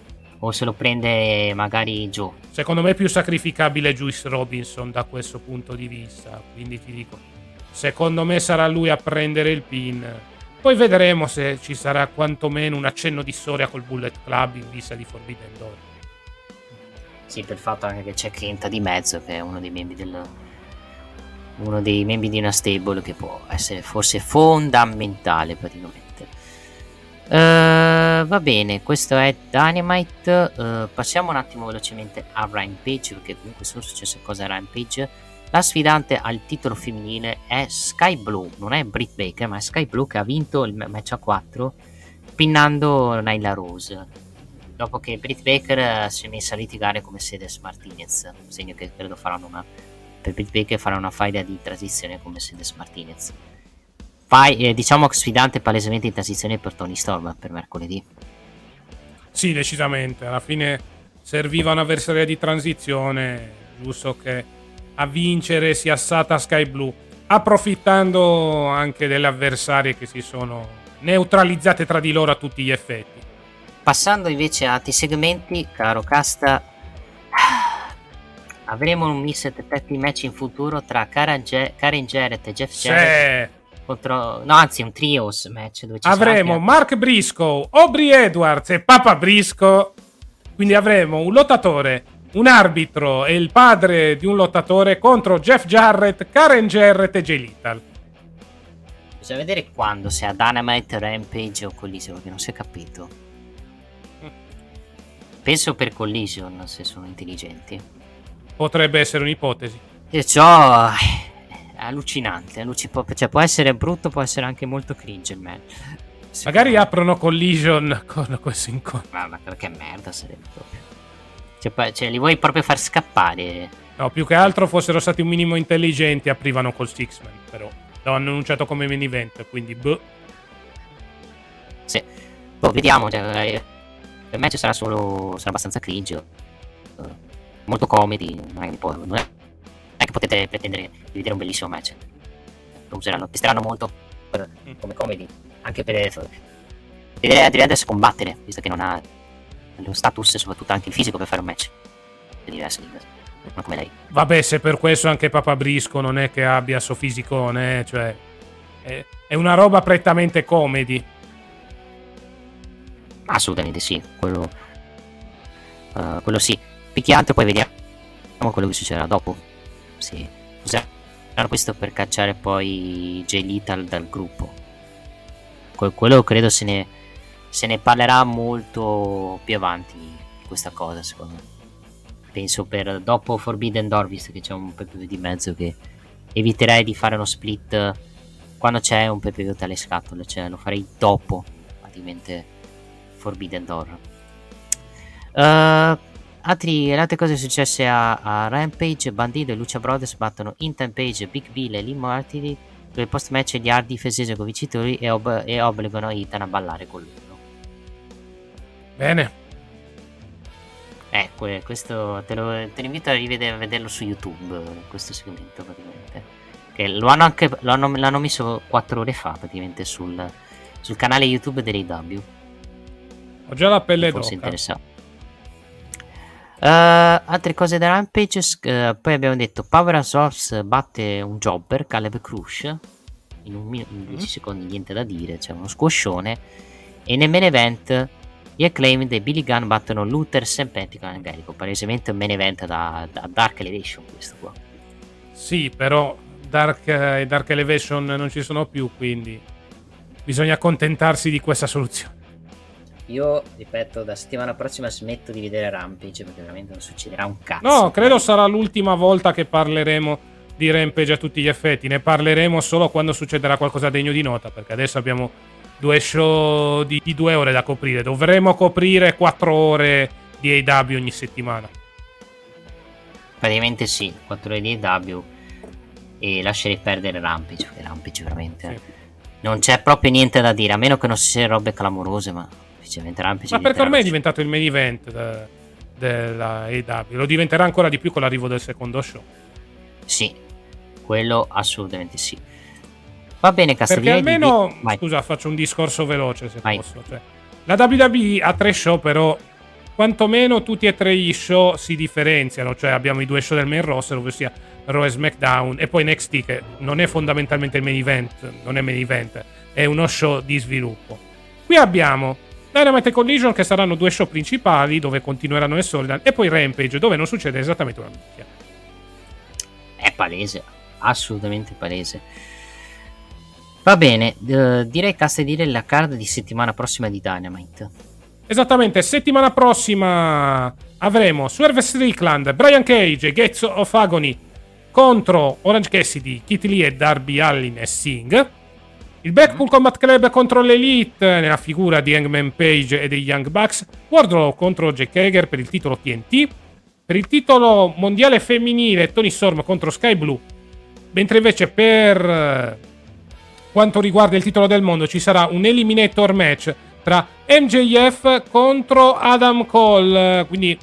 O se lo prende magari Joe. Secondo me è più sacrificabile Juice Robinson da questo punto di vista. Quindi ti dico, secondo me sarà lui a prendere il pin. Poi vedremo se ci sarà quantomeno un accenno di storia col Bullet Club in vista di Forbidden Door. Sì, per il fatto anche che c'è Kenta di mezzo, che è uno dei membri del. Uno dei membri di una stable che può essere forse fondamentale praticamente. Uh, va bene, questo è Dynamite. Uh, passiamo un attimo velocemente a Rampage, perché comunque sono successe cose a Rampage. La sfidante al titolo femminile è Sky Blue, non è Britt Baker, ma è Sky Blue che ha vinto il match a 4 pinnando Nyla Rose. Dopo che Britt Baker si è messa a litigare come Sedes Martinez, segno che credo faranno una per Britt Baker farà una faida di transizione come Sedes Martinez. Fai, eh, diciamo sfidante palesemente in transizione per Tony Storm per mercoledì. Sì, decisamente. Alla fine serviva un'avversaria di transizione, giusto che a vincere sia stata Sky Blue, approfittando anche delle avversarie che si sono neutralizzate tra di loro a tutti gli effetti. Passando invece a altri segmenti, caro Casta, avremo un missed tag match in futuro tra Karen, Ge- Karen Jarrett e Jeff Jarrett. Sì. Contro, no, anzi, un trios match dove ci avremo sarà Mark Briscoe, Aubrey Edwards e Papa Briscoe. Quindi avremo un lottatore, un arbitro e il padre di un lottatore contro Jeff Jarrett, Karen Jarrett e Jay Little. Bisogna vedere quando, se a Dynamite, Rampage o Collision, perché non si è capito. Penso per Collision, se sono intelligenti. Potrebbe essere un'ipotesi. Io c'ho... Allucinante, alluci- cioè può essere brutto, può essere anche molto cringe il match. Magari aprono collision con questo incontro. Ma, ma che merda sarebbe proprio. Cioè, poi- cioè, li vuoi proprio far scappare. No, più che altro fossero stati un minimo intelligenti, aprivano col Six-Man. Però hanno annunciato come main event, quindi boh. Sì. Boh, vediamo. Cioè, eh, il match sarà solo. sarà abbastanza cringe. molto comedy. Non è, che può- non è- è che potete pretendere di vedere un bellissimo match. Lo useranno, testeranno molto per- come comedy. Anche per. Vedere Adrian Anderson combattere, visto che non ha lo status e soprattutto anche il fisico per fare un match. Di wrestling. Non come lei. Vabbè, se per questo anche Papa Brisco non è che abbia so fisicone, cioè. È, è una roba prettamente comedy. Assolutamente sì, quello, eh, quello sì. Più che altro poi vediamo quello che succederà dopo. Sì. Useranno questo per cacciare poi Jay Lethal dal gruppo. Que- quello credo se ne, se ne parlerà molto più avanti di questa cosa, secondo me. Penso per dopo Forbidden Door, visto che c'è un PPV di mezzo che eviterei di fare uno split quando c'è un PPV tale scatole, cioè lo farei dopo, praticamente Forbidden Door. Eh, altri, le altre cose successe a, a Rampage, Bandido e Lucia Brothers battono Intan Page, Big Bill e Lee Martini dove post match gli Hardy festeggiano con i vincitori e, ob- e obbligano Ethan a ballare con loro. Bene. Eh, que- questo te lo, te lo invito a rivedere a vederlo su YouTube, questo segmento praticamente. Che lo hanno anche lo hanno, l'hanno messo 4 ore fa praticamente sul, sul canale YouTube dell'AW. Ho già la pelle Forse d'oca. Eh, altre cose da Rampage. eh, poi abbiamo detto Power Source batte un jobber, Caleb Crush. In, un mi- in 10 secondi niente da dire, c'è uno squoscione. E nel main event gli Acclaimed e Billy Gunn battono Luther, Sempetico e Angelico. Palesemente un main event da, da Dark Elevation questo qua. Sì, però Dark e Dark Elevation non ci sono più, quindi bisogna accontentarsi di questa soluzione. Io, ripeto, da settimana prossima smetto di vedere Rampage perché veramente non succederà un cazzo. No, credo sarà l'ultima volta che parleremo di Rampage a tutti gli effetti. Ne parleremo solo quando succederà qualcosa degno di nota, perché adesso abbiamo due show di, di due ore da coprire. Dovremo coprire quattro ore di AW ogni settimana. Praticamente sì, 4 ore di AW e lascerei perdere Rampage, perché Rampage veramente Sì. non c'è proprio niente da dire, a meno che non si siano robe clamorose, ma effettivamente Rampage Ma perché ormai è diventa diventato il main event de- della AW. Lo diventerà ancora di più con l'arrivo del secondo show. Sì, quello assolutamente sì. Va bene, Perché Castellini. almeno, Vai. scusa, faccio un discorso veloce se Vai. posso. Cioè, la WWE ha tre show, però quantomeno tutti e tre i show si differenziano, cioè abbiamo i due show del main roster, ossia Raw e SmackDown, e poi NXT che non è fondamentalmente il main event, non è main event, è uno show di sviluppo. Qui abbiamo Dynamite Collision che saranno due show principali dove continueranno le storyline e poi Rampage dove non succede esattamente una minchia. È palese, assolutamente palese. Va bene, eh, direi casta dire la card di settimana prossima di Dynamite. Esattamente, settimana prossima avremo Swerve Strickland, Brian Cage e Gates of Agony contro Orange Cassidy, Kitty Lee e Darby Allin e Singh. Il Blackpool Combat Club contro l'Elite nella figura di Hangman Page e dei Young Bucks. Wardlow contro Jake Hager per il titolo TNT. Per il titolo mondiale femminile Tony Storm contro Sky Blue. Mentre invece per eh, quanto riguarda il titolo del mondo ci sarà un eliminator match tra MJF contro Adam Cole. Quindi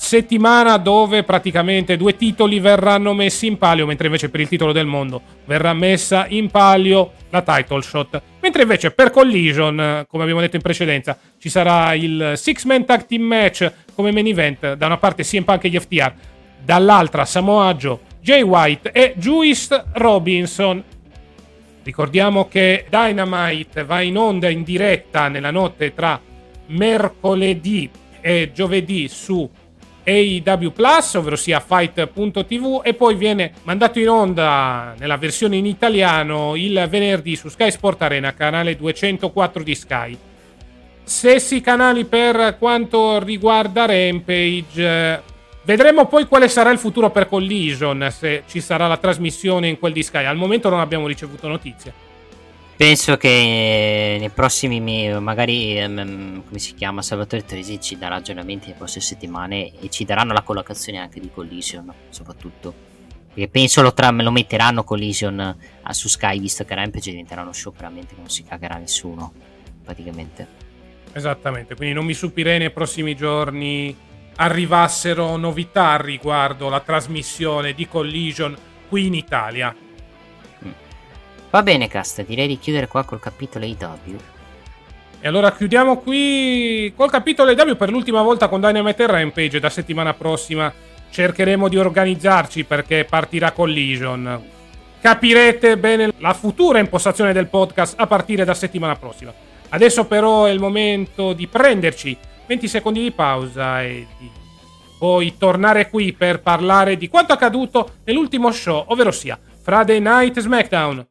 settimana dove praticamente due titoli verranno messi in palio, mentre invece per il titolo del mondo verrà messa in palio la title shot. Mentre invece per Collision, come abbiamo detto in precedenza, ci sarà il Six Man Tag Team Match come main event, da una parte CM Punk e gli FTR, dall'altra Samoa Joe, Jay White e Juice Robinson. Ricordiamo che Dynamite va in onda in diretta nella notte tra mercoledì e giovedì su AEW Plus, ovvero sia Fight.tv, e poi viene mandato in onda nella versione in italiano il venerdì su Sky Sport Arena, canale 204 di Sky. Stessi canali per quanto riguarda Rampage. Vedremo poi quale sarà il futuro per Collision, se ci sarà la trasmissione in quel di Sky. Al momento non abbiamo ricevuto notizie. Penso che nei prossimi mesi, magari um, come si chiama Salvatore Tresi ci darà aggiornamenti le prossime settimane e ci daranno la collocazione anche di Collision, soprattutto. Perché penso lo, tra- lo metteranno Collision uh, su Sky, visto che Rampage diventerà uno show veramente che non si cagherà nessuno, praticamente. Esattamente, quindi non mi stupirei nei prossimi giorni arrivassero novità riguardo la trasmissione di Collision qui in Italia. Va bene, Cast, direi di chiudere qua col capitolo AW. E allora chiudiamo qui col capitolo AW per l'ultima volta con Dynamite Rampage. Da settimana prossima cercheremo di organizzarci perché partirà Collision. Capirete bene la futura impostazione del podcast a partire da settimana prossima. Adesso però è il momento di prenderci 20 secondi di pausa e di poi tornare qui per parlare di quanto accaduto nell'ultimo show, ovvero sia Friday Night SmackDown.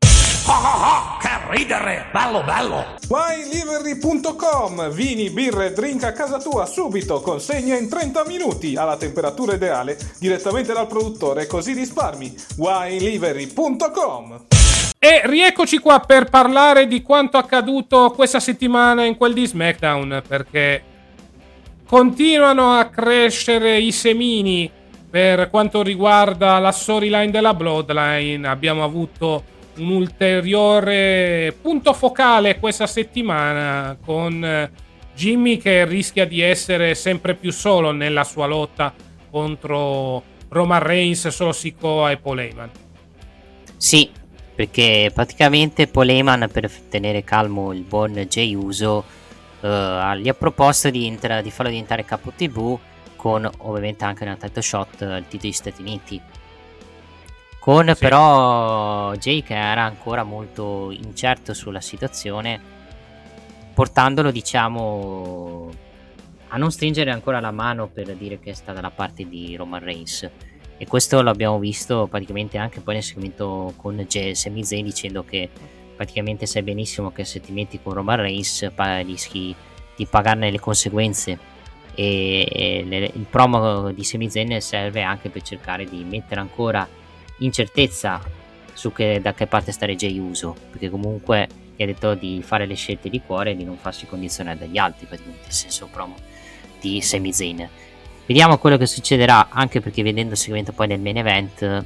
Oh, oh, oh, che ridere! Bello, bello! WineLivery.com Vini, birre e drink a casa tua subito, consegna in 30 minuti alla temperatura ideale direttamente dal produttore, così risparmi. WineLivery.com E rieccoci qua per parlare di quanto accaduto questa settimana in quel di SmackDown, perché continuano a crescere i semini per quanto riguarda la storyline della Bloodline. Abbiamo avuto un ulteriore punto focale questa settimana con eh, Jimmy che rischia di essere sempre più solo nella sua lotta contro Roman Reigns, solo Sikoa e Paul Heyman. Sì, perché praticamente Paul Heyman per tenere calmo il buon Jay Uso uh, gli ha proposto di, entra- di farlo diventare capo TV con ovviamente anche una title shot al titolo degli Stati Uniti con sì. però Jake era ancora molto incerto sulla situazione, portandolo, diciamo, a non stringere ancora la mano per dire che sta dalla parte di Roman Reigns. E questo l'abbiamo visto praticamente anche poi nel segmento con Sami Zayn dicendo che praticamente sai benissimo che se ti metti con Roman Reigns rischi di pagarne le conseguenze e il promo di Sami Zayn serve anche per cercare di mettere ancora incertezza su che, da che parte stare Jay Uso, perché comunque gli ha detto di fare le scelte di cuore e di non farsi condizionare dagli altri, praticamente il senso promo di Sami Zayn. Vediamo quello che succederà, anche perché vedendo il segmento poi del main event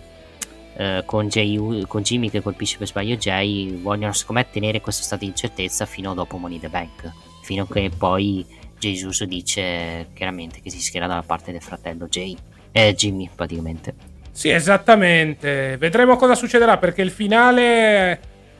eh, con, Jay, con, Jimmy che colpisce per sbaglio Jay, vogliono secondo me tenere questo stato di incertezza fino a dopo Money the Bank, fino a che poi Jay Uso dice chiaramente che si schiera dalla parte del fratello Jay, eh, Jimmy praticamente. Sì, esattamente. Vedremo cosa succederà perché il finale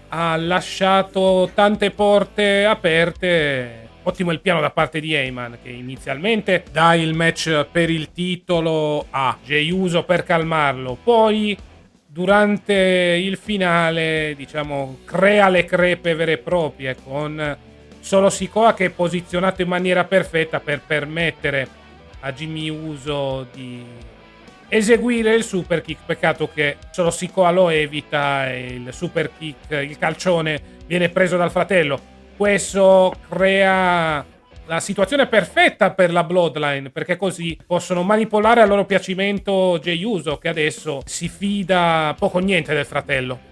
ha lasciato tante porte aperte Ottimo il piano da parte di Heyman che inizialmente dà il match per il titolo a Jey Uso per calmarlo, poi durante il finale diciamo crea le crepe vere e proprie con solo Sikoa che è posizionato in maniera perfetta per permettere a Jimmy Uso di eseguire il super kick. Peccato che solo Sikoa lo evita il super kick, il calcione viene preso dal fratello. Questo crea la situazione perfetta per la Bloodline, perché così possono manipolare a loro piacimento Jey Uso, che adesso si fida poco o niente del fratello.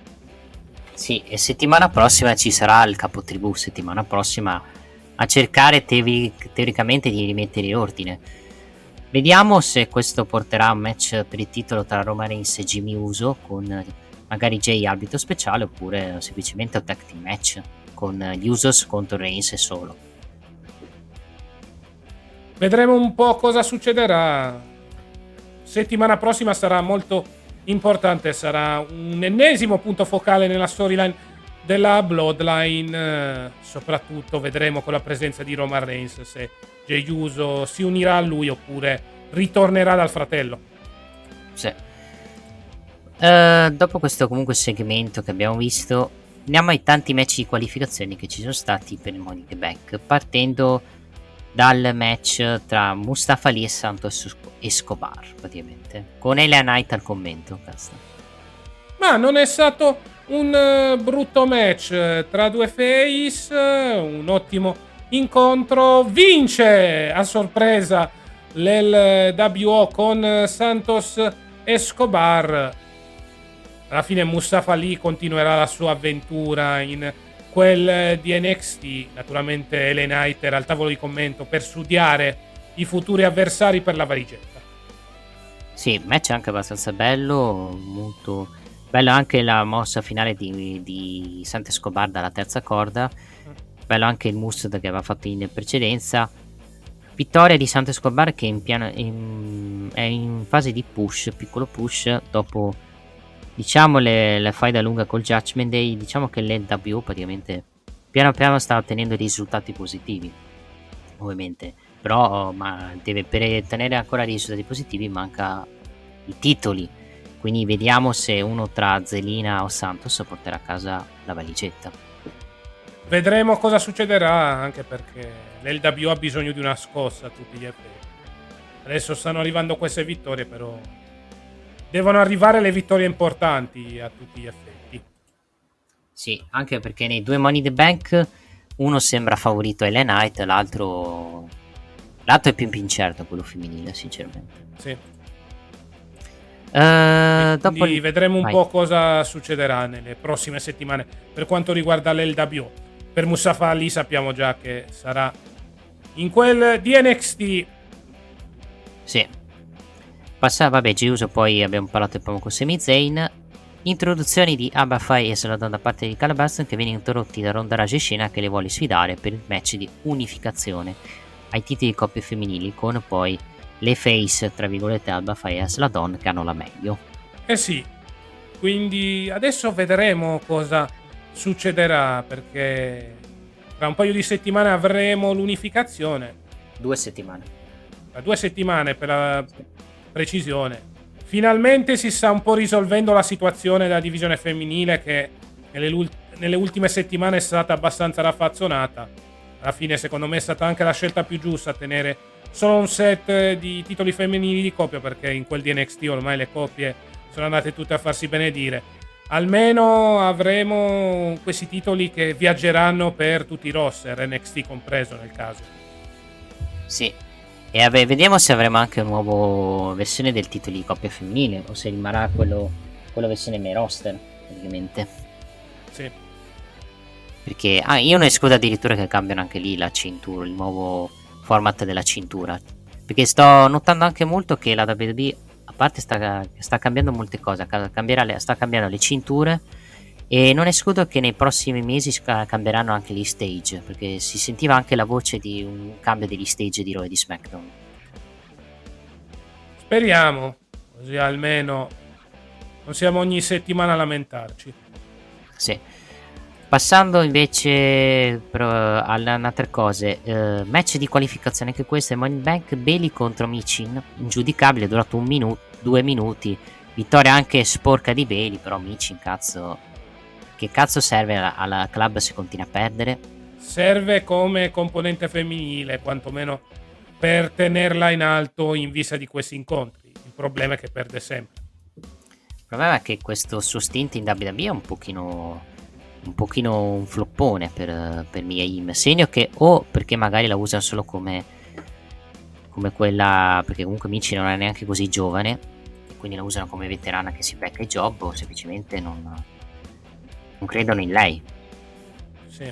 Sì, e settimana prossima ci sarà il capotribù, settimana prossima a cercare teori- teoricamente di rimettere in ordine. Vediamo se questo porterà a un match per il titolo tra Roman Reigns e Jimmy Uso con magari Jay arbitro speciale oppure semplicemente un tag team match con gli Usos contro Reigns e solo. Vedremo un po' cosa succederà. Settimana prossima sarà molto importante, sarà un ennesimo punto focale nella storyline della Bloodline. Soprattutto vedremo con la presenza di Roman Reigns se Jey Uso si unirà a lui oppure ritornerà dal fratello. Sì. Uh, dopo questo comunque segmento che abbiamo visto, andiamo ai tanti match di qualificazioni che ci sono stati per il Money the Bank, partendo dal match tra Mustafa Ali e Santos Escobar, praticamente, con Elia Knight al commento. Casta. Ma non è stato un uh, brutto match eh, tra due face, un ottimo incontro. Vince a sorpresa l'LWO con Santos Escobar. Alla fine Mustafa Ali continuerà la sua avventura in quel di NXT. Naturalmente Ellen Knight era al tavolo di commento per studiare i futuri avversari per la valigetta. Sì, match anche abbastanza bello, molto bello anche la mossa finale di, di Santos Escobar dalla terza corda. Bello anche il must che aveva fatto in precedenza. Vittoria di Santo Escobar che in piano, in, è in fase di push, piccolo push, dopo diciamo le, le faida lunga col Judgment Day, diciamo che l'NWO praticamente piano piano sta ottenendo risultati positivi, ovviamente, però ma deve, per ottenere ancora risultati positivi manca i titoli, quindi vediamo se uno tra Zelina o Santos porterà a casa la valigetta. Vedremo cosa succederà, anche perché l'LW ha bisogno di una scossa a tutti gli effetti. Adesso stanno arrivando queste vittorie, però devono arrivare le vittorie importanti a tutti gli effetti. Sì, anche perché nei due Money the Bank uno sembra favorito Ellen Knight, l'altro l'altro è più incerto, quello femminile, sinceramente. Sì. Uh, dopo vedremo un Vai. po' cosa succederà nelle prossime settimane per quanto riguarda l'LWO. Per Mustafa Ali sappiamo già che sarà in quel di NXT. Sì. Passa, vabbè, Giuso, poi abbiamo parlato proprio con Semi Zayn. Introduzioni di Abba Fai e Saladon da parte di Calabaston che viene interrotti da Ronda Rousey Scena che le vuole sfidare per il match di unificazione ai titoli di coppie femminili con poi le face, tra virgolette, Alba Fai e Saladon che hanno la meglio. Eh sì, quindi adesso vedremo cosa succederà perché tra un paio di settimane avremo l'unificazione. Due settimane. Tra due settimane per la precisione. Finalmente si sta un po' risolvendo la situazione della divisione femminile che nelle, nelle ultime settimane è stata abbastanza raffazzonata. Alla fine secondo me è stata anche la scelta più giusta tenere solo un set di titoli femminili di coppia perché in quel di NXT ormai le coppie sono andate tutte a farsi benedire almeno avremo questi titoli che viaggeranno per tutti i roster, NXT compreso nel caso. Sì, e vabbè, vediamo se avremo anche una nuova versione del titolo di coppia femminile o se rimarrà quello, quello versione main roster, ovviamente. Sì. Perché ah, io non escludo addirittura che cambiano anche lì la cintura, il nuovo format della cintura. Perché sto notando anche molto che la WWE a parte sta, sta cambiando molte cose, le, sta cambiando le cinture e non escludo che nei prossimi mesi cambieranno anche gli stage, perché si sentiva anche la voce di un cambio degli stage di Raw e di SmackDown. Speriamo, così almeno non siamo ogni settimana a lamentarci. Sì. Passando invece però, alle altre cose, eh, match di qualificazione anche questo è Money Bank Bailey contro Michin, ingiudicabile, è durato un minuto, due minuti, vittoria anche sporca di Bailey, però Michin cazzo, che cazzo serve alla, alla club se continua a perdere? Serve come componente femminile, quantomeno per tenerla in alto in vista di questi incontri. Il problema è che perde sempre. Il problema è che questo suo stint in WWE è un pochino un pochino un floppone per, per Miaim. Segno che o perché magari la usano solo come, come quella, perché comunque Michi non è neanche così giovane, quindi la usano come veterana che si becca i job o semplicemente non, non credono in lei. Sì.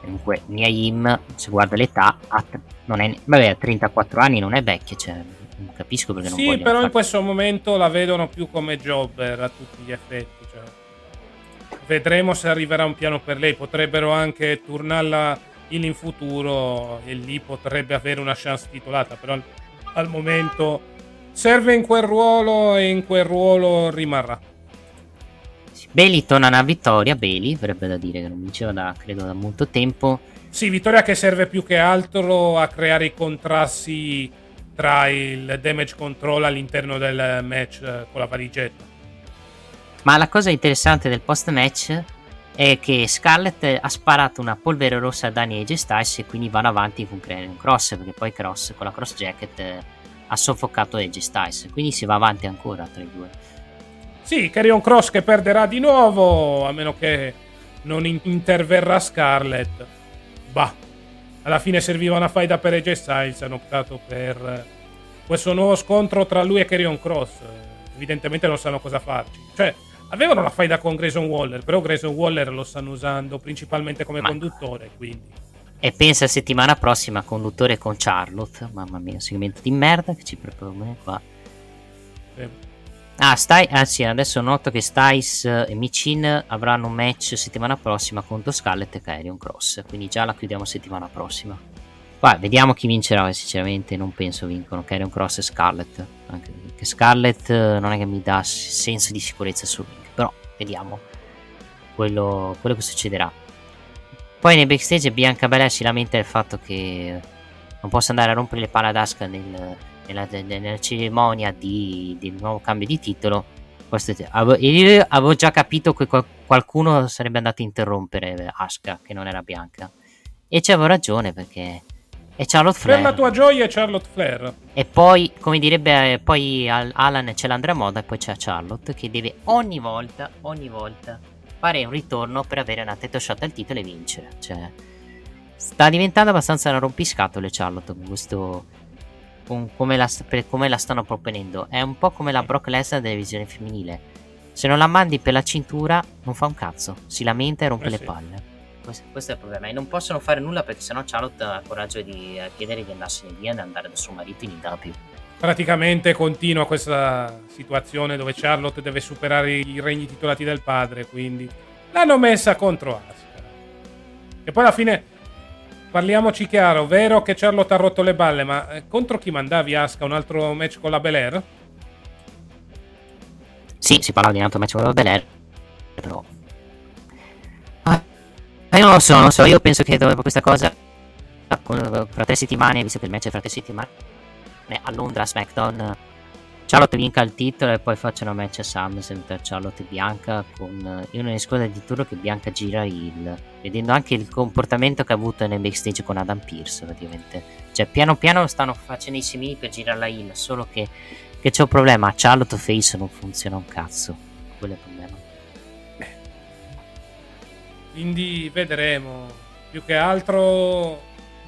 Comunque Miaim, se guarda l'età, ha, non è, vabbè, a 34 anni non è vecchia, cioè, non capisco perché non Sì, però far... in questo momento la vedono più come jobber a tutti gli effetti. Vedremo se arriverà un piano per lei. Potrebbero anche turnarla in futuro e lì potrebbe avere una chance titolata. Però al, al momento serve in quel ruolo e in quel ruolo rimarrà. Bailey torna a vittoria. Bailey, avrebbe da dire che non vinceva da credo da molto tempo. Sì, vittoria che serve più che altro a creare i contrasti tra il damage control all'interno del match con la valigetta. Ma la cosa interessante del post match è che Scarlett ha sparato una polvere rossa a Dani e J Styles e quindi vanno avanti con un cross perché poi cross con la cross jacket ha soffocato AJ Styles quindi si va avanti ancora tra i due. Sì, Carrion Cross che perderà di nuovo a meno che non interverrà Scarlett. Bah alla fine serviva una faida per AJ Styles hanno optato per questo nuovo scontro tra lui e Carrion Cross evidentemente non sanno cosa farci. Cioè Avevano la faida con Grayson Waller, però Grayson Waller lo stanno usando principalmente come Ma... conduttore, quindi. E pensa settimana prossima conduttore con Charlotte. Mamma mia, segmento di merda che ci propone qua. Eh. Ah, stai, ah sì, adesso noto che Styles e Michin avranno un match settimana prossima contro Scarlett e Carrion Cross. Quindi già la chiudiamo settimana prossima. Poi vediamo chi vincerà, sinceramente non penso vincono Carrion Cross e Scarlett. Anche perché Scarlett non è che mi dà senso di sicurezza sul ring però vediamo quello, quello che succederà. Poi nei backstage Bianca Belair si lamenta del fatto che non possa andare a rompere le palle ad Asuka nel, nella, nella, cerimonia di, del nuovo cambio di titolo. Questo, io avevo già capito che qualcuno sarebbe andato a interrompere Asuka, che non era Bianca. E c'avevo ragione perché è Charlotte Flair. Per la tua gioia è Charlotte Flair. E poi, come direbbe poi Alan, c'è l'Andrea Moda e poi c'è Charlotte che deve ogni volta, ogni volta fare un ritorno per avere una tetto shot al titolo e vincere. Cioè, sta diventando abbastanza una rompiscatole Charlotte con questo... Con come, la, per come la stanno proponendo. È un po' come la Brock Lesnar della visione femminile. Se non la mandi per la cintura, non fa un cazzo. Si lamenta e rompe eh le sì. palle. Questo, questo, è il problema. E non possono fare nulla perché sennò Charlotte ha coraggio di chiedere di andarsene via e andare da suo marito in IW. Praticamente continua questa situazione dove Charlotte deve superare i regni titolati del padre, quindi l'hanno messa contro Asuka. E poi alla fine parliamoci chiaro, vero che Charlotte ha rotto le balle, ma eh, contro chi mandavi Asuka? Un altro match con la Belair? Sì, si parlava di un altro match con la Belair, però ma io non lo so, non so, io penso che dopo questa cosa, fra tre settimane, visto che il match è fra tre settimane, a Londra SmackDown, Charlotte vinca il titolo e poi facciano un match a SummerSlam tra Charlotte e Bianca con io non escludo addirittura che Bianca gira il vedendo anche il comportamento che ha avuto nel backstage con Adam Pierce praticamente. Cioè piano piano stanno facendo i semini per girare la heel solo che, che c'è un problema Charlotte Face non funziona un cazzo quello è il problema quindi vedremo. Più che altro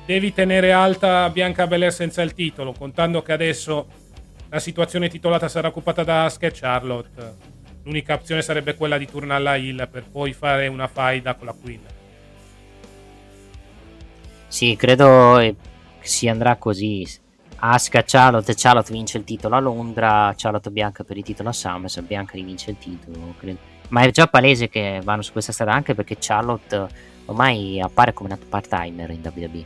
devi tenere alta Bianca Belair senza il titolo, contando che adesso la situazione titolata sarà occupata da Asuka e Charlotte. L'unica opzione sarebbe quella di turnarla Hill per poi fare una faida con la Queen. Sì, credo che si andrà così. Asuka, Charlotte, Charlotte vince il titolo a Londra, Charlotte Bianca per il titolo a SummerSlam, Bianca rivince il titolo. Credo ma è già palese che vanno su questa strada anche perché Charlotte ormai appare come una part-timer in WWE.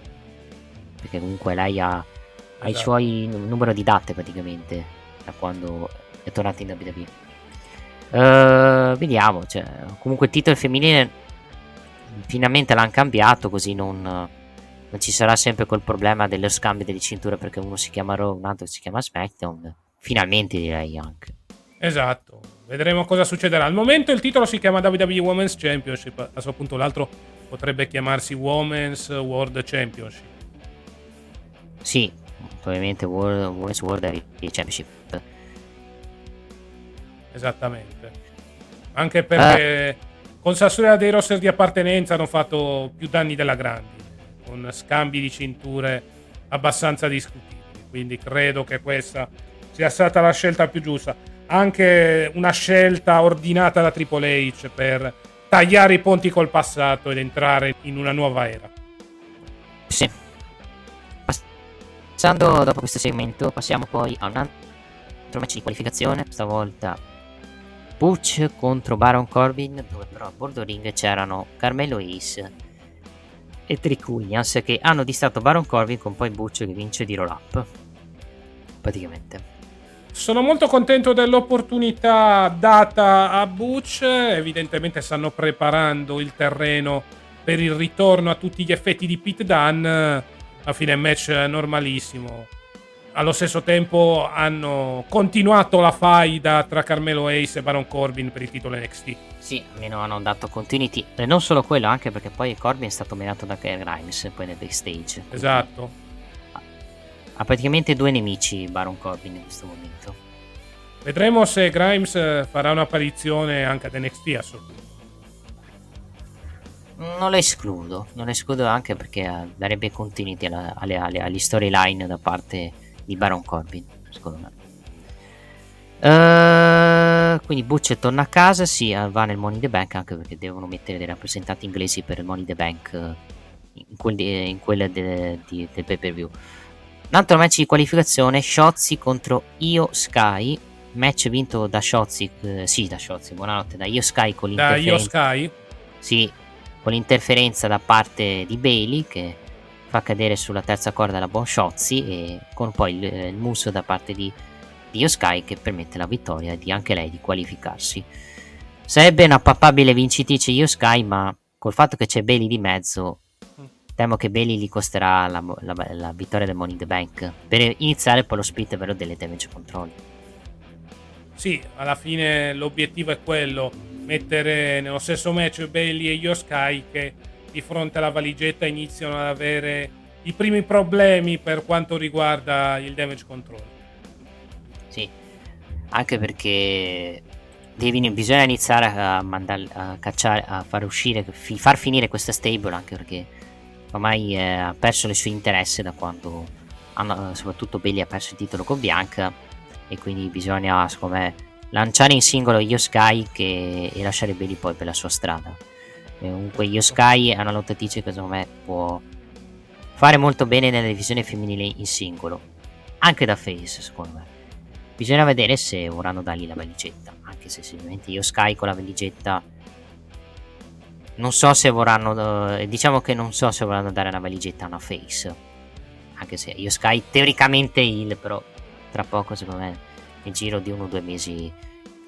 Perché comunque lei ha, esatto. ha i suoi n- numero di date praticamente da quando è tornata in WWE. Uh, vediamo, cioè, comunque il titolo femminile finalmente l'hanno cambiato così non, non, ci sarà sempre quel problema dello scambio delle cinture perché uno si chiama Raw, un altro si chiama SmackDown. Finalmente direi anche. Esatto, vedremo cosa succederà. Al momento il titolo si chiama WWE Women's Championship, a questo punto l'altro potrebbe chiamarsi Women's World Championship. Sì, probabilmente World, Women's World Championship. Esattamente. Anche perché eh. con Sassuolo dei roster di appartenenza hanno fatto più danni della grandi, con scambi di cinture abbastanza discutibili. Quindi credo che questa sia stata la scelta più giusta. Anche una scelta ordinata da Triple H per tagliare i ponti col passato ed entrare in una nuova era. Sì. Passando dopo questo segmento, passiamo poi a un altro match di qualificazione. Stavolta Butch contro Baron Corbin, dove però a bordo ring c'erano Carmelo Ace e Trick Williams che hanno distratto Baron Corbin con poi Butch che vince di roll up. Praticamente. Sono molto contento dell'opportunità data a Butch. Evidentemente stanno preparando il terreno per il ritorno a tutti gli effetti di Pete Dunne. A fine match normalissimo allo stesso tempo hanno continuato la faida tra Carmelo Ace e Baron Corbin per il titolo NXT. Sì, almeno hanno dato continuity. E non solo quello, anche perché poi Corbin è stato menato da Grimes poi nel backstage. Esatto. Ha praticamente due nemici Baron Corbin in questo momento. Vedremo se Grimes farà un'apparizione anche ad NXT assolutamente. Non lo escludo, non lo escludo anche perché darebbe continuity alla, alle, alle, agli storyline da parte di Baron Corbin, secondo me. Uh, quindi Butch torna a casa, sì, va nel Money the Bank anche perché devono mettere dei rappresentanti inglesi per il Money the Bank in, quelli, in quella de, de, del pay per view. Un altro match di qualificazione, Shotzi contro Io Sky, match vinto da Shotzi, uh, sì da Shotzi, buonanotte, da Io Sky con l'interferenza. Da Io Sky? Sì, con l'interferenza da parte di Bailey che fa cadere sulla terza corda la buon Shotzi e con poi il, il muso da parte di, di Sky che permette la vittoria di anche lei di qualificarsi. Sarebbe una papabile vincitrice Io Sky, ma col fatto che c'è Bailey di mezzo, temo che Bailey gli costerà la, la, la vittoria del Money in the Bank per iniziare poi lo split vero delle damage control. Sì, alla fine l'obiettivo è quello, mettere nello stesso match Bailey e Io Sky che di fronte alla valigetta iniziano ad avere i primi problemi per quanto riguarda il damage control. Sì, anche perché devi, bisogna iniziare a, mandare, a cacciare, a far uscire, far finire questa stable anche perché ormai eh, ha perso il suo interesse da quando soprattutto Belli ha perso il titolo con Bianca e quindi bisogna secondo me lanciare in singolo Io che, e lasciare Belli poi per la sua strada Comunque Io è una lottatrice che secondo me può fare molto bene nella divisione femminile in singolo. Anche da face, secondo me. Bisogna vedere se vorranno dargli la valigetta. Anche se sicuramente Io con la valigetta. Non so se vorranno. Eh, diciamo che non so se vorranno dare una valigetta a una face. Anche se Io Sky teoricamente il, però tra poco secondo me nel giro di uno o due mesi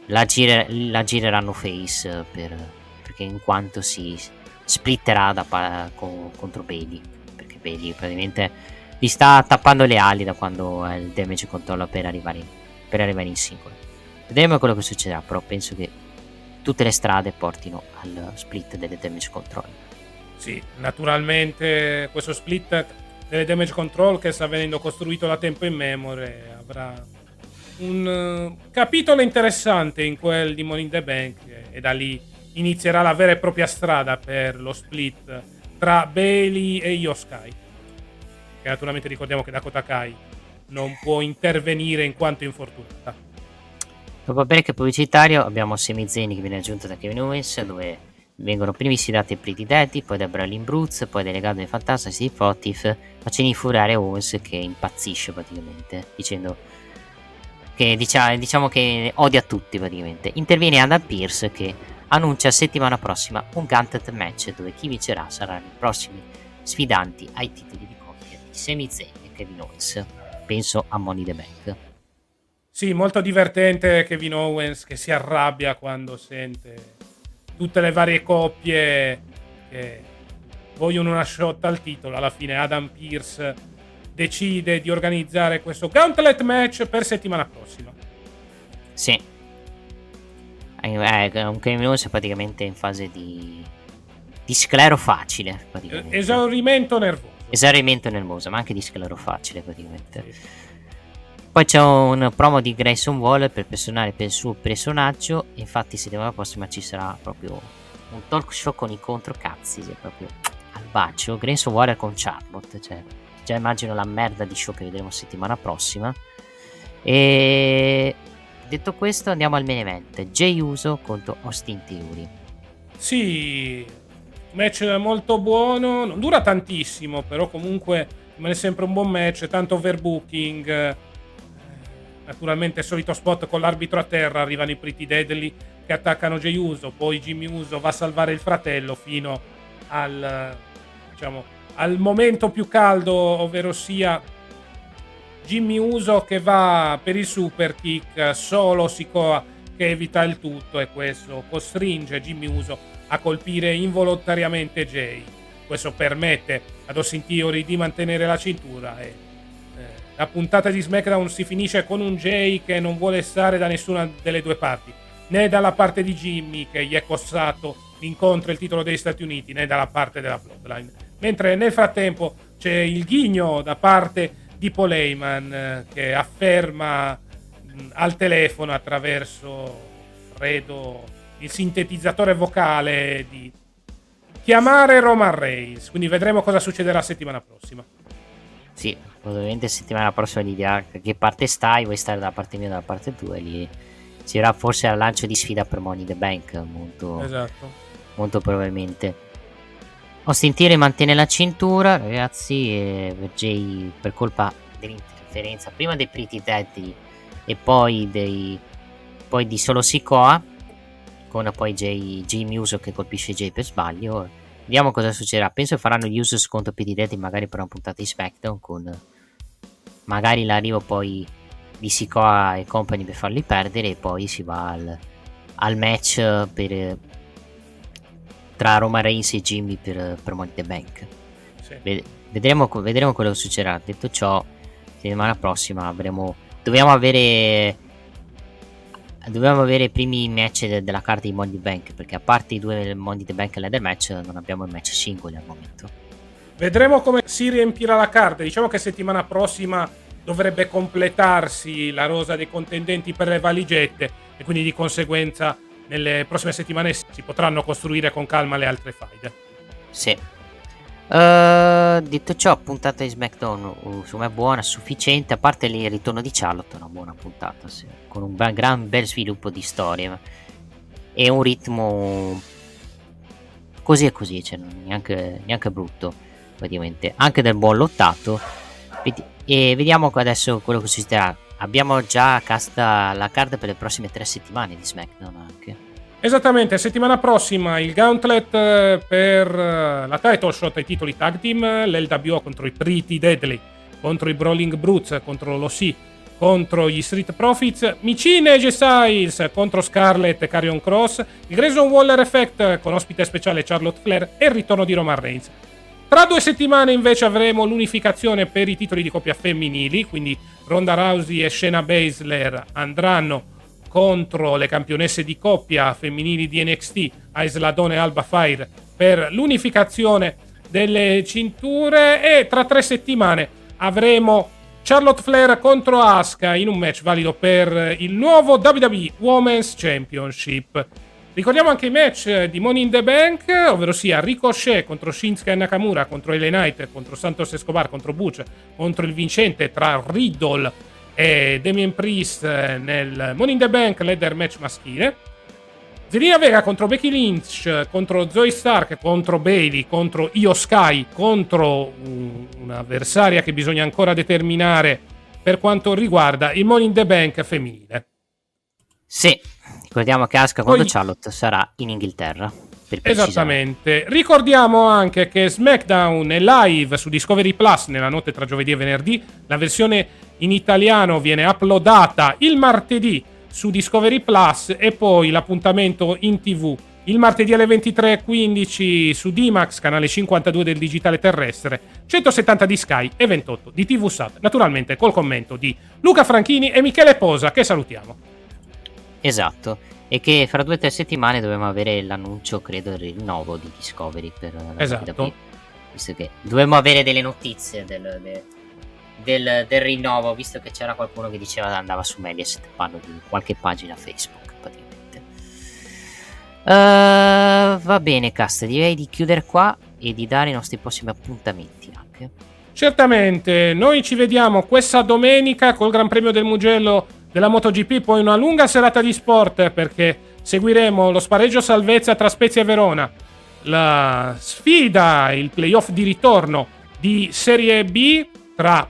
la, gire, la gireranno face per perché in quanto si splitterà da, con, contro Bailey perché Bailey praticamente gli sta tappando le ali da quando è il damage controllo per arrivare in, per arrivare in singolo. Vedremo quello che succederà però penso che tutte le strade portino al split delle damage control. Sì naturalmente questo split delle damage control che sta venendo costruito da tempo in memoria avrà un uh, capitolo interessante in quel di Money in the Bank e da lì inizierà la vera e propria strada per lo split tra Bailey e Yoskai. Che naturalmente ricordiamo che Dakota Kai non può intervenire in quanto infortunata. Dopo break pubblicitario abbiamo Semi Zeni che viene aggiunto da Kevin Owens dove vengono primi sfidati Pretty Daddy, poi da Brolin Brooks, poi dai legati del fantasma Steve Fotif, facendo infuriare Owens che impazzisce praticamente, dicendo che diciamo, diciamo che odia tutti praticamente. Interviene Adam Pierce che annuncia settimana prossima un Gauntlet match dove chi vincerà saranno i prossimi sfidanti ai titoli di coppia di Sami Zayn e Kevin Owens. Penso a Money the Bank. Sì, molto divertente Kevin Owens che si arrabbia quando sente tutte le varie coppie che vogliono una shot al titolo. Alla fine Adam Pierce decide di organizzare questo Gauntlet match per settimana prossima. Sì. Eh, eh, un Kevin è praticamente in fase di, di sclero facile. Esaurimento nervoso. Esaurimento nervoso, ma anche di sclero facile praticamente. Poi c'è un promo di Grayson Waller per personale per il suo personaggio. Infatti, settimana prossima ci sarà proprio un talk show con i controcazzi. Cioè proprio al bacio. Grayson Waller con Charlotte. Cioè, già immagino la merda di show che vedremo settimana prossima. E detto questo, andiamo al main event: Jay Uso contro Austin Theory. Sì, match molto buono. Non dura tantissimo, però comunque rimane sempre un buon match. Tanto overbooking. Naturalmente il solito spot con l'arbitro a terra. Arrivano i Pretty Deadly che attaccano Jey Uso. Poi Jimmy Uso va a salvare il fratello fino al, diciamo, al momento più caldo, ovvero sia Jimmy Uso che va per il super kick. Solo Sikoa che evita il tutto e questo costringe Jimmy Uso a colpire involontariamente Jay. Questo permette ad Austin Theory di mantenere la cintura e la puntata di SmackDown si finisce con un Jay che non vuole stare da nessuna delle due parti, né dalla parte di Jimmy che gli è costato l'incontro e il titolo degli Stati Uniti, né dalla parte della Bloodline. Mentre nel frattempo c'è il ghigno da parte di Paul Heyman eh, che afferma al telefono attraverso, credo, il sintetizzatore vocale di chiamare Roman Reigns. Quindi vedremo cosa succederà settimana prossima. Sì, ovviamente settimana prossima gli dirà che parte stai, vuoi stare dalla parte mia o dalla parte tua, lì ci sarà forse al lancio di sfida per Money the Bank, molto, Esatto. molto probabilmente. Austin Theory mantiene la cintura, ragazzi, e per Jay per colpa dell'interferenza prima dei Pretty Deadly e poi, dei, poi di solo Sikoa, con poi Jay, Jimmy Uso che colpisce Jay per sbaglio. Vediamo cosa succederà. Penso che faranno gli Usos contro Deadly magari per una puntata di SmackDown con magari l'arrivo poi di Sikoa e compagni per farli perdere e poi si va al, al match per, tra Roman Reigns e Jimmy per, per Money the Bank. Sì. Ved- Vedremo, vedremo quello che succederà. Detto ciò, settimana prossima avremo. Dobbiamo avere. Dobbiamo avere i primi match de- della carta di Money Bank. Perché a parte i due Money the Bank e l'Eder match, non abbiamo i match singoli al momento. Vedremo come si riempirà la carta. Diciamo che settimana prossima dovrebbe completarsi la rosa dei contendenti per le valigette e quindi di conseguenza nelle prossime settimane si potranno costruire con calma le altre faide. Sì. Eh, detto ciò, puntata di SmackDown uh, secondo me buona, sufficiente. A parte il ritorno di Charlotte, una buona puntata. sì, con un bel- gran bel sviluppo di storia e un ritmo così e così, cioè neanche, neanche brutto, praticamente. Anche del buon lottato. E vediamo adesso quello che succederà. Abbiamo già casta la carta per le prossime tre settimane di SmackDown anche. Esattamente, settimana prossima il gauntlet eh, per eh, la title shot ai titoli tag team, l'LWO contro i Pretty Deadly, contro i Brawling Brutes, contro l'OC, contro gli Street Profits, Micine e G Styles contro Scarlett e Carrion Cross, il Grayson Waller Effect con ospite speciale Charlotte Flair e il ritorno di Roman Reigns. Tra due settimane invece avremo l'unificazione per i titoli di coppia femminili, quindi Ronda Rousey e Shayna Baszler andranno contro le campionesse di coppia femminili di NXT, Aisladone e Alba Fire, per l'unificazione delle cinture e tra tre settimane avremo Charlotte Flair contro Asuka in un match valido per il nuovo WWE Women's Championship. Ricordiamo anche i match di Money in the Bank, ovvero sia Ricochet contro Shinsuke Nakamura, contro LA Knight, contro Santos Escobar, contro Butch, contro il vincente tra Riddle e Damien Priest eh, nel Money in the Bank ladder match maschile. Zelina Vega contro Becky Lynch, contro Zoe Stark, contro Bailey, contro Io Sky, contro un- un'avversaria che bisogna ancora determinare per quanto riguarda il Money in the Bank femminile. Sì, ricordiamo che Asuka Poi- contro Charlotte sarà in Inghilterra. Esattamente. Ricordiamo anche che SmackDown è live su Discovery Plus nella notte tra giovedì e venerdì. La versione in italiano viene uploadata il martedì su Discovery Plus e poi l'appuntamento in TV il martedì alle 23.15 su D-Max, canale 52 del digitale terrestre, 170 di Sky e 28 di TV Sat, naturalmente col commento di Luca Franchini e Michele Posa, che salutiamo. Esatto, e che fra due o tre settimane dovremo avere l'annuncio, credo, del rinnovo di Discovery per la Esatto. Visto che dovremmo avere delle notizie del, de- del- del rinnovo, visto che c'era qualcuno che diceva che andava su Mediaset, parlo di qualche pagina Facebook praticamente. Eh, va bene, Cast, direi di chiudere qua e di dare i nostri prossimi appuntamenti anche. Certamente, noi ci vediamo questa domenica col Gran Premio del Mugello della MotoGP, poi una lunga serata di sport perché seguiremo lo spareggio salvezza tra Spezia e Verona, la sfida, il playoff di ritorno di Serie B tra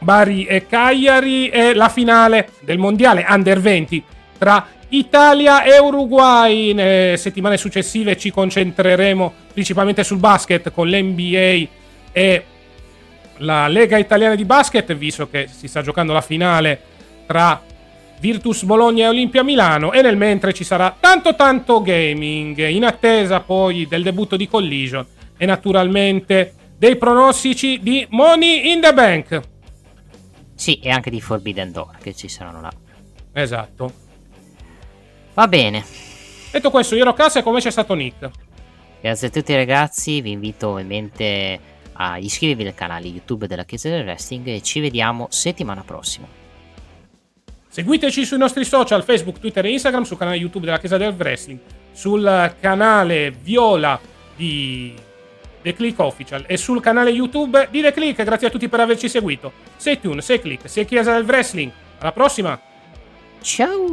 Bari e Cagliari e la finale del mondiale Under 20 tra Italia e Uruguay. Nelle settimane successive ci concentreremo principalmente sul basket con l'NBA e la Lega Italiana di Basket, visto che si sta giocando la finale tra Virtus Bologna e Olimpia Milano e nel mentre ci sarà tanto tanto gaming in attesa poi del debutto di Collision e naturalmente dei pronostici di Money in the Bank. Sì, e anche di Forbidden Door che ci saranno là. Esatto. Va bene. Detto questo, io ero Cassa e come c'è stato Nick. Grazie a tutti ragazzi, vi invito ovviamente a iscrivervi al canale YouTube della Chiesa del Wrestling e ci vediamo settimana prossima. Seguiteci sui nostri social, Facebook, Twitter e Instagram, sul canale YouTube della Chiesa del Wrestling, sul canale Viola di The Click Official e sul canale YouTube di The Click. Grazie a tutti per averci seguito. Sei Tune, sei Click, sei Chiesa del Wrestling. Alla prossima! Ciao!